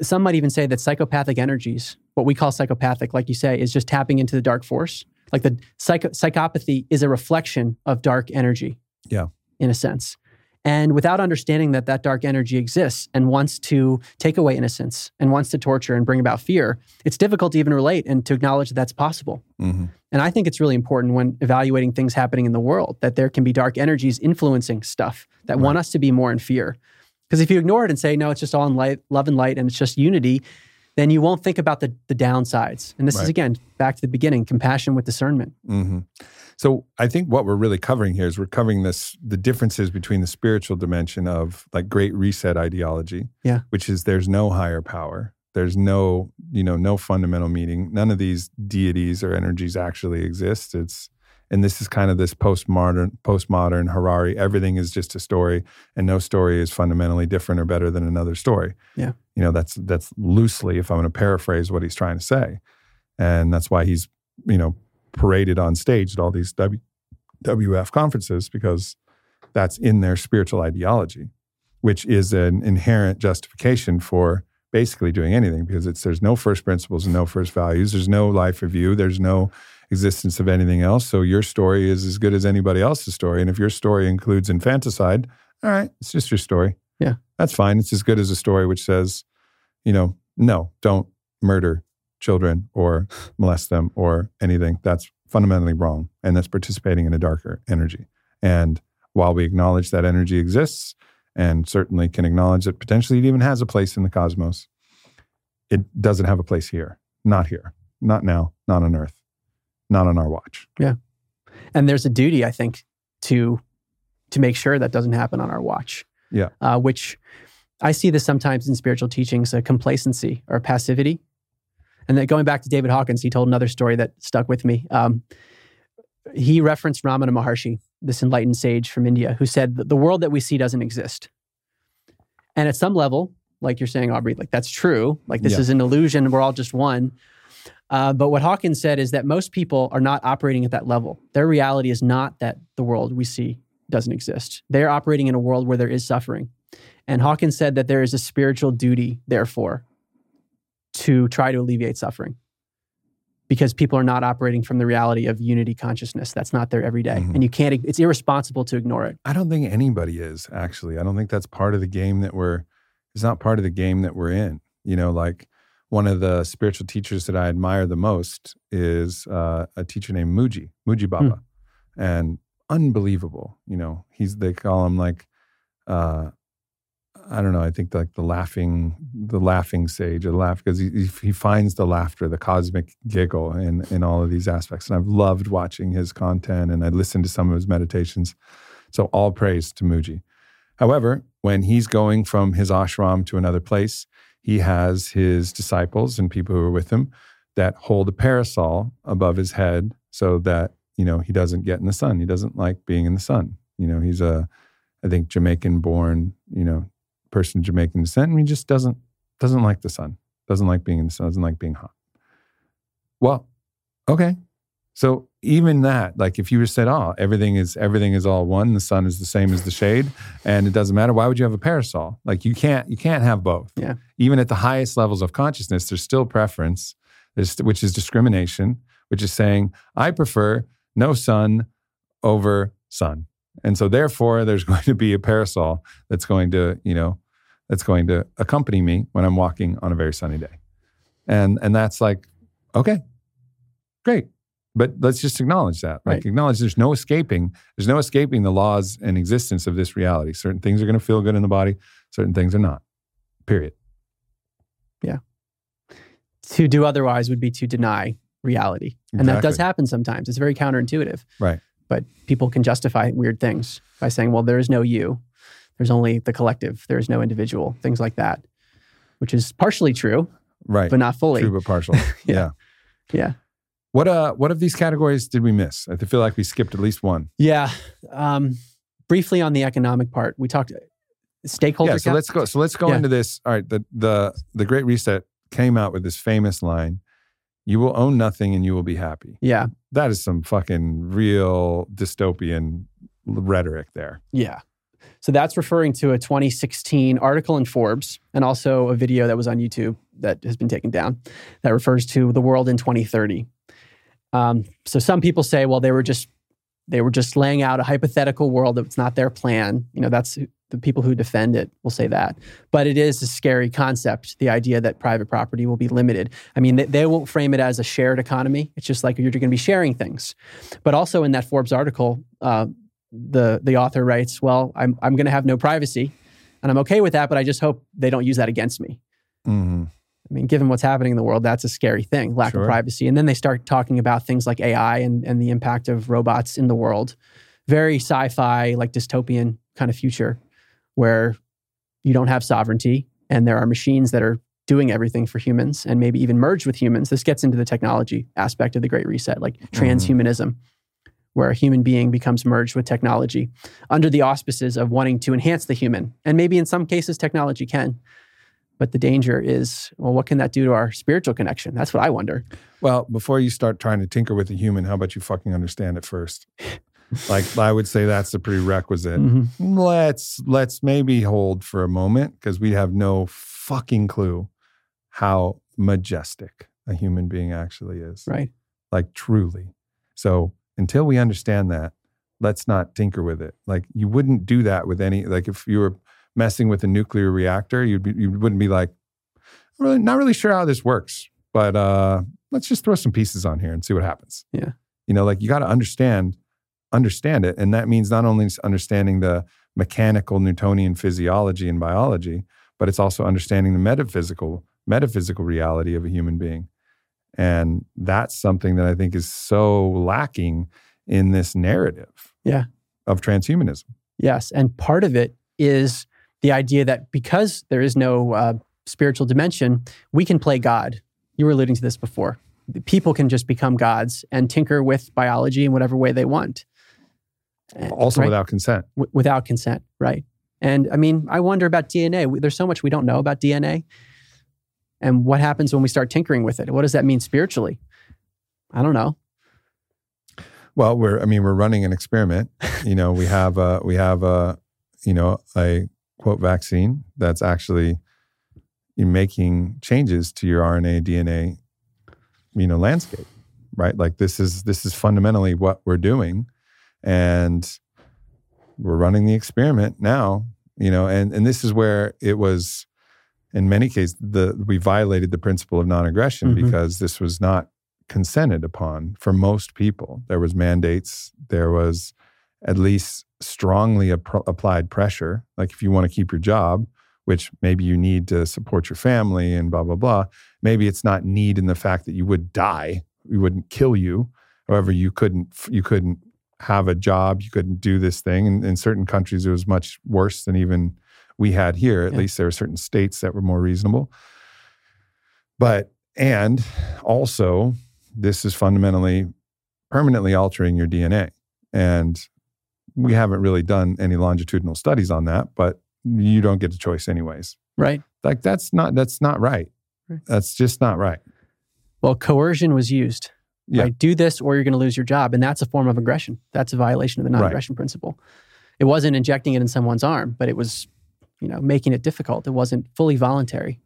some might even say that psychopathic energies what we call psychopathic like you say is just tapping into the dark force. Like the psycho- psychopathy is a reflection of dark energy Yeah. in a sense and without understanding that that dark energy exists and wants to take away innocence and wants to torture and bring about fear it's difficult to even relate and to acknowledge that that's possible Mm-hmm. and I think it's really important when evaluating things happening in the world that there can be dark energies influencing stuff that want us to be more in fear. Because if you ignore it and say, no, it's just all in light, love and light, and it's just unity, then you won't think about the, the downsides. And this is, again, back to the beginning compassion with discernment. hmm So I think what we're really covering here is we're covering this the differences between the spiritual dimension of like great reset ideology, Yeah. which is there's no higher power, there's no you know no fundamental meaning, none of these deities or energies actually exist. It's and this is kind of this postmodern postmodern Harari. Everything is just a story, and no story is fundamentally different or better than another story. Yeah. you know that's that's loosely, if I'm going to paraphrase what he's trying to say, and that's why he's you know paraded on stage at all these w, WF conferences because that's in their spiritual ideology, which is an inherent justification for basically doing anything because it's there's no first principles and no first values. There's no life review. There's no existence of anything else. So your story is as good as anybody else's story. And if your story includes infanticide, all right, it's just your story. Yeah. That's fine. It's as good as a story which says, you know, no, don't murder children or molest them or anything. That's fundamentally wrong. And that's participating in a darker energy. And while we acknowledge that energy exists and certainly can acknowledge that potentially it even has a place in the cosmos, it doesn't have a place here. Not here. Not now. Not on Earth. Not on our watch. Yeah. And there's a duty, I think, to to make sure that doesn't happen on our watch. Yeah. Uh, which I see this sometimes in spiritual teachings, a complacency or passivity. And then going back to David Hawkins, he told another story that stuck with me. Um, he referenced Ramana Maharshi this enlightened sage from India, who said that the world that we see doesn't exist. And at some level, like you're saying, Aubrey, like that's true. Like this Yeah. is an illusion. We're all just one. Uh, but what Hawkins said is that most people are not operating at that level. Their reality is not that the world we see doesn't exist. They're operating in a world where there is suffering. And Hawkins said that there is a spiritual duty, therefore, to try to alleviate suffering because people are not operating from the reality of unity consciousness. That's not there every day. Mhm. And you can't, it's irresponsible to ignore it. I don't think anybody is actually. I don't think that's part of the game that we're. It's not part of the game that we're in. You know, like one of the spiritual teachers that I admire the most is uh, a teacher named Mooji Mooji Baba, and unbelievable. You know, he's they call him like. Uh, I don't know. I think like the laughing, the laughing sage, or laugh because he, he he finds the laughter, the cosmic giggle in in all of these aspects. And I've loved watching his content, and I listened to some of his meditations. So all praise to Mooji. However, when he's going from his ashram to another place, he has his disciples and people who are with him that hold a parasol above his head so that you know he doesn't get in the sun. He doesn't like being in the sun. You know, he's a I think Jamaican born, you know, person of Jamaican descent, and he just doesn't doesn't like the sun, doesn't like being in the sun, doesn't like being hot. Well, okay. So even that, like if you just said, oh, everything is everything is all one, the sun is the same as the shade, and it doesn't matter, why would you have a parasol? Like you can't you can't have both. Yeah. Even at the highest levels of consciousness, there's still preference, there's, which is discrimination, which is saying, I prefer no sun over sun. And so therefore there's going to be a parasol that's going to, you know, that's going to accompany me when I'm walking on a very sunny day. And and that's like, okay, great. But let's just acknowledge that. Like Right. acknowledge there's no escaping, there's no escaping the laws and existence of this reality. Certain things are going to feel good in the body, certain things are not. Period. Yeah. To do otherwise would be to deny reality. And that does happen sometimes. It's very counterintuitive. Right. But people can justify weird things by saying, well, there is no you. There's only the collective. There is no individual, things like that, which is partially true, Right. but not fully. True but partial. yeah. Yeah. What uh what of these categories did we miss? I feel like we skipped at least one. Yeah. Um, briefly on the economic part, we talked stakeholder. yeah, so cap- let's go. So let's go Yeah. into this. All right, the the the Great Reset came out with this famous line: "You will own nothing, and you will be happy." Yeah. That is some fucking real dystopian rhetoric there. Yeah. So that's referring to a 2016 article in Forbes and also a video that was on YouTube that has been taken down that refers to the world in 2030. Um, so some people say, well, they were just they were just laying out a hypothetical world that's not their plan. You know, that's the people who defend it will say that. But it is a scary concept, the idea that private property will be limited. I mean, they, they won't frame it as a shared economy. It's just like you're going to be sharing things. But also in that Forbes article, uh, the the author writes, "Well, I'm I'm going to have no privacy, and I'm okay with that, but I just hope they don't use that against me." Mhm. I mean, given what's happening in the world, that's a scary thing, lack Sure. of privacy. And then they start talking about things like AI and, and the impact of robots in the world. Very sci fi, like dystopian kind of future where you don't have sovereignty and there are machines that are doing everything for humans and maybe even merged with humans. This gets into the technology aspect of the Great Reset, like mm-hmm. transhumanism, where a human being becomes merged with technology under the auspices of wanting to enhance the human. And maybe in some cases, technology can. But the danger is, well, what can that do to our spiritual connection? That's what I wonder. Well, before you start trying to tinker with a human, how about you fucking understand it first? like I would say that's the prerequisite. Mhm. let's let's maybe hold for a moment because we have no fucking clue how majestic a human being actually is Right. like truly so until we understand that let's not tinker with it like you wouldn't do that with any like if you were messing with a nuclear reactor you'd be, you wouldn't be like "I'm really not really sure how this works but uh let's just throw some pieces on here and see what happens Yeah. you know like you got to understand understand it and that means not only understanding the mechanical newtonian physiology and biology but it's also understanding the metaphysical metaphysical reality of a human being and that's something that i think is so lacking in this narrative Yeah. of transhumanism Yes. And part of it is the idea that because there is no uh, spiritual dimension, we can play God. You were alluding to this before. People can just become gods and tinker with biology in whatever way they want. Also right? without consent. W- without consent, right? And I mean, I wonder about DNA. There's so much we don't know about DNA. And what happens when we start tinkering with it? What does that mean spiritually? I don't know. Well, we're I mean we're running an experiment. you know, we have a we have a you know a quote vaccine that's actually making changes to your RNA DNA you know landscape, right? Like this is this is fundamentally what we're doing and we're running the experiment now, you know, and and this is where it was in many cases the we violated the principle of non-aggression Mhm. because this was not consented upon for most people. There was mandates, there was at least strongly ap- applied pressure. Like if you want to keep your job, which maybe you need to support your family and blah blah blah. Maybe it's not need in the fact that you would die, we wouldn't kill you. However, you couldn't you couldn't have a job, you couldn't do this thing. And in certain countries, it was much worse than even we had here. At Yeah. least there were certain states that were more reasonable. But and also, this is fundamentally permanently altering your DNA. And we haven't really done any longitudinal studies on that, but you don't get a choice anyways. Right. Like that's not that's not right. Right. That's just not right. Well, coercion was used. Yeah. Right? Do this or you're going to lose your job. And that's a form of aggression. That's a violation of the non aggression principle. It wasn't injecting it in someone's arm, but it was, you know, making it difficult. It wasn't fully voluntary.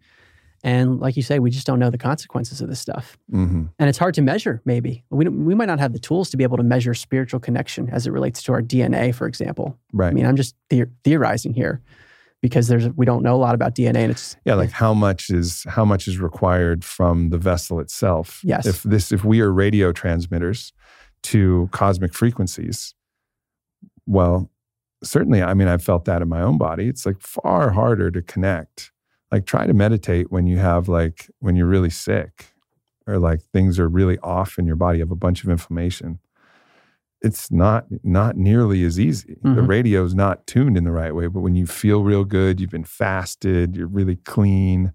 And like you say, we just don't know the consequences of this stuff. hmm And it's hard to measure, maybe. We, we might not have the tools to be able to measure spiritual connection as it relates to our DNA, for example. Right. I mean, I'm just the- theorizing here because there's we don't know a lot about DNA and it's yeah, like how much is how much is required from the vessel itself? Yes. If this if we are radio transmitters to cosmic frequencies, well, certainly I mean I've felt that in my own body. It's like far harder to connect. Like try to meditate when you have like when you're really sick or like things are really off in your body, you have a bunch of inflammation. It's not not nearly as easy. The Mhm. radio's not tuned in the right way, but when you feel real good, you've been fasted, you're really clean,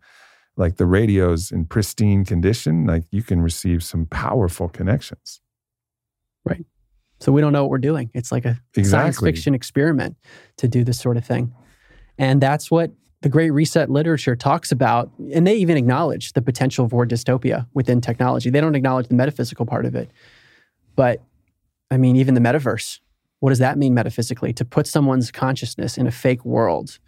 like the radio's in pristine condition, like you can receive some powerful connections. Right. So we don't know what we're doing. It's like a science fiction experiment to do this sort of thing. And that's what the Great Reset literature talks about. And they even acknowledge the potential for dystopia within technology. They don't acknowledge the metaphysical part of it. But I mean, even the metaverse, what does that mean metaphysically? To put someone's consciousness in a fake world.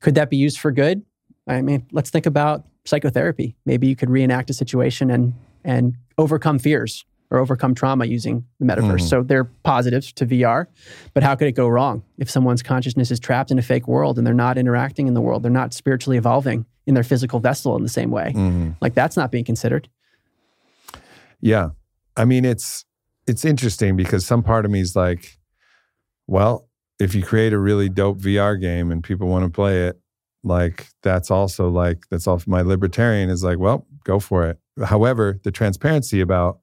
Could that be used for good? I mean, let's think about psychotherapy. Maybe you could reenact a situation and and overcome fears or overcome trauma using the metaverse. Mhm. So they're positives to VR, but how could it go wrong if someone's consciousness is trapped in a fake world and they're not interacting in the world, they're not spiritually evolving in their physical vessel in the same way? Mhm. Like that's not being considered. Yeah. I mean, it's it's interesting because some part of me is like, well, if you create a really dope VR game and people want to play it, like that's also like that's all my libertarian is like, well, go for it. However, the transparency about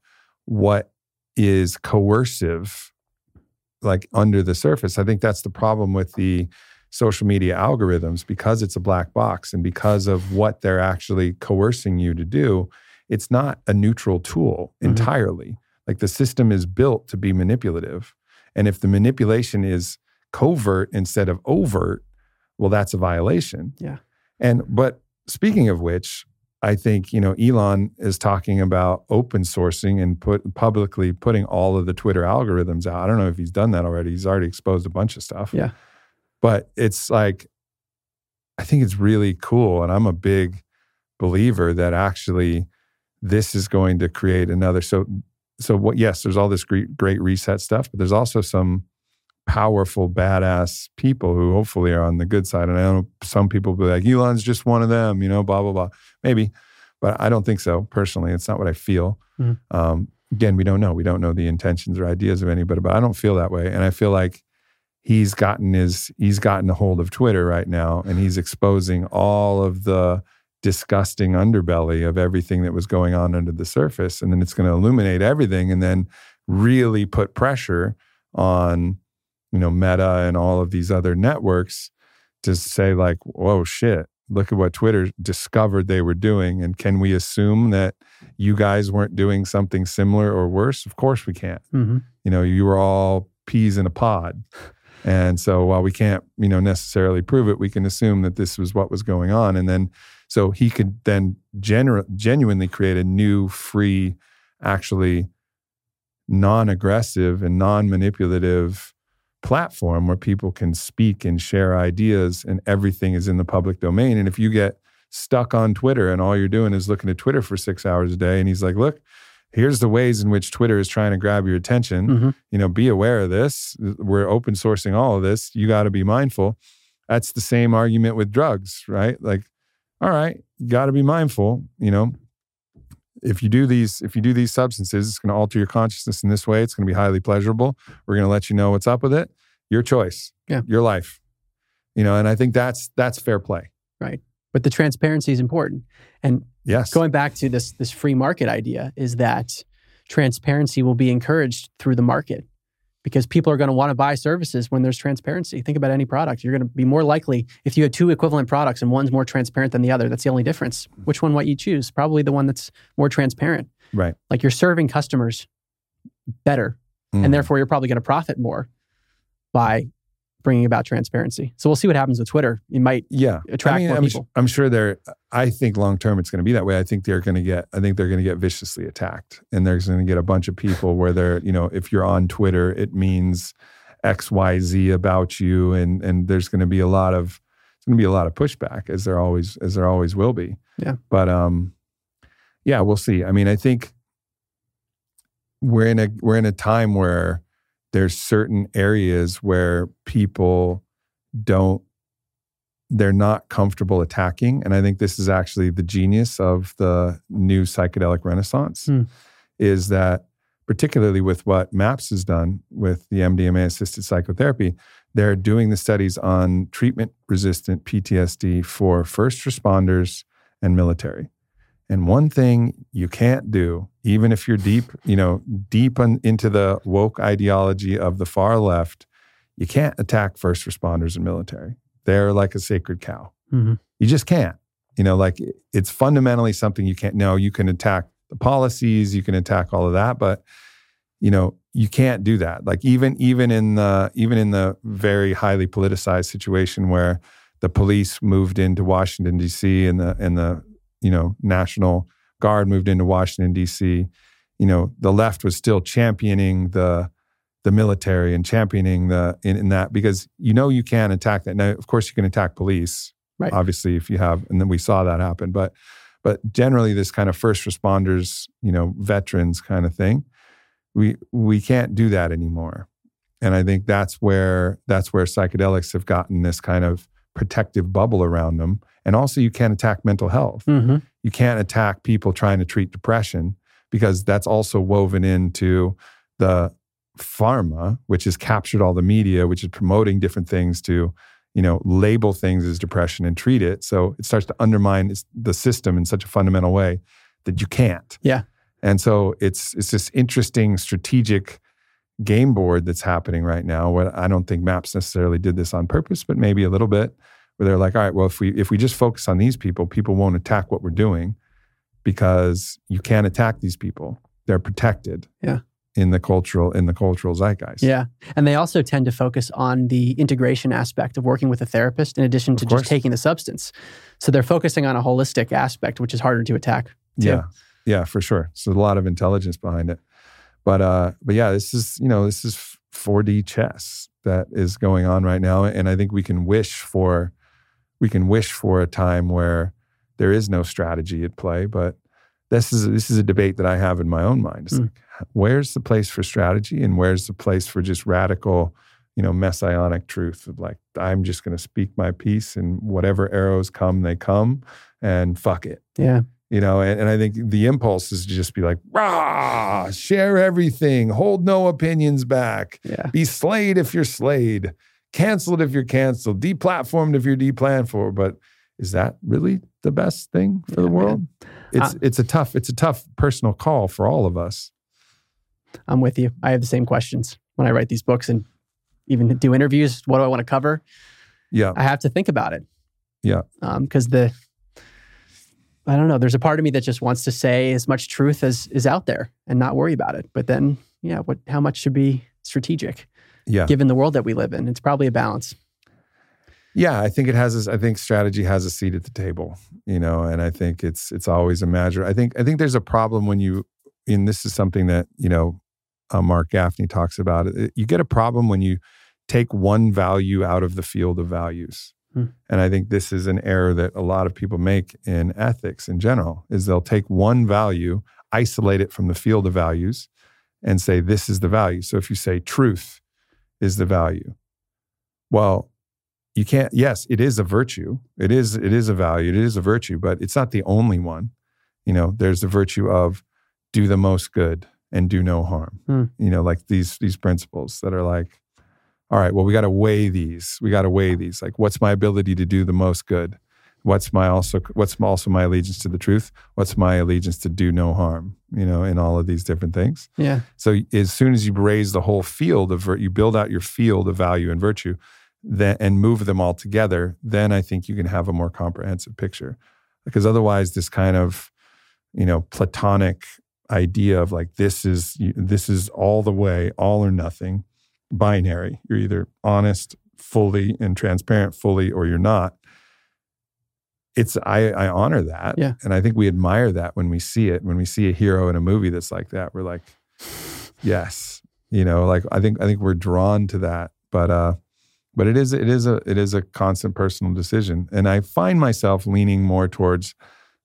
what is coercive like under the surface, I think that's the problem with the social media algorithms because it's a black box and because of what they're actually coercing you to do it's not a neutral tool Mhm. entirely. Like the system is built to be manipulative. And if the manipulation is covert instead of overt, well, that's a violation. Yeah. And but speaking of which, I think, you know, Elon is talking about open sourcing and put publicly putting all of the Twitter algorithms out. I don't know if he's done that already. He's already exposed a bunch of stuff. Yeah. But it's like I think it's really cool. And I'm a big believer that actually this is going to create another so so what yes there's all this great, great reset stuff but there's also some powerful badass people who hopefully are on the good side. And i know some people be like elon's just one of them you know blah blah blah. Maybe but i don't think so personally. It's not what i feel. Mhm. um, again we don't know. We don't know the intentions or ideas of anybody but i don't feel that way. And i feel like he's gotten his he's gotten a hold of twitter right now and he's exposing all of the disgusting underbelly of everything that was going on under the surface. And then it's going to illuminate everything and then really put pressure on you know meta and all of these other networks to say like whoa shit look at what twitter discovered they were doing and can we assume that you guys weren't doing something similar or worse of course we can't hmm you know you were all peas in a pod. And so while we can't, you know, necessarily prove it, we can assume that this was what was going on. And then so he could then genu- genuinely create a new, free, actually non-aggressive and non-manipulative platform where people can speak and share ideas and everything is in the public domain. And if you get stuck on Twitter and all you're doing is looking at Twitter for six hours a day, and he's like, look, here's the ways in which Twitter is trying to grab your attention. Mm-hmm. You know, be aware of this. We're open sourcing all of this. You got to be mindful. That's the same argument with drugs, right? Like, all right, got to be mindful. You know, if you do these, if you do these substances, it's going to alter your consciousness in this way. It's going to be highly pleasurable. We're going to let you know what's up with it. Your choice. Yeah. Your life. You know, and I think that's that's fair play. Right. But the transparency is important. And Yes. going back to this this free market idea is that transparency will be encouraged through the market because people are going to want to buy services when there's transparency. Think about any product. You're going to be more likely if you have two equivalent products and one's more transparent than the other. That's the only difference. Which one might you choose? Probably the one that's more transparent. right. Like you're serving customers better Mm. and therefore you're probably going to profit more by bringing about transparency. So we'll see what happens with Twitter. It might yeah attract I mean, more I'm, people. I'm sure they're i think long term it's going to be that way i think they're going to get i think they're going to get viciously attacked and there's going to get a bunch of people where they're you know if you're on twitter it means xyz about you and and there's going to be a lot of it's going to be a lot of pushback as there always as there always will be Yeah. but um yeah we'll see i mean i think we're in a we're in a time where there's certain areas where people don't they're not comfortable attacking and i think this is actually the genius of the new psychedelic renaissance Hmm. is that particularly with what maps has done with the mdma assisted psychotherapy they're doing the studies on treatment resistant ptsd for first responders and military and one thing you can't do even if you're deep you know deep on, into the woke ideology of the far left you can't attack first responders and military. They're like a sacred cow. Mhm. you just can't. You know like it's fundamentally something you can't no you can attack the policies you can attack all of that but you know you can't do that. Like even even in the even in the very highly politicized situation where the police moved into washington d.c and the and the you know national guard moved into washington d.c you know the left was still championing the the military and championing the in, in that because you know you can attack that. Now of course you can attack police Right. obviously if you have and then we saw that happen. But but generally this kind of first responders you know veterans kind of thing we we can't do that anymore. And i think that's where that's where psychedelics have gotten this kind of protective bubble around them and also you can't attack mental health Mhm. you can't attack people trying to treat depression because that's also woven into the pharma which has captured all the media which is promoting different things to you know label things as depression and treat it so it starts to undermine the system in such a fundamental way that you can't Yeah. and so it's it's this interesting strategic game board that's happening right now where i don't think maps necessarily did this on purpose but maybe a little bit where they're like all right well if we if we just focus on these people people won't attack what we're doing because you can't attack these people they're protected Yeah. in the cultural in the cultural zeitgeist Yeah. And they also tend to focus on the integration aspect of working with a therapist in addition to just taking the substance. So they're focusing on a holistic aspect, which is harder to attack. too. Yeah, yeah, for sure. So a lot of intelligence behind it. But uh, but yeah, this is you know this is 4D chess that is going on right now, and I think we can wish for we can wish for a time where there is no strategy at play. But this is this is a debate that I have in my own mind. It's Hmm. like, where's the place for strategy, and where's the place for just radical, you know, messianic truth of like I'm just going to speak my piece, and whatever arrows come, they come, and fuck it Yeah. You know and, and i think the impulse is to just be like rah share everything hold no opinions back Yeah. be slayed if you're slayed canceled if you're canceled deplatformed if you're deplatformed but is that really the best thing for the Yeah, world it's Uh, it's a tough it's a tough personal call for all of us I'm with you. I have the same questions when I write these books and even do interviews. What do I want to cover? yeah I have to think about it. Yeah. Because the, I don't know, there's a part of me that just wants to say as much truth as is out there and not worry about it. But then, yeah, what, how much should be strategic? Yeah. given the world that we live in. It's probably a balance. Yeah, I think it has. I think strategy has a seat at the table, you know, and I think it's it's always a measure. I think I think there's a problem when you, and this is something that you know, uh, Marc Gafni talks about. It, you get a problem when you take one value out of the field of values, Hmm. and I think this is an error that a lot of people make in ethics in general. Is they'll take one value, isolate it from the field of values, and say this is the value. So if you say truth is the value, well you can't yes it is a virtue it is it is a value it is a virtue but it's not the only one you know there's the virtue of do the most good and do no harm Hmm. you know like these these principles that are like all right well we got to weigh these. We got to weigh these. Like what's my ability to do the most good? What's my also what's also my allegiance to the truth? What's my allegiance to do no harm you know in all of these different things? Yeah. so as soon as you raise the whole field of you build out your field of value and virtue, then and move them all together, then I think you can have a more comprehensive picture. Because otherwise, this kind of you know platonic idea of like this is this is all the way, all or nothing, binary. You're either honest fully and transparent fully, or you're not. It's I, I honor that, Yeah. and I think we admire that when we see it. When we see a hero in a movie that's like that, we're like, yes you know like i think i think we're drawn to that but uh but it is it is a it is a constant personal decision and i find myself leaning more towards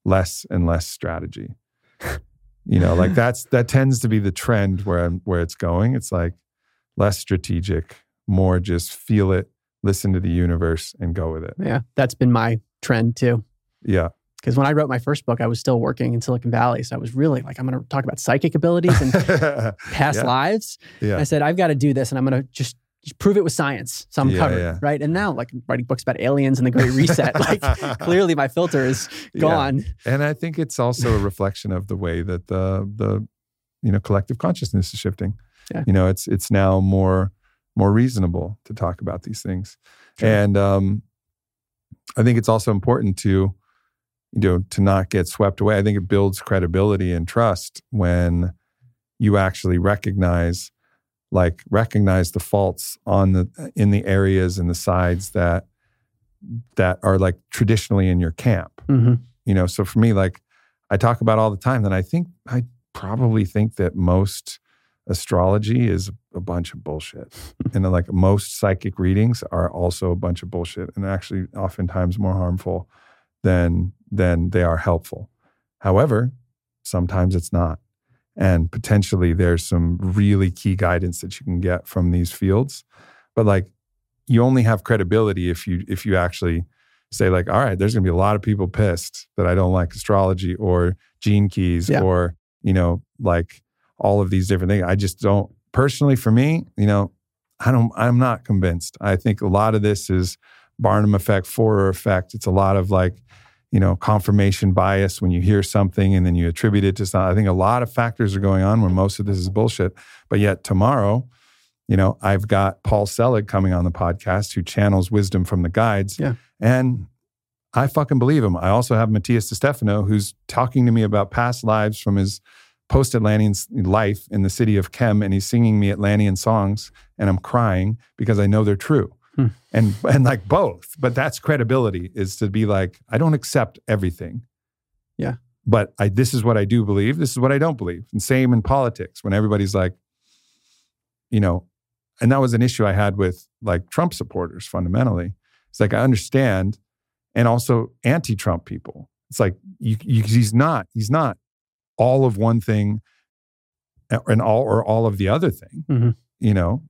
less and less strategy you know like that's that tends to be the trend where I'm, where it's going it's like less strategic more just feel it listen to the universe and go with it Yeah. That's been my trend too. yeah Because when I wrote my first book, I was still working in Silicon Valley. So I was really like, I'm going to talk about psychic abilities and past Yeah. lives. yeah I said, I've got to do this and I'm going to just, prove it with science. So I'm Yeah, covered. yeah. Right. And now, like, writing books about aliens and the Great Reset. like, clearly my filter is Yeah. gone. And I think it's also a reflection of the way that the the you know collective consciousness is shifting. Yeah. You know, it's it's now more more reasonable to talk about these things. And um I think it's also important to you know to not get swept away. I think it builds credibility and trust when you actually recognize like recognize the faults on the in the areas and the sides that that are like traditionally in your camp hmm you know so for me like i talk about all the time that i think i probably think that most astrology is a bunch of bullshit. And like most psychic readings are also a bunch of bullshit and actually oftentimes more harmful than than they are helpful. However sometimes it's not. And potentially there's some really key guidance that you can get from these fields. But like you only have credibility if you if you actually say like all right there's going to be a lot of people pissed that i don't like astrology or gene keys Yeah. or you know like all of these different things. I just don't personally for me you know i don't i'm not convinced. I think a lot of this is barnum effect forer effect. It's a lot of like you know confirmation bias when you hear something and then you attribute it to something i think a lot of factors are going on where most of this is bullshit. But yet tomorrow you know i've got paul selig coming on the podcast who channels wisdom from the guides. Yeah. and I fucking believe him. I also have Matthias Stefano, who's talking to me about past lives from his post Atlantean life in the city of Chem, and he's singing me Atlantean songs, and I'm crying because I know they're true. Hmm. And and like both, but that's credibility is to be like, I don't accept everything. Yeah. But I this is what I do believe. This is what I don't believe. And same in politics when everybody's like, you know, and that was an issue I had with like Trump supporters fundamentally. It's like I understand, and also anti-Trump people. It's like you, you, he's not he's not all of one thing and all or all of the other thing. Mhm. You know,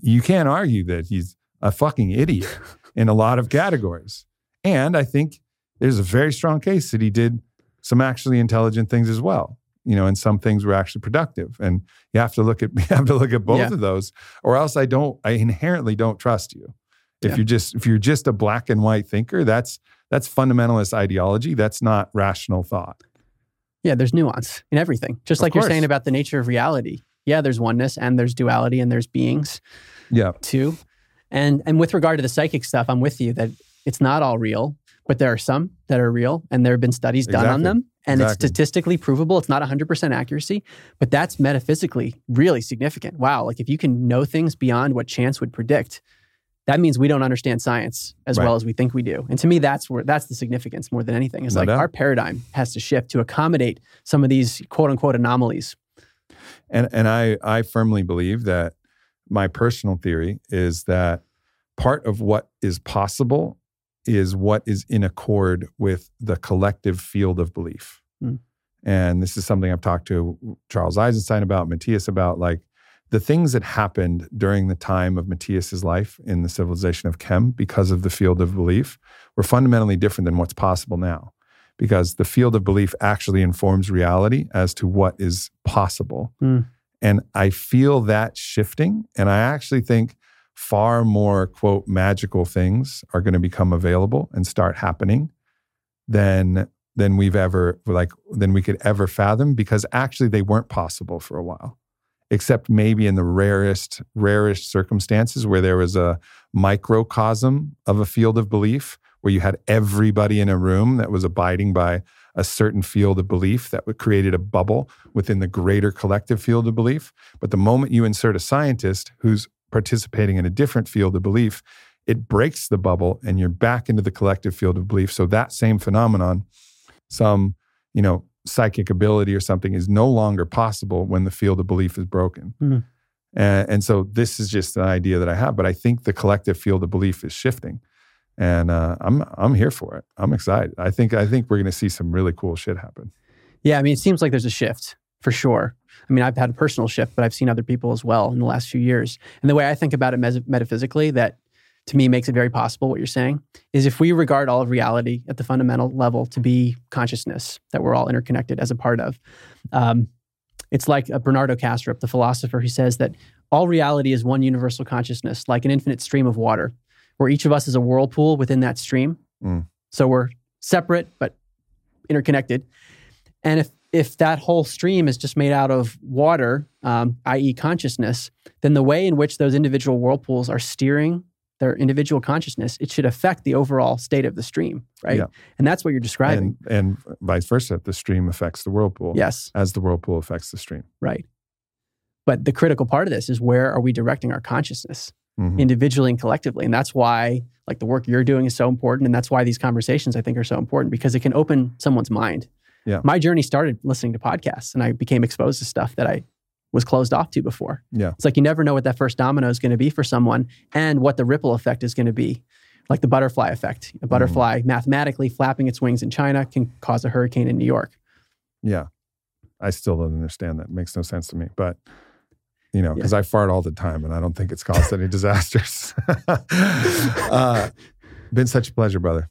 you can't argue that he's a fucking idiot in a lot of categories. And I think there's a very strong case that he did some actually intelligent things as well. You know, and some things were actually productive. And you have to look at you have to look at both Yeah. of those, or else I don't. I inherently don't trust you. If Yeah. you're just if you're just a black and white thinker, that's that's fundamentalist ideology. That's not rational thought. Yeah, there's nuance in everything. Just like you're saying about the nature of reality. Yeah, there's oneness and there's duality and there's beings Yeah. too. And and with regard to the psychic stuff, I'm with you that it's not all real, but there are some that are real and there have been studies done on them and it's statistically provable. It's not 100% accuracy, but that's metaphysically really significant. Wow, like if you can know things beyond what chance would predict, that means we don't understand science as Right. well as we think we do. And to me, that's where that's the significance more than anything. Is No like doubt. our paradigm has to shift to accommodate some of these quote unquote anomalies. And and I I firmly believe that my personal theory is that part of what is possible is what is in accord with the collective field of belief. Mm. And this is something I've talked to Charles Eisenstein about, Matthias about, like the things that happened during the time of Matthias's life in the civilization of Chem because of the field of belief were fundamentally different than what's possible now. Because the field of belief actually informs reality as to what is possible. Mm. And I feel that shifting. And I actually think far more, quote, magical things are going to become available and start happening than than we've ever like than we could ever fathom because actually they weren't possible for a while except maybe in the rarest rarest circumstances where there was a microcosm of a field of belief where you had everybody in a room that was abiding by a certain field of belief that created a bubble within the greater collective field of belief. But the moment you insert a scientist who's participating in a different field of belief it breaks the bubble and you're back into the collective field of belief. So that same phenomenon some you know psychic ability or something is no longer possible when the field of belief is broken Mhm. and, and so this is just an idea that i have but i think the collective field of belief is shifting and uh, i'm i'm here for it i'm excited i think i think we're going to see some really cool shit happen Yeah, I mean, it seems like there's a shift for sure. I mean, I've had a personal shift, but I've seen other people as well in the last few years. And the way I think about it metaphysically, that to me makes it very possible what you're saying, is if we regard all of reality at the fundamental level to be consciousness that we're all interconnected as a part of. Um, it's like Bernardo Kastrup, the philosopher, who says that all reality is one universal consciousness, like an infinite stream of water, where each of us is a whirlpool within that stream. Mm. So we're separate but interconnected. And if if that whole stream is just made out of water, um, i.e., consciousness, then the way in which those individual whirlpools are steering their individual consciousness, it should affect the overall state of the stream, right? Yeah. And that's what you're describing. and and vice versa the stream affects the whirlpool yes, as the whirlpool affects the stream right. But the critical part of this is where are we directing our consciousness? Mhm. individually and collectively. And that's why like the work you're doing is so important. And that's why these conversations I think are so important because it can open someone's mind. Yeah. My journey started listening to podcasts and I became exposed to stuff that I was closed off to before. Yeah. It's like you never know what that first domino is going to be for someone and what the ripple effect is going to be. Like the butterfly effect. A butterfly mathematically flapping its wings in China can cause a hurricane in New York. Yeah. I still don't understand that. It makes no sense to me. But, you know, Yeah. because I fart all the time and I don't think it's caused any disasters. uh, been such a pleasure, brother.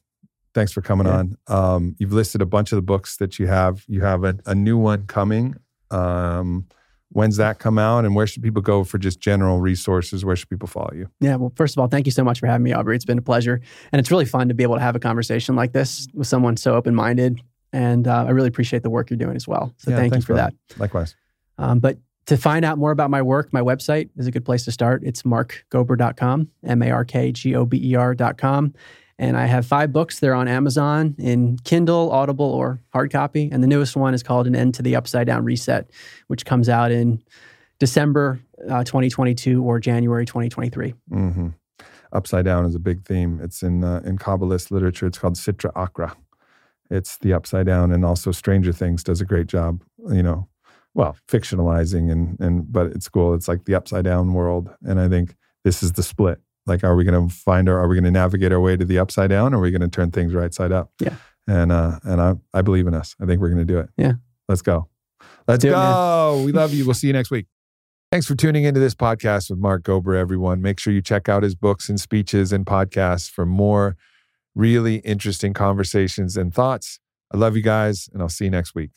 Thanks for coming Yeah. on. Um, you've listed a bunch of the books that you have. You have a, a new one coming. Um, when's that come out? And where should people go for just general resources? Where should people follow you? Yeah, well, first of all, thank you so much for having me, Aubrey. It's been a pleasure. And it's really fun to be able to have a conversation like this with someone so open minded. And uh, I really appreciate the work you're doing as well. So Yeah, thank you for brother. that. Likewise. Um, but to find out more about my work, my website is a good place to start. It's markgober.com, M A R K G O B E R.com. And I have five books. They're on Amazon in Kindle, Audible, or hard copy. And the newest one is called An End to the Upside Down Reset, which comes out in December uh, 2022 or January 2023. hmm Upside down is a big theme. It's in uh, in Kabbalist literature. It's called Sitra Achra. It's the upside down, and also Stranger Things does a great job. You know, well, fictionalizing and and but it's cool. It's like the upside down world, and I think this is the split. Like, are we going to find our? Are we going to navigate our way to the upside down, or are we going to turn things right side up? Yeah. And uh, and I I believe in us. I think we're going to do it. Yeah. Let's go. Let's it, go. we love you. We'll see you next week. Thanks for tuning into this podcast with Mark Gober, everyone. Make sure you check out his books and speeches and podcasts for more really interesting conversations and thoughts. I love you guys, and I'll see you next week.